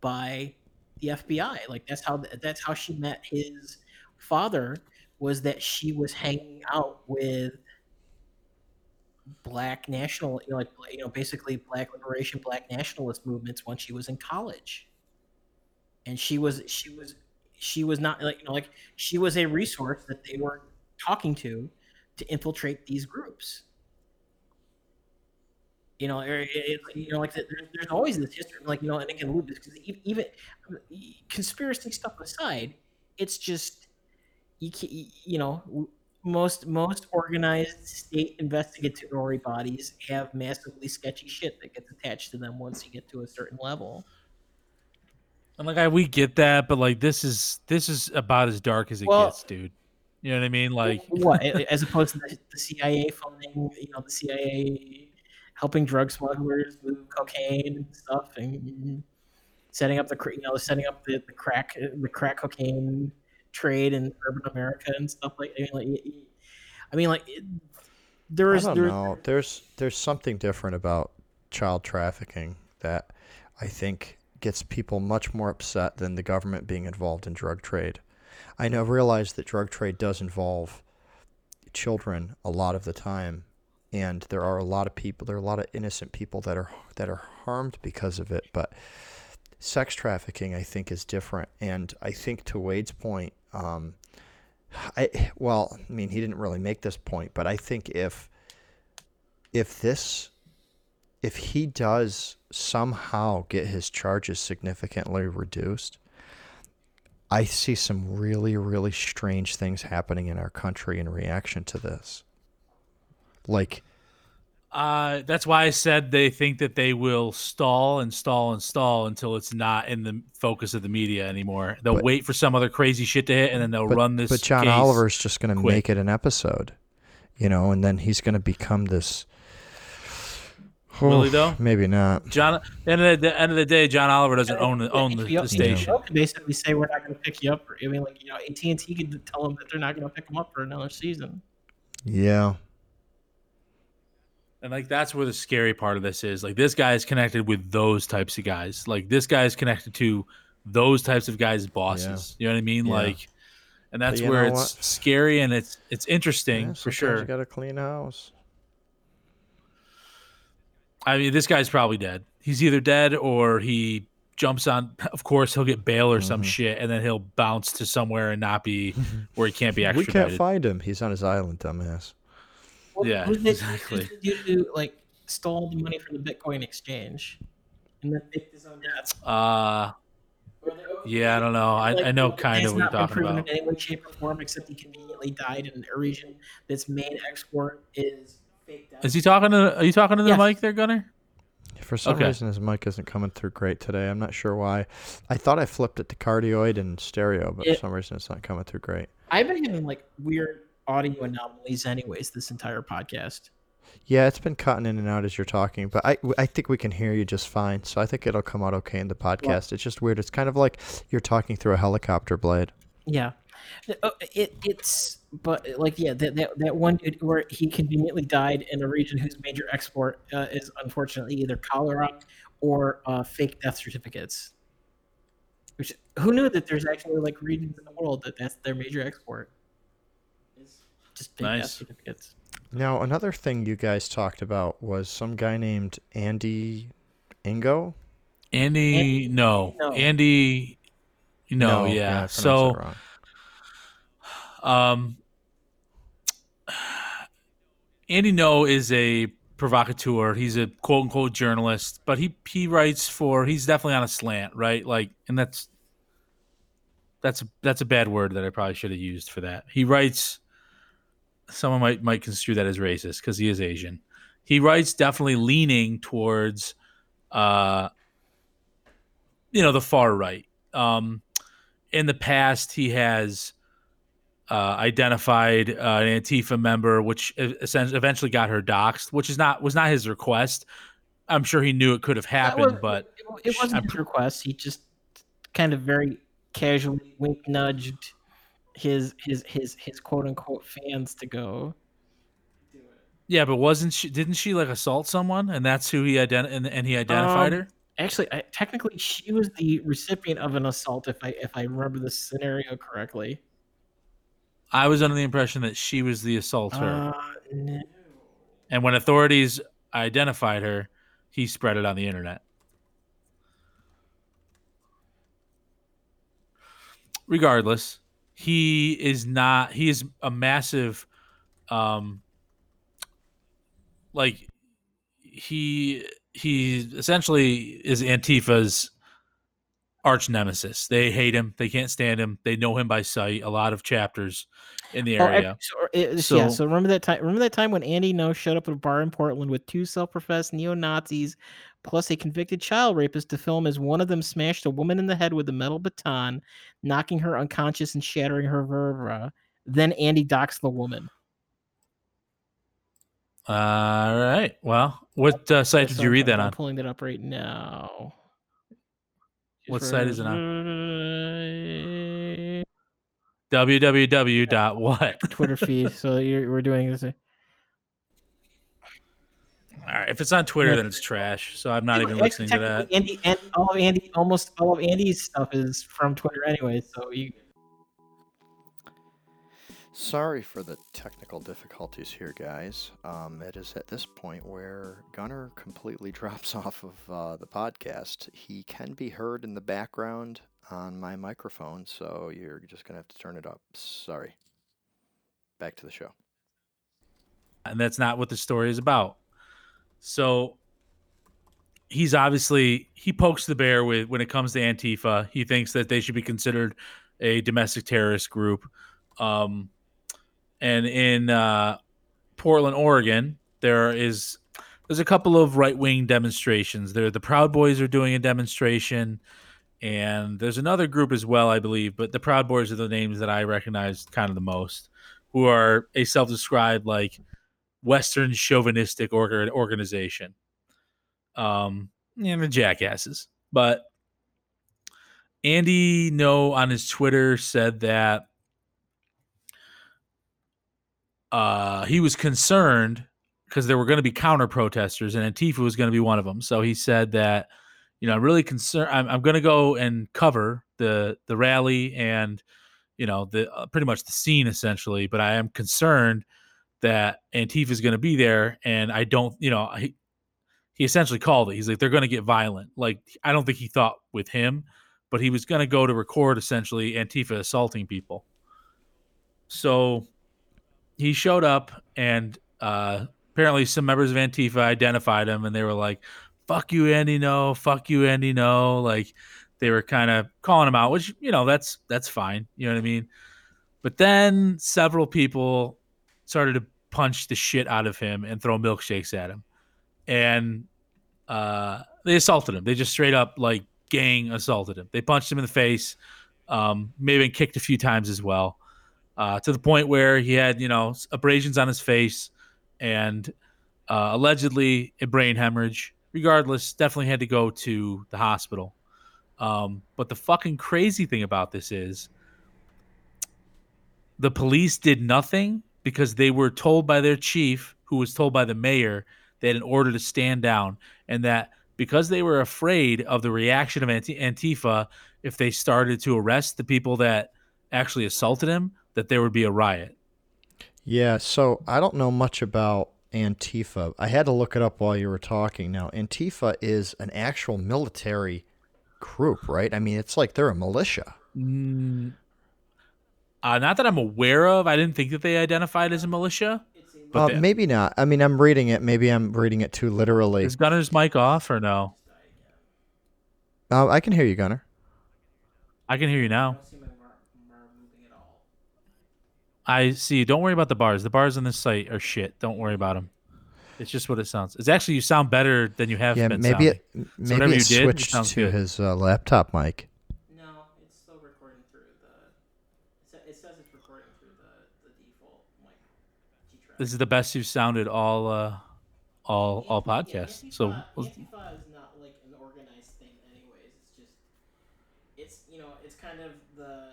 [SPEAKER 3] by the FBI. Like that's how that's how she met his father was that she was hanging out with black national you know, like you know basically black liberation black nationalist movements when she was in college and she was she was she was not like you know like she was a resource that they were talking to to infiltrate these groups you know er, it, it, you know like there, there's always this history like you know and again because even conspiracy stuff aside it's just you can you know most most organized state investigatory bodies have massively sketchy shit that gets attached to them once you get to a certain level.
[SPEAKER 1] And like I, we get that, but like this is this is about as dark as it
[SPEAKER 3] Well-
[SPEAKER 1] gets, dude. You know what I mean? Like
[SPEAKER 3] what as opposed to the, the CIA funding, you know, the CIA helping drug smugglers move cocaine and stuff, and setting up the cr- you know setting up the, the crack the crack cocaine trade in urban America and stuff like. I mean, like, y- y- I mean, like it, there
[SPEAKER 2] I don't
[SPEAKER 3] there,
[SPEAKER 2] know. There's there's something different about child trafficking that I think gets people much more upset than the government being involved in drug trade. I know realize that drug trade does involve children a lot of the time and there are a lot of people there are a lot of innocent people that are that are harmed because of it but sex trafficking I think is different and I think to Wade's point um, I well, I mean, he didn't really make this point, but I think if if this if he does somehow get his charges significantly reduced, I see some really really strange things happening in our country in reaction to this. Like
[SPEAKER 1] Uh, that's why I said they think that they will stall and stall and stall until it's not in the focus of the media anymore. They'll
[SPEAKER 2] But-
[SPEAKER 1] wait for some other crazy shit to hit, and then they'll
[SPEAKER 2] but,
[SPEAKER 1] run this.
[SPEAKER 2] but John. Oliver's just going to make it an episode, you know, and then he's going to become this.
[SPEAKER 1] Will he, though?
[SPEAKER 2] Maybe not.
[SPEAKER 1] John. At the end of the, the end of the day, John Oliver doesn't own the, own the, the station.
[SPEAKER 3] could basically say we're not going to pick you up. For, I mean, like you know, AT and T could tell them that they're not going to pick them up for another season.
[SPEAKER 2] Yeah.
[SPEAKER 1] And like that's where the scary part of this is. Like this guy is connected with those types of guys. Like this guy is connected to those types of guys bosses. You know what I mean?
[SPEAKER 2] Yeah.
[SPEAKER 1] Like, and that's where it's
[SPEAKER 2] what?
[SPEAKER 1] scary and it's it's interesting
[SPEAKER 2] Yeah,
[SPEAKER 1] for sure.
[SPEAKER 2] You got to clean house.
[SPEAKER 1] I mean, this guy's probably dead. He's either dead or he jumps on. Of course, he'll get bail or some
[SPEAKER 2] Mhm.
[SPEAKER 1] shit, and then he'll bounce to somewhere and not be where he can't be extradited.
[SPEAKER 2] we can't find him. He's on his island, dumbass.
[SPEAKER 3] Well,
[SPEAKER 1] Yeah,
[SPEAKER 3] who's
[SPEAKER 1] exactly.
[SPEAKER 3] Who's the dude like stole the money from the Bitcoin exchange and then faked his own death?
[SPEAKER 1] uh, yeah, I don't know. I,
[SPEAKER 3] like,
[SPEAKER 1] I know kind of what you're
[SPEAKER 3] not
[SPEAKER 1] talking
[SPEAKER 3] proven
[SPEAKER 1] about.
[SPEAKER 3] in any way, shape, or form, except he conveniently died in a region that's main export is fake death.
[SPEAKER 1] Is he talking to? Are you talking to the
[SPEAKER 3] Yes.
[SPEAKER 1] mic there, Gunner?
[SPEAKER 2] For some
[SPEAKER 1] Okay.
[SPEAKER 2] reason, his mic isn't coming through great today. I'm not sure why. I thought I flipped it to cardioid and stereo, but
[SPEAKER 3] It-
[SPEAKER 2] for some reason, it's not coming through great.
[SPEAKER 3] I've been having like weird audio anomalies, anyways, this entire podcast.
[SPEAKER 2] Yeah, it's been cutting in and out as you're talking, but I, I think we can hear you just fine. So I think it'll come out okay in the podcast. It's just weird. It's kind of like you're talking through a helicopter blade.
[SPEAKER 3] Yeah, it it's but like yeah that, that that one dude where he conveniently died in a region whose major export uh, is unfortunately either cholera or uh, fake death certificates. Which who knew that there's actually like regions in the world that that's their major export. Is just fake death
[SPEAKER 1] Nice.
[SPEAKER 3] certificates.
[SPEAKER 2] Now, another thing you guys talked about was some guy named Andy Ingo.
[SPEAKER 1] Andy, no.
[SPEAKER 3] no.
[SPEAKER 1] Andy, no,
[SPEAKER 2] I
[SPEAKER 1] yeah.
[SPEAKER 2] pronounced it
[SPEAKER 1] So,
[SPEAKER 2] wrong.
[SPEAKER 1] Um, Andy Ngo is a provocateur. He's a quote unquote journalist, but he he writes for. He's definitely on a slant, right? Like, and that's that's that's a bad word that I probably should have used for that. He writes. Someone might might construe that as racist because he is Asian. He writes definitely leaning towards, uh, you know, the far right. Um, in the past, he has uh, identified uh, an Antifa member, which essentially eventually got her doxxed, which is not was not his request. I'm sure he knew it could have happened,
[SPEAKER 3] was-
[SPEAKER 1] but
[SPEAKER 3] it, it wasn't
[SPEAKER 1] I'm
[SPEAKER 3] his request. He just kind of very casually wink nudged his his his his quote unquote fans to go.
[SPEAKER 1] yeah, but wasn't she? Didn't she like assault someone, and that's who he ident and, and he identified
[SPEAKER 3] Um,
[SPEAKER 1] her?
[SPEAKER 3] Actually, I, technically, she was the recipient of an assault. If I if I remember the scenario correctly.
[SPEAKER 1] I was under the impression that she was the assaulter,
[SPEAKER 3] Uh, no.
[SPEAKER 1] and when authorities identified her, he spread it on the internet. Regardless, he is not. He is a massive, um, like he he essentially is Antifa's arch nemesis. They hate him. They can't stand him. They know him by sight. A lot of chapters in the
[SPEAKER 3] Oh,
[SPEAKER 1] area.
[SPEAKER 3] ac- so, yeah.
[SPEAKER 1] So-
[SPEAKER 3] remember that time. Remember that time when Andy Ngo showed up at a bar in Portland with two self-professed neo Nazis, plus a convicted child rapist, to film as one of them smashed a woman in the head with a metal baton, knocking her unconscious and shattering her vertebra. Then Andy doxed the woman.
[SPEAKER 1] All right. Well, what uh, site did you read that
[SPEAKER 3] I'm
[SPEAKER 1] on?
[SPEAKER 3] pulling that up right now.
[SPEAKER 1] What site is it
[SPEAKER 3] on?
[SPEAKER 1] www. dot what?
[SPEAKER 3] Twitter feed. So you're, we're doing this.
[SPEAKER 1] All right. If it's on Twitter, then it's trash. So I'm not even listening to that.
[SPEAKER 3] Andy, and all of Andy, almost all of Andy's stuff is from Twitter anyway. So you,
[SPEAKER 2] Sorry for the technical difficulties here, guys. Um, it is at this point where Gunner completely drops off of uh, the podcast. He can be heard in the background on my microphone, so you're just going to have to turn it up. Sorry. Back to the show.
[SPEAKER 1] and that's not what the story is about. So he's obviously he pokes the bear with when it comes to Antifa. He thinks that they should be considered a domestic terrorist group. Um, and in uh, Portland, Oregon, there is there's a couple of right wing demonstrations. There, the Proud Boys are doing a demonstration, and there's another group as well, I believe. But the Proud Boys are the names that I recognize kind of the most, who are a self-described like Western chauvinistic org- organization. Um, and the jackasses. But Andy Ngo on his Twitter said that uh, he was concerned because there were going to be counter protesters and Antifa was going to be one of them. So he said that, you know, I'm really concerned. I'm, I'm going to go and cover the the rally and you know the uh, pretty much the scene essentially, but I am concerned that Antifa is going to be there, and I don't, you know, he, he essentially called it. He's like, they're going to get violent. Like, I don't think he thought with him, but he was going to go to record essentially Antifa assaulting people. So he showed up, and uh, apparently some members of Antifa identified him, and they were like, "Fuck you, Andy, no, fuck you, Andy, no." Like, they were kind of calling him out, which you know that's that's fine. You know what I mean? But then several people started to punch the shit out of him and throw milkshakes at him, and uh, they assaulted him. They just straight up like gang assaulted him. They punched him in the face, um, maybe been kicked a few times as well, uh, to the point where he had you know abrasions on his face and uh, allegedly a brain hemorrhage. Regardless, definitely had to go to the hospital. Um, but the fucking crazy thing about this is the police did nothing because they were told by their chief, who was told by the mayor, that in order to stand down, and that because they were afraid of the reaction of Antifa if they started to arrest the people that actually assaulted him, that there would be a riot.
[SPEAKER 2] Yeah, so I don't know much about Antifa. I had to look it up while you were talking. Now, Antifa is an actual military group, right? I mean, it's like they're a militia.
[SPEAKER 1] Mm, uh, not that I'm aware of. I didn't think that they identified as a militia.
[SPEAKER 2] Uh, maybe not. I mean, I'm reading it. Maybe I'm reading it too literally.
[SPEAKER 1] Is Gunner's mic off or no?
[SPEAKER 2] Uh, I can hear you, Gunner.
[SPEAKER 1] I can hear you now. I see. Don't worry about the bars. The bars on this site are shit. Don't worry about them. It's just what it sounds. It's actually you sound better than you have.
[SPEAKER 2] Yeah,
[SPEAKER 1] been
[SPEAKER 2] maybe
[SPEAKER 1] sounding.
[SPEAKER 2] it maybe so it switched did, it to good. his uh, laptop mic.
[SPEAKER 3] No, it's still recording through the. It says it's recording through the, the default mic.
[SPEAKER 1] This is the best you've sounded all uh, all all podcasts.
[SPEAKER 3] Yeah,
[SPEAKER 1] so.
[SPEAKER 3] Antifa is not like an organized thing, anyways. It's just, it's you know, it's kind of the.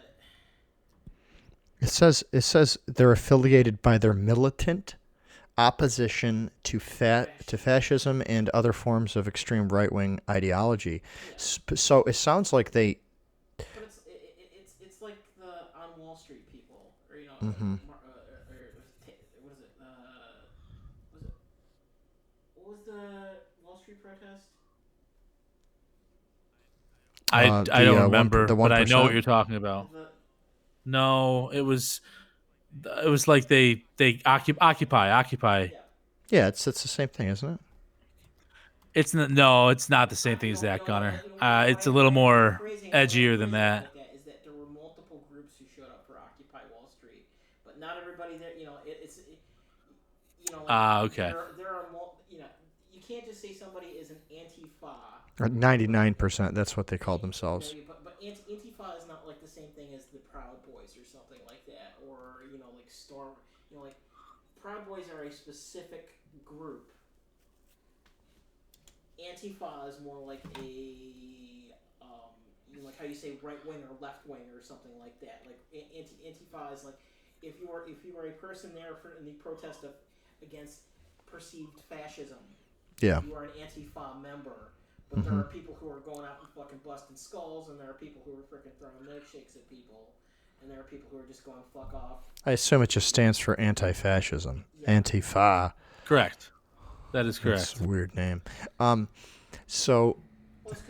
[SPEAKER 2] It says it says they're affiliated by their militant opposition to fa- to fascism and other forms of extreme right wing ideology. So it sounds like they.
[SPEAKER 3] But it's, it, it's, it's like the on Wall Street people, or you know,
[SPEAKER 2] mm-hmm.
[SPEAKER 3] uh, or, or, what is it? Uh, was it? What was the Wall Street protest?
[SPEAKER 1] I, uh, the, I don't uh, remember, one, the but I know what you're talking about. The, no, it was it was like they they occupy occupy occupy.
[SPEAKER 2] Yeah, it's it's the same thing, isn't it?
[SPEAKER 1] It's not, no, it's not the same thing as that, Gunner. Uh, it's a little more edgier than that.
[SPEAKER 3] Is that there were multiple groups who showed up for Occupy Wall Street, but not everybody there. You know, it, it's you know.
[SPEAKER 1] Ah, uh, okay.
[SPEAKER 3] There, there are you know you can't just say somebody is an Antifa.
[SPEAKER 2] Ninety nine percent. That's what they call themselves.
[SPEAKER 3] But, but Antifa is not like the same thing as the Proud Boys or something like that, or you know, like Storm. You know, like Proud Boys are a specific group. Antifa is more like a, um, you know, like how you say right wing or left wing or something like that. Like anti Antifa is like if you are if you are a person there for in the protest of against perceived fascism.
[SPEAKER 2] Yeah.
[SPEAKER 3] You are an Antifa member. But mm-hmm. there are people who are going out and fucking busting skulls, and there are people who are freaking throwing milkshakes at people and there are people who are just going fuck off.
[SPEAKER 2] I assume it just stands for anti-fascism. Yeah. Antifa.
[SPEAKER 1] Correct. That is correct.
[SPEAKER 2] That's a weird name. Um, so,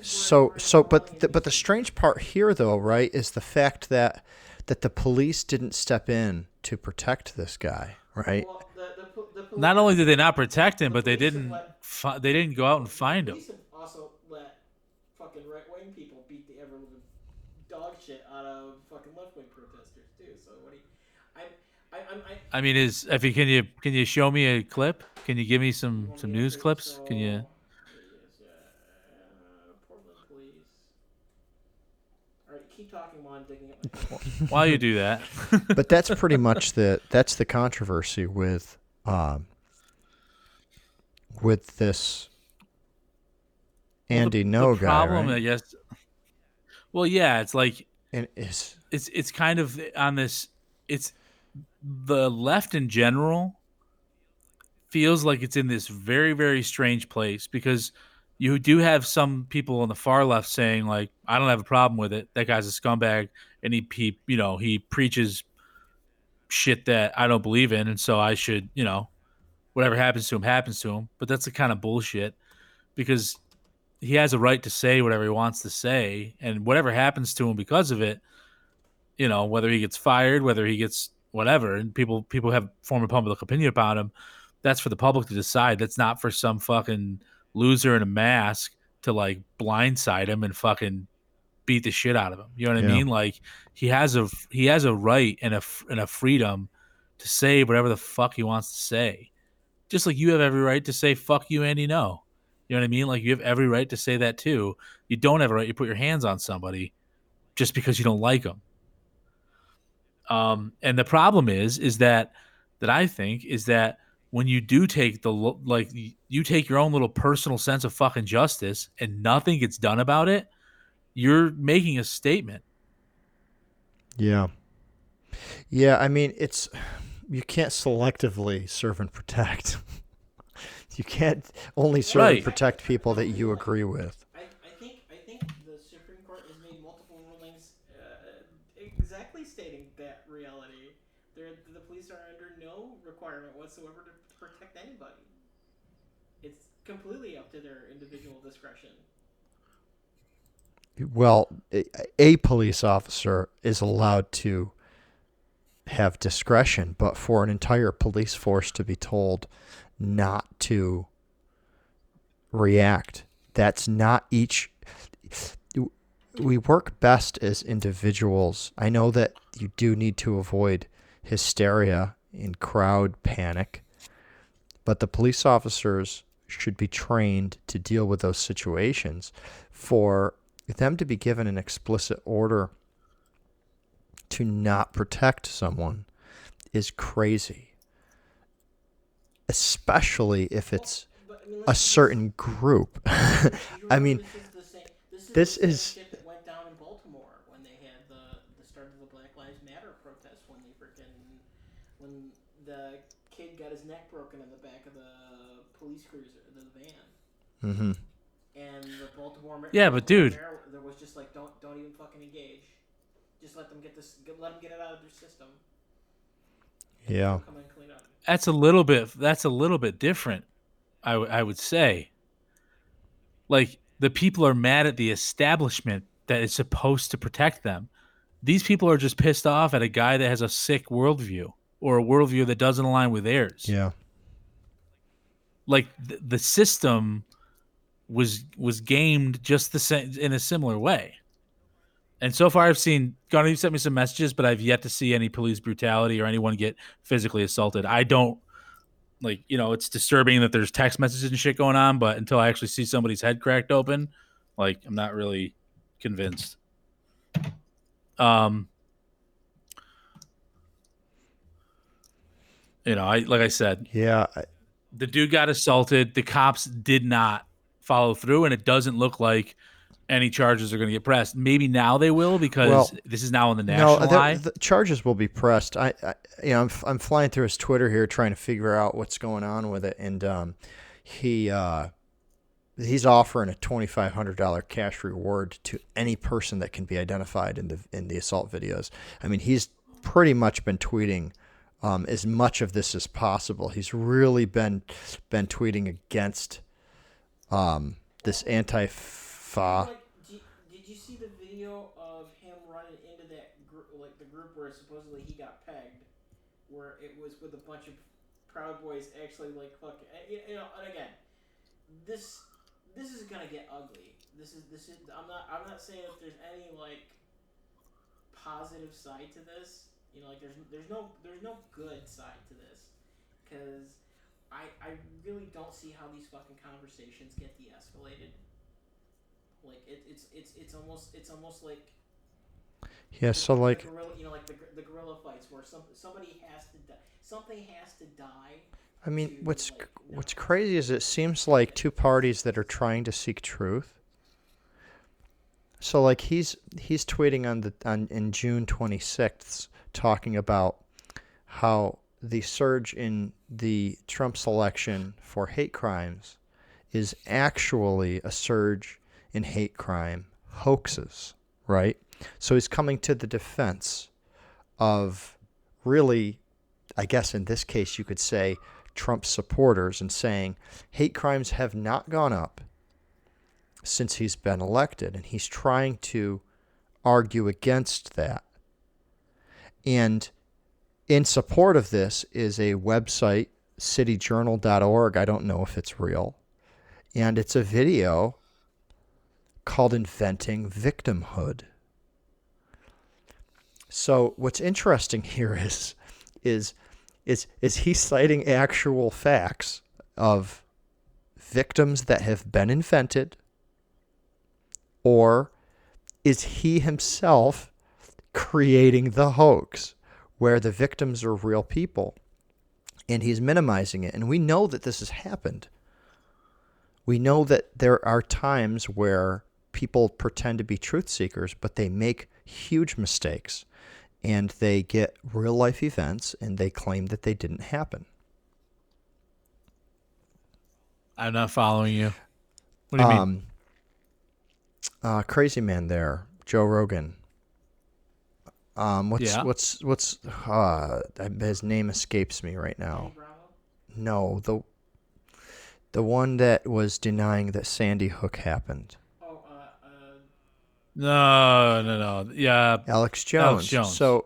[SPEAKER 2] so, so, but the, but the strange part here, though, right, is the fact that that the police didn't step in to protect this guy, right?
[SPEAKER 3] Well, the, the, the
[SPEAKER 1] not only did they not protect him, but they didn't let, fi- they didn't go out and find him.
[SPEAKER 3] Also, let fucking right wing people beat the ever living dog shit out of fucking left wing protesters too. So what do you? I, I, I,
[SPEAKER 1] I mean, is if you can you can you show me a clip? Can you give me some some news clips? So, can you?
[SPEAKER 3] Portland police. All right, keep talking while I'm digging
[SPEAKER 1] up. while you do that.
[SPEAKER 2] but that's pretty much the that's the controversy with um, with this Andy well, the, No the guy. Problem, right? I
[SPEAKER 1] guess, well, yeah, it's like
[SPEAKER 2] and it's
[SPEAKER 1] it's it's kind of on this. It's the left in general feels like it's in this very very strange place because you do have some people on the far left saying like, I don't have a problem with it. That guy's a scumbag, and he, he you know he preaches shit that I don't believe in, and so I should you know whatever happens to him happens to him. But that's the kind of bullshit because he has a right to say whatever he wants to say, and whatever happens to him because of it, you know, whether he gets fired, whether he gets whatever, and people people have form a public opinion about him. That's for the public to decide. That's not for some fucking loser in a mask to like blindside him and fucking beat the shit out of him. You know what I mean? Like he has a he has a right and a and a freedom to say whatever the fuck he wants to say. Just like you have every right to say fuck you, Andy. No, you know what I mean? Like you have every right to say that too. You don't have a right to put your hands on somebody just because you don't like them. Um, and the problem is, is that that I think is that when you do take the like you take your own little personal sense of fucking justice and nothing gets done about it, you're making a statement.
[SPEAKER 2] Yeah. Yeah, I mean, it's you can't selectively serve and protect. you can't only serve and protect people that you agree with.
[SPEAKER 3] I, I think I think the Supreme Court has made multiple rulings uh, exactly stating that reality. They're, the police are under no requirement whatsoever to protect anybody. It's completely up to their individual discretion.
[SPEAKER 2] Well, a, police officer is allowed to have discretion, but for an entire police force to be told not to react, that's not each. We work best as individuals. I know that you do need to avoid hysteria and crowd panic, but the police officers should be trained to deal with those situations for them to be given an explicit order to not protect someone is crazy. Especially if it's
[SPEAKER 3] But, I mean,
[SPEAKER 2] a certain group. I mean,
[SPEAKER 3] this is the same. This is
[SPEAKER 2] this
[SPEAKER 3] the same
[SPEAKER 2] is-
[SPEAKER 3] shit that went down in Baltimore when they had the the start of the Black Lives Matter protest when they freaking when the kid got his neck broken in the back of the police cruiser, the van,
[SPEAKER 2] Mm-hmm.
[SPEAKER 3] and the Baltimore. Mar-
[SPEAKER 1] Yeah, but dude-
[SPEAKER 3] mayor, there was just like don't don't even fucking engage. Just let them get this. Let them get it out of their system.
[SPEAKER 2] Yeah.
[SPEAKER 3] Come and clean up.
[SPEAKER 1] That's a little bit. That's a little bit different. I, w- I would say. Like the people are mad at the establishment that is supposed to protect them. These people are just pissed off at a guy that has a sick worldview or a worldview that doesn't align with theirs.
[SPEAKER 2] Yeah.
[SPEAKER 1] Like th- the system was was gamed just the same in a similar way. And so far, I've seen. Gunnar, you sent me some messages, but I've yet to see any police brutality or anyone get physically assaulted. I don't like. You know, it's disturbing that there's text messages and shit going on, but until I actually see somebody's head cracked open, like I'm not really convinced. Um, you know, I like I said,
[SPEAKER 2] Yeah. I-
[SPEAKER 1] the dude got assaulted. The cops did not follow through, and it doesn't look like any charges are going to get pressed. Maybe now they will because
[SPEAKER 2] Well,
[SPEAKER 1] this is now on the national
[SPEAKER 2] No,
[SPEAKER 1] eye.
[SPEAKER 2] the, the charges will be pressed. I, I you know, I'm, I'm flying through his Twitter here trying to figure out what's going on with it, and um, he uh, he's offering a twenty five hundred dollar cash reward to any person that can be identified in the in the assault videos. I mean, he's pretty much been tweeting um, as much of this as possible. He's really been been tweeting against um, this anti-fa.
[SPEAKER 3] Like, did, did you see the video of him running into that group, like the group where supposedly he got pegged, where it was with a bunch of Proud Boys actually like fuck, eh, you know, and again, this this is gonna get ugly. This is this is I'm not I'm not saying if there's any like positive side to this. You know, like there's there's no there's no good side to this, because I I really don't see how these fucking conversations get de-escalated. Like it, it's it's it's almost it's almost like
[SPEAKER 2] Yeah, so
[SPEAKER 3] the
[SPEAKER 2] like
[SPEAKER 3] guerrilla, you know like the, the gorilla fights where some somebody has to die something has to die
[SPEAKER 2] I mean,
[SPEAKER 3] to,
[SPEAKER 2] what's
[SPEAKER 3] like,
[SPEAKER 2] what's
[SPEAKER 3] not-
[SPEAKER 2] crazy is it seems like two parties that are trying to seek truth. So like he's he's tweeting on the on in June 26th talking about how the surge in the Trump selection for hate crimes is actually a surge in hate crime hoaxes, right? So he's coming to the defense of really, I guess in this case, you could say Trump supporters and saying hate crimes have not gone up since he's been elected. And he's trying to argue against that. And in support of this is a website, cityjournal.org. I don't know if it's real. And it's a video called Inventing Victimhood. So what's interesting here is is is is he citing actual facts of victims that have been invented or is he himself creating the hoax where the victims are real people and he's minimizing it and we know that this has happened we know that there are times where people pretend to be truth seekers but they make huge mistakes and they get real life events and they claim that they didn't happen
[SPEAKER 1] I'm not following you. What do you mean?
[SPEAKER 2] um uh crazy man there joe rogan um what's
[SPEAKER 1] Yeah.
[SPEAKER 2] what's what's uh his name escapes me right now. No the the one that was denying that sandy hook happened.
[SPEAKER 3] Oh, uh, uh,
[SPEAKER 1] No, no, no. Yeah,
[SPEAKER 2] alex jones, Alex
[SPEAKER 1] Jones.
[SPEAKER 2] so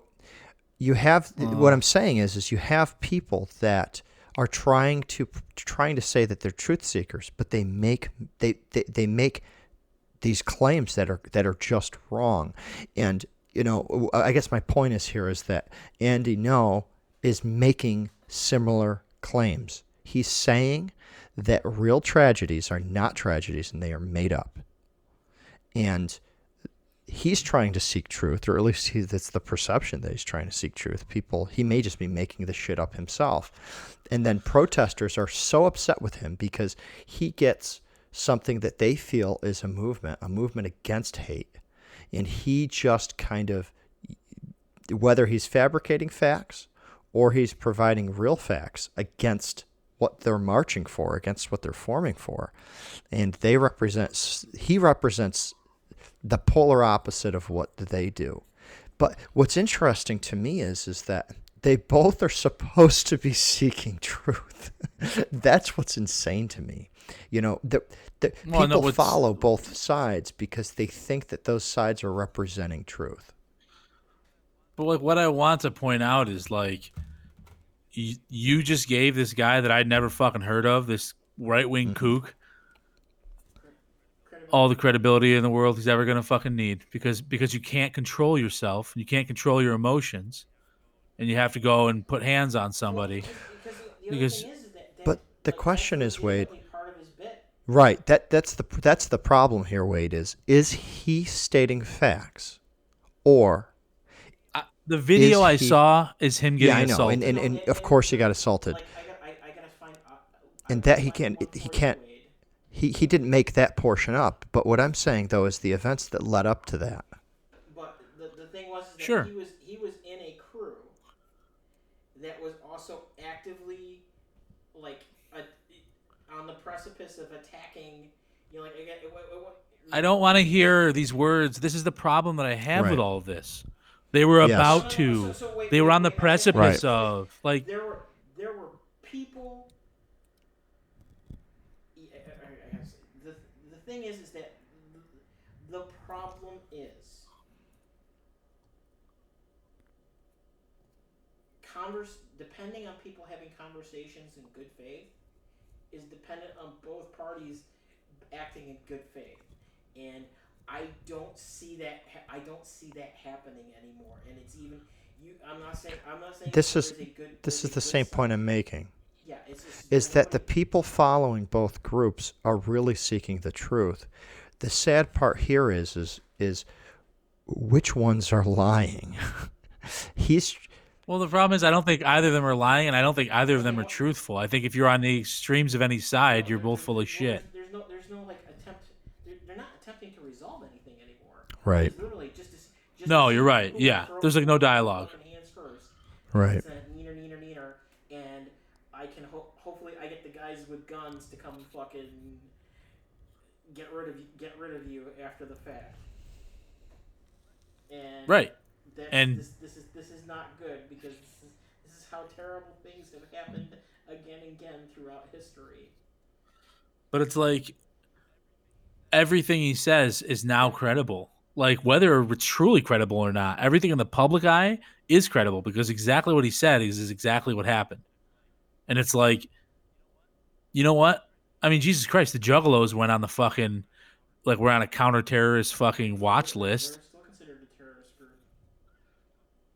[SPEAKER 2] you have what i'm saying is is you have people that are trying to trying to say that they're truth seekers but they make they they, they make these claims that are that are just wrong. And you know i guess my point is here is that Andy Ngo is making similar claims he's saying that real tragedies are not tragedies and they are made up and he's trying to seek truth, or at least he, that's the perception that he's trying to seek truth. People, he may just be making the shit up himself. And then protesters are so upset with him because he gets something that they feel is a movement, a movement against hate. And he just kind of, whether he's fabricating facts or he's providing real facts against what they're marching for, against what they're forming for. And they represent, he represents the polar opposite of what they do. But what's interesting to me is is that they both are supposed to be seeking truth. That's what's insane to me. You know, the, the
[SPEAKER 1] Well,
[SPEAKER 2] people
[SPEAKER 1] what's-
[SPEAKER 2] follow both sides because they think that those sides are representing truth.
[SPEAKER 1] but like what I want to point out is like, you, you just gave this guy that I'd never fucking heard of, this right wing
[SPEAKER 2] Mm-hmm.
[SPEAKER 1] kook, all the credibility in the world he's ever gonna fucking need because because you can't control yourself, you can't control your emotions, and you have to go and put hands on somebody. Because-
[SPEAKER 2] But the question is, Wade, Right. That that's the that's the problem here, Wade, is is he stating facts or
[SPEAKER 1] I, the video I
[SPEAKER 2] he-
[SPEAKER 1] saw is him getting
[SPEAKER 2] Yeah, I know.
[SPEAKER 1] assaulted.
[SPEAKER 2] And, and, and of course he got assaulted. Uh, and that he can't he can't he, he didn't make that portion up. But what I'm saying though is the events that led up to that.
[SPEAKER 3] But the, the thing was that
[SPEAKER 1] Sure.
[SPEAKER 3] he was he was in a crew that was also actively like a, on the precipice of attacking. You know, like again, it, it, it,
[SPEAKER 1] I don't want to hear these words. This is the problem that I have with all of this. They were
[SPEAKER 2] Yes.
[SPEAKER 1] about
[SPEAKER 3] No, no,
[SPEAKER 1] to.
[SPEAKER 3] so- so wait,
[SPEAKER 1] they were on the
[SPEAKER 3] wait, I- I-
[SPEAKER 1] precipice
[SPEAKER 2] Right.
[SPEAKER 1] of like.
[SPEAKER 3] there were there were people. The the thing is, is that the, the problem is converse depending on people having conversations in good faith is dependent on both parties acting in good faith and i don't see that ha- i don't see that happening anymore and it's even you i'm not saying i'm not saying
[SPEAKER 2] This is
[SPEAKER 3] a good
[SPEAKER 2] this is the same
[SPEAKER 3] side.
[SPEAKER 2] point I'm making.
[SPEAKER 3] yeah it's just
[SPEAKER 2] Is that the people following both groups are really seeking the truth. The sad part here is is is which ones are lying. He's
[SPEAKER 1] Well, the problem is, I don't think either of them are lying, and I don't think either of them are truthful. I think if you're on the extremes of any side, you're both full of
[SPEAKER 3] Well,
[SPEAKER 1] shit.
[SPEAKER 3] There's, there's no, there's no like attempt. They're, they're not attempting to resolve anything anymore.
[SPEAKER 2] Right.
[SPEAKER 3] It's literally just. To, s- just
[SPEAKER 1] No,
[SPEAKER 3] to
[SPEAKER 1] you're right. Yeah. There's, like, no dialogue.
[SPEAKER 3] Hands first.
[SPEAKER 2] right.
[SPEAKER 3] It's a neener, neener, neener, and I can ho- hopefully I get the guys with guns to come fucking get rid of you, get rid of you after the fact. And
[SPEAKER 1] Right.
[SPEAKER 3] That's,
[SPEAKER 1] And-
[SPEAKER 3] this, this is this is not good because this is, this is how terrible things have happened again and again throughout history.
[SPEAKER 1] But it's like everything he says is now credible. Like whether it's truly credible or not, everything in the public eye is credible because exactly what he said is, is exactly what happened. And it's like, you know what? I mean, Jesus Christ, the Juggalos went on the fucking like we're on a counter terrorist fucking watch list,
[SPEAKER 3] still considered a terrorist group.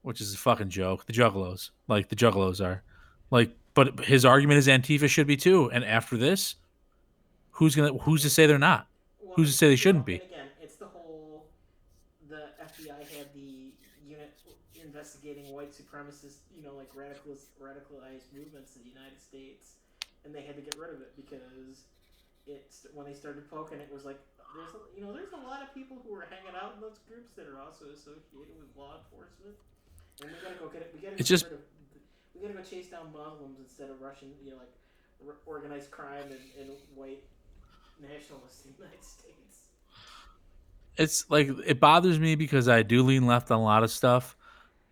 [SPEAKER 1] Which is a fucking joke. The Juggalos, like the Juggalos are, like, but his argument is Antifa should be too. And after this, who's gonna who's to say they're not?
[SPEAKER 3] Well,
[SPEAKER 1] Who's to say they shouldn't be?
[SPEAKER 3] Again, it's the whole. The FBI had the unit investigating white supremacist, you know, like radicalist, radicalized movements in the United States, and they had to get rid of it because it's when they started poking, it was like there's a, you know there's a lot of people who are hanging out in those groups that are also associated with law enforcement, and we gotta go get it. We gotta
[SPEAKER 1] It's just-
[SPEAKER 3] of, we gotta go chase down Muslims instead of Russian, you know, like r- organized crime and, and white nationalists in the United States.
[SPEAKER 1] it's like it bothers me because I do lean left on a lot of stuff.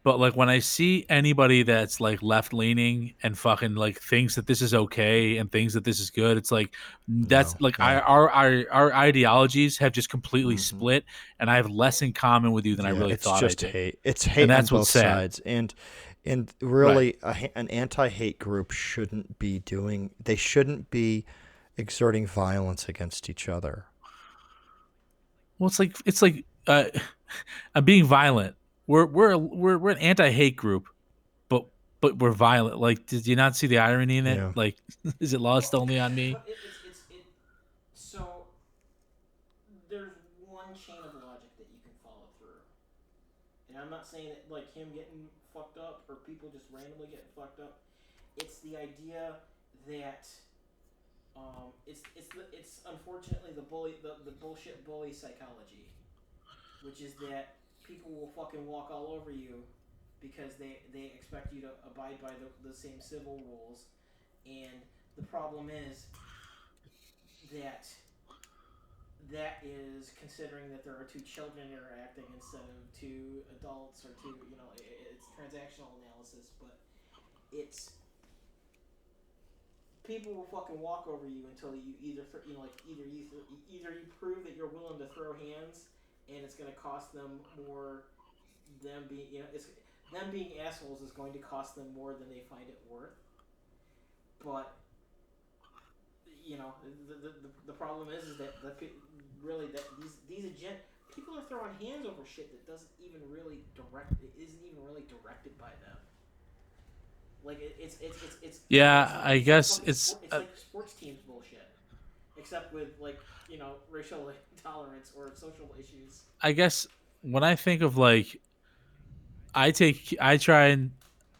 [SPEAKER 1] But like when I see anybody that's like left leaning and fucking like thinks that this is okay and thinks that this is good, it's like that's
[SPEAKER 2] No,
[SPEAKER 1] like
[SPEAKER 2] no.
[SPEAKER 1] I, our our our ideologies have just completely
[SPEAKER 2] Mhm.
[SPEAKER 1] split, and I have less in common with you than I
[SPEAKER 2] Yeah,
[SPEAKER 1] really
[SPEAKER 2] it's
[SPEAKER 1] thought.
[SPEAKER 2] just
[SPEAKER 1] I did.
[SPEAKER 2] hate. It's hate And
[SPEAKER 1] that's
[SPEAKER 2] on both
[SPEAKER 1] what's sad.
[SPEAKER 2] sides, and and really, a, an anti-hate group shouldn't be doing. They shouldn't be exerting violence against each other.
[SPEAKER 1] Well, it's like it's like uh, I'm being violent. We're we're we're we're an anti-hate group, but but we're violent. Like, did you not see the irony in it?
[SPEAKER 2] Yeah.
[SPEAKER 1] Like, is it lost only on me?
[SPEAKER 3] It, it's, it's, it, so there's one chain of logic that you can follow through, and I'm not saying that like him getting fucked up or people just randomly getting fucked up. It's the idea that um, it's it's the, it's unfortunately the bully the, the bullshit bully psychology, which is that people will fucking walk all over you because they they expect you to abide by the, the same civil rules, and the problem is that that is considering that there are two children interacting instead of two adults or two you know it's transactional analysis but it's people will fucking walk over you until you either you know like either you th- either you prove that you're willing to throw hands and it's going to cost them more them being you know it's them being assholes is going to cost them more than they find it worth. But you know the, the, the, problem is, is that the, really that these these agent people are throwing hands over shit that doesn't even really direct it isn't even really directed by them. Like it, it's it's it's it's
[SPEAKER 1] Yeah,
[SPEAKER 3] it's
[SPEAKER 1] I guess it's,
[SPEAKER 3] sport- it's
[SPEAKER 1] uh,
[SPEAKER 3] like sports teams bullshit. Except with like you know racial intolerance or social issues
[SPEAKER 1] I guess when I think of like, I take, I try and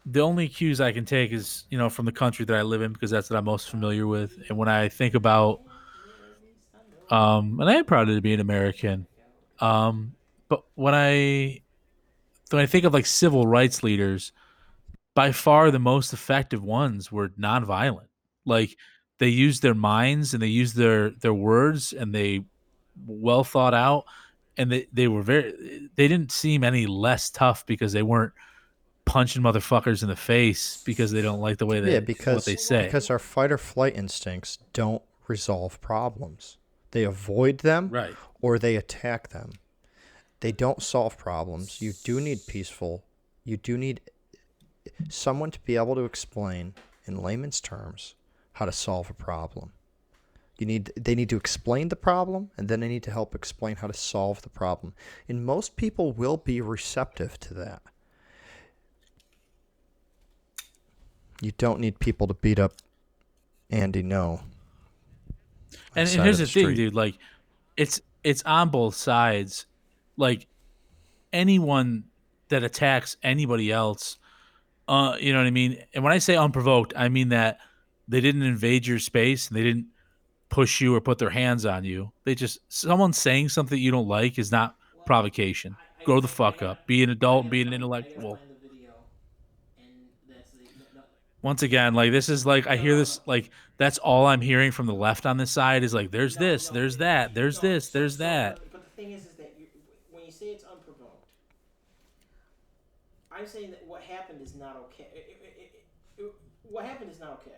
[SPEAKER 1] the only cues I can take is you know from the country that I live in because that's what I'm most familiar with. And when I think about, um, and I am proud to be an American, um, but when I when I think of like civil rights leaders, by far the most effective ones were nonviolent. Like they used their minds and they used their their words and they well thought out and they, they were very they didn't seem any less tough because they weren't punching motherfuckers in the face because they don't like the way they
[SPEAKER 2] yeah, because
[SPEAKER 1] what they say.
[SPEAKER 2] because our fight or flight instincts don't resolve problems. They avoid them
[SPEAKER 1] right.
[SPEAKER 2] or they attack them. They don't solve problems. You do need peaceful. You do need someone to be able to explain in layman's terms how to solve a problem. You need they need to explain the problem and then they need to help explain how to solve the problem. And most people will be receptive to that. You don't need people to beat up Andy Ngo.
[SPEAKER 1] And, and here's
[SPEAKER 2] of
[SPEAKER 1] the, thing, dude. Like, it's it's on both sides. Like, anyone that attacks anybody else, uh, you know what I mean. And when I say unprovoked, I mean that they didn't invade your space and they didn't push you or put their hands on you. They just someone saying something you don't like is not provocation. Grow the fuck up. Be an adult. Be an
[SPEAKER 3] find- I gotta
[SPEAKER 1] intellectual.
[SPEAKER 3] find the video, and that's the, no, no,
[SPEAKER 1] once again, like this is like I hear this like that's all I'm hearing from the left on this side is like there's this, there's that, there's this, there's that.
[SPEAKER 3] But, the thing is, is that you, when you say it's unprovoked, I'm saying that what happened is not okay. What happened is not okay.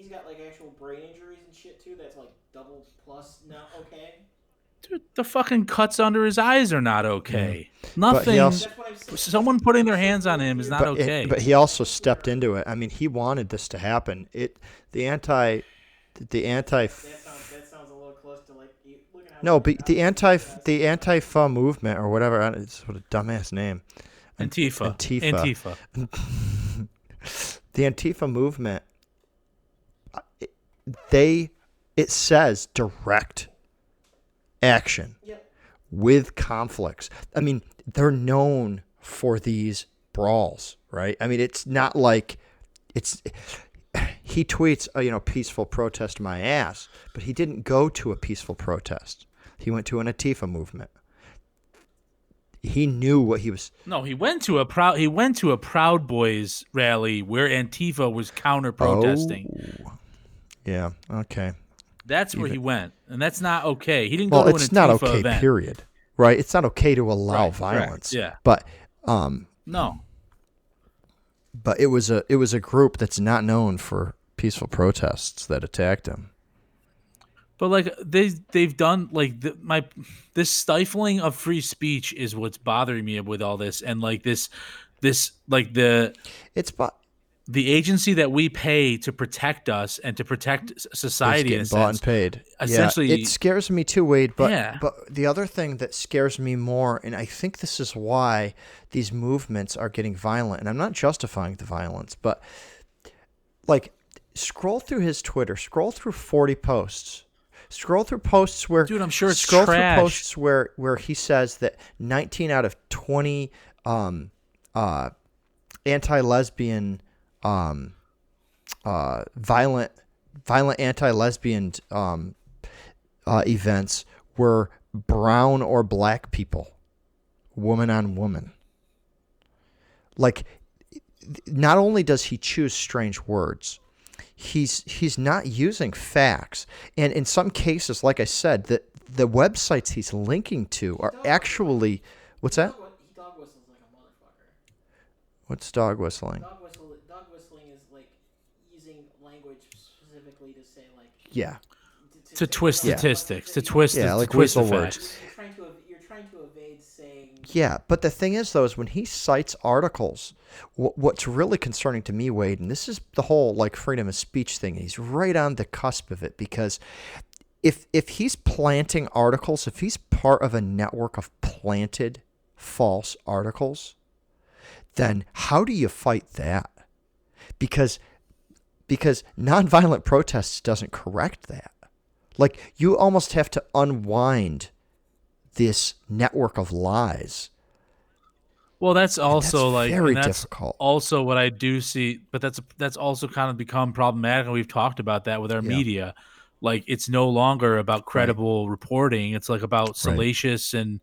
[SPEAKER 3] If he's got like actual brain injuries and shit too, that's like double plus not okay.
[SPEAKER 1] Dude, the fucking cuts under his eyes are not okay.
[SPEAKER 2] But he
[SPEAKER 1] Nothing.
[SPEAKER 2] also-
[SPEAKER 3] That's what I'm saying.
[SPEAKER 1] Someone putting their hands on him is not
[SPEAKER 2] but, it-
[SPEAKER 1] okay.
[SPEAKER 2] but he also stepped into it. I mean, he wanted this to happen. It the anti the anti
[SPEAKER 3] That sounds that sounds a little close to like you, looking at
[SPEAKER 2] no, but the anti the antifa movement or whatever. I It's what a dumbass name.
[SPEAKER 1] Antifa.
[SPEAKER 2] Antifa.
[SPEAKER 1] Antifa.
[SPEAKER 2] the Antifa movement, it- they, it says direct action
[SPEAKER 3] Yep.
[SPEAKER 2] with conflicts. I mean, they're known for these brawls, right? I mean, it's not like it's. He tweets, uh, you know, peaceful protest my ass, but he didn't go to a peaceful protest. He went to an Antifa movement. He knew what he was.
[SPEAKER 1] No, he went to a proud he went to a Proud Boys rally where Antifa was counter protesting.
[SPEAKER 2] Oh. Yeah. Okay.
[SPEAKER 1] That's where he went, and that's not okay. He didn't
[SPEAKER 2] Well,
[SPEAKER 1] go to
[SPEAKER 2] it's
[SPEAKER 1] an
[SPEAKER 2] not
[SPEAKER 1] Antifa
[SPEAKER 2] okay.
[SPEAKER 1] event.
[SPEAKER 2] Period. Right. It's not okay to allow
[SPEAKER 1] Right, correct,
[SPEAKER 2] violence.
[SPEAKER 1] yeah.
[SPEAKER 2] But um,
[SPEAKER 1] No,
[SPEAKER 2] but it was a it was a group that's not known for peaceful protests that attacked him.
[SPEAKER 1] but like they they've done like the, my this stifling of free speech is what's bothering me with all this, and like this this like the
[SPEAKER 2] It's but
[SPEAKER 1] the agency that we pay to protect us and to protect society
[SPEAKER 2] getting bought and paid.
[SPEAKER 1] Essentially-
[SPEAKER 2] yeah, it scares me too, Wade. But
[SPEAKER 1] Yeah.
[SPEAKER 2] but the other thing that scares me more, and I think this is why these movements are getting violent, and I'm not justifying the violence, but like scroll through his Twitter, scroll through 40 posts. Scroll through posts where
[SPEAKER 1] Dude, I'm sure it's
[SPEAKER 2] scroll
[SPEAKER 1] trash.
[SPEAKER 2] through posts where where he says that 19 out of 20 um, uh, anti-lesbian um, uh, violent violent anti-lesbian um, uh, events were brown or black people, woman on woman. Like, not only does he choose strange words, he's he's not using facts, and in some cases, like I said, the the websites he's linking to are actually what's that?
[SPEAKER 3] Dog, he dog whistles like a motherfucker.
[SPEAKER 2] What's dog whistling?
[SPEAKER 3] Dog whistle. Dog whistling is like using language specifically to say like
[SPEAKER 2] Yeah,
[SPEAKER 3] to,
[SPEAKER 1] to twist
[SPEAKER 2] Yeah.
[SPEAKER 1] statistics, to twist,
[SPEAKER 2] Yeah,
[SPEAKER 1] the,
[SPEAKER 2] like
[SPEAKER 1] to twist the
[SPEAKER 2] words.
[SPEAKER 3] You're trying to ev- you're trying to evade saying
[SPEAKER 2] Yeah, but the thing is, though, is when he cites articles, wh- what's really concerning to me, Wade, and this is the whole like freedom of speech thing. He's right on the cusp of it because if if he's planting articles, if he's part of a network of planted false articles, then how do you fight that? Because because nonviolent protests doesn't correct that. Like you almost have to unwind this network of lies.
[SPEAKER 1] Well, that's also
[SPEAKER 2] that's
[SPEAKER 1] like
[SPEAKER 2] very
[SPEAKER 1] that's
[SPEAKER 2] difficult.
[SPEAKER 1] Also, what I do see, but that's that's also kind of become problematic, and we've talked about that with our
[SPEAKER 2] Yeah.
[SPEAKER 1] media. Like it's no longer about credible reporting; it's like about salacious and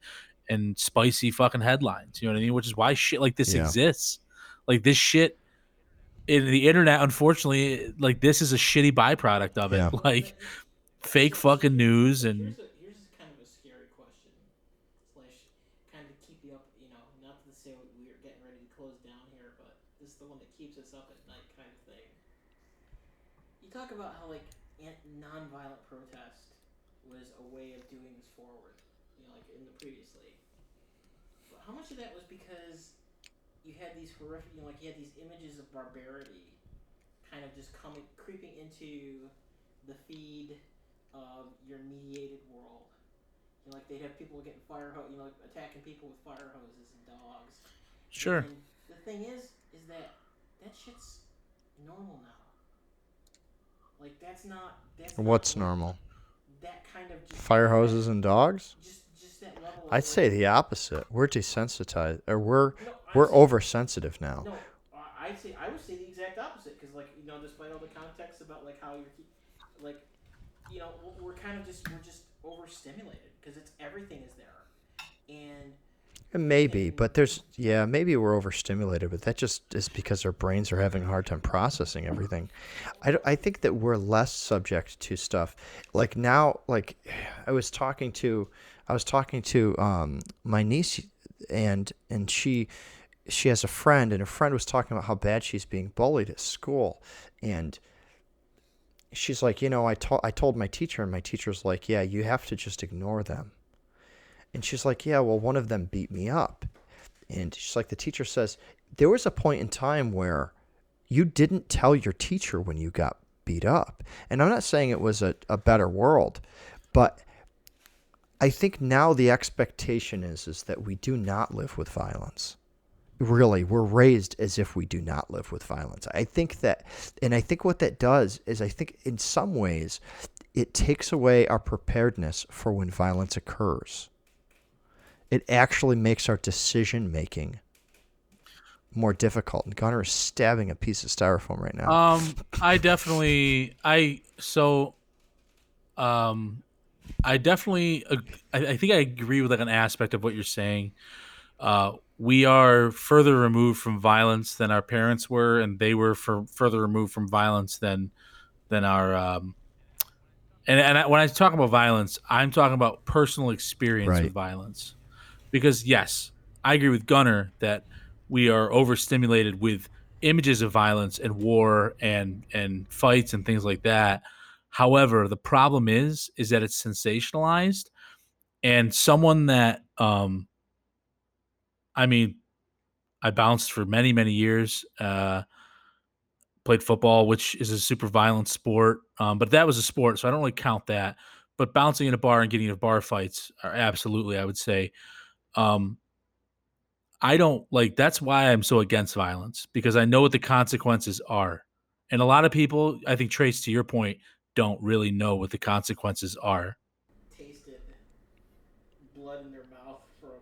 [SPEAKER 1] and spicy fucking headlines. You know what I mean? Which is why shit like this
[SPEAKER 2] Yeah.
[SPEAKER 1] exists. Like this shit in the internet, unfortunately, like this is a shitty byproduct of it.
[SPEAKER 2] Yeah.
[SPEAKER 1] Like fake fucking news and
[SPEAKER 3] Here's, kind of a scary question, slash, kind of keep you up. You know, not to say we are getting ready to close down here, but this is the one that keeps us up at night, kind of thing. You talk about how like an- non-violent protest was a way of doing this forward. You know, like in the previously. But how much of that was because you had these horrific, you know, like you had these images of barbarity, kind of just coming, creeping into the feed of your mediated world. You know, like they'd have people getting fire hose, you know, like attacking people with fire hoses and dogs.
[SPEAKER 1] sure.
[SPEAKER 3] And the thing is, is that that shit's normal now. Like that's not. That's
[SPEAKER 2] What's
[SPEAKER 3] what-
[SPEAKER 2] normal?
[SPEAKER 3] That kind of just,
[SPEAKER 2] Fire hoses and dogs?
[SPEAKER 3] Just, just that level.
[SPEAKER 2] I'd say the opposite. We're desensitized, or we're
[SPEAKER 3] No,
[SPEAKER 2] we're oversensitive now.
[SPEAKER 3] No, I'd say I would say the exact opposite because, like, you know, despite all the context about like how you're, like, you know, we're- kind of just we're just overstimulated because it's everything is there, and
[SPEAKER 2] Maybe, but there's yeah, maybe we're overstimulated, but that just is because our brains are having a hard time processing everything. I, I think that we're less subject to stuff like now. Like I was talking to, I was talking to um, my niece, and and she she has a friend, and her friend was talking about how bad she's being bullied at school, and she's like, you know, I told I told my teacher, and my teacher's like, yeah, you have to just ignore them. And she's like, Yeah, well, one of them beat me up. And she's like, The teacher says, There was a point in time where you didn't tell your teacher when you got beat up. And I'm not saying it was a, a better world, but I think now the expectation is is that we do not live with violence. Really, we're raised as if we do not live with violence. I think that, and I think what that does is, I think in some ways, it takes away our preparedness for when violence occurs it actually makes our decision making more difficult. And Gunnar is stabbing a piece of styrofoam right now.
[SPEAKER 1] Um, I definitely, I so, um, I definitely, I, I think I agree with like an aspect of what you're saying. Uh, we are further removed from violence than our parents were, and they were for further removed from violence than than our. Um, and and I, when I talk about violence, I'm talking about personal experience
[SPEAKER 2] Right.
[SPEAKER 1] with violence, because yes, I agree with Gunner that we are overstimulated with images of violence and war and and fights and things like that. However, the problem is is that it's sensationalized, and someone that um, I mean, I bounced for many many years. Uh, played football, which is a super violent sport, um, but that was a sport, so I don't really count that. But bouncing in a bar and getting into bar fights are absolutely, I would say. Um, I don't like that's why I'm so against violence because I know what the consequences are. And a lot of people, I think Trace to your point, don't really know what the consequences are.
[SPEAKER 4] tasted blood in their mouth from,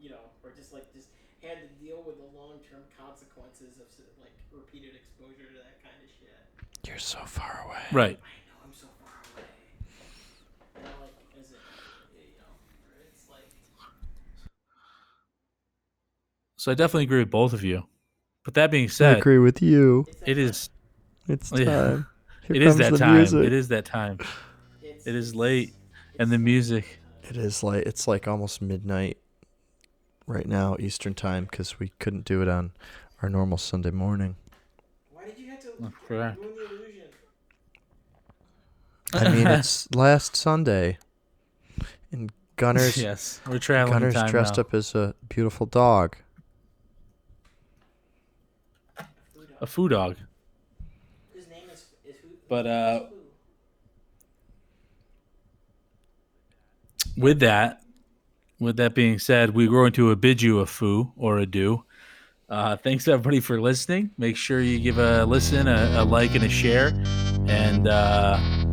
[SPEAKER 4] you know, or just like just had to deal with the long term consequences of like repeated exposure to that kind of shit.
[SPEAKER 2] You're so far away.
[SPEAKER 1] Right.
[SPEAKER 4] I know I'm so far away. I'm like, is it, you know, it's like,
[SPEAKER 1] So I definitely agree with both of you. But that being said, I
[SPEAKER 2] agree with you.
[SPEAKER 4] it's that time.
[SPEAKER 1] is
[SPEAKER 2] It's
[SPEAKER 1] Yeah.
[SPEAKER 2] time. Here
[SPEAKER 1] it is
[SPEAKER 2] comes
[SPEAKER 1] that
[SPEAKER 2] the
[SPEAKER 1] time.
[SPEAKER 2] music.
[SPEAKER 1] It is that time.
[SPEAKER 4] It's,
[SPEAKER 1] It is
[SPEAKER 4] it's-
[SPEAKER 1] late and the music.
[SPEAKER 2] It is like it's like almost midnight right now Eastern time because we couldn't do it on our normal Sunday morning.
[SPEAKER 4] Why did you have to
[SPEAKER 1] Oh, correct.
[SPEAKER 4] Ruin the illusion?
[SPEAKER 2] I mean, it's last Sunday, and Gunner's
[SPEAKER 1] yes, we're traveling.
[SPEAKER 2] Gunner's
[SPEAKER 1] time
[SPEAKER 2] dressed
[SPEAKER 1] now.
[SPEAKER 2] up as a beautiful dog.
[SPEAKER 1] A foo dog.
[SPEAKER 4] His name is, is who?
[SPEAKER 1] But, uh, with that, with that being said, we're going to bid you a foo or a do. Uh, thanks everybody for listening. Make sure you give a listen, a, a like, and a share, and uh,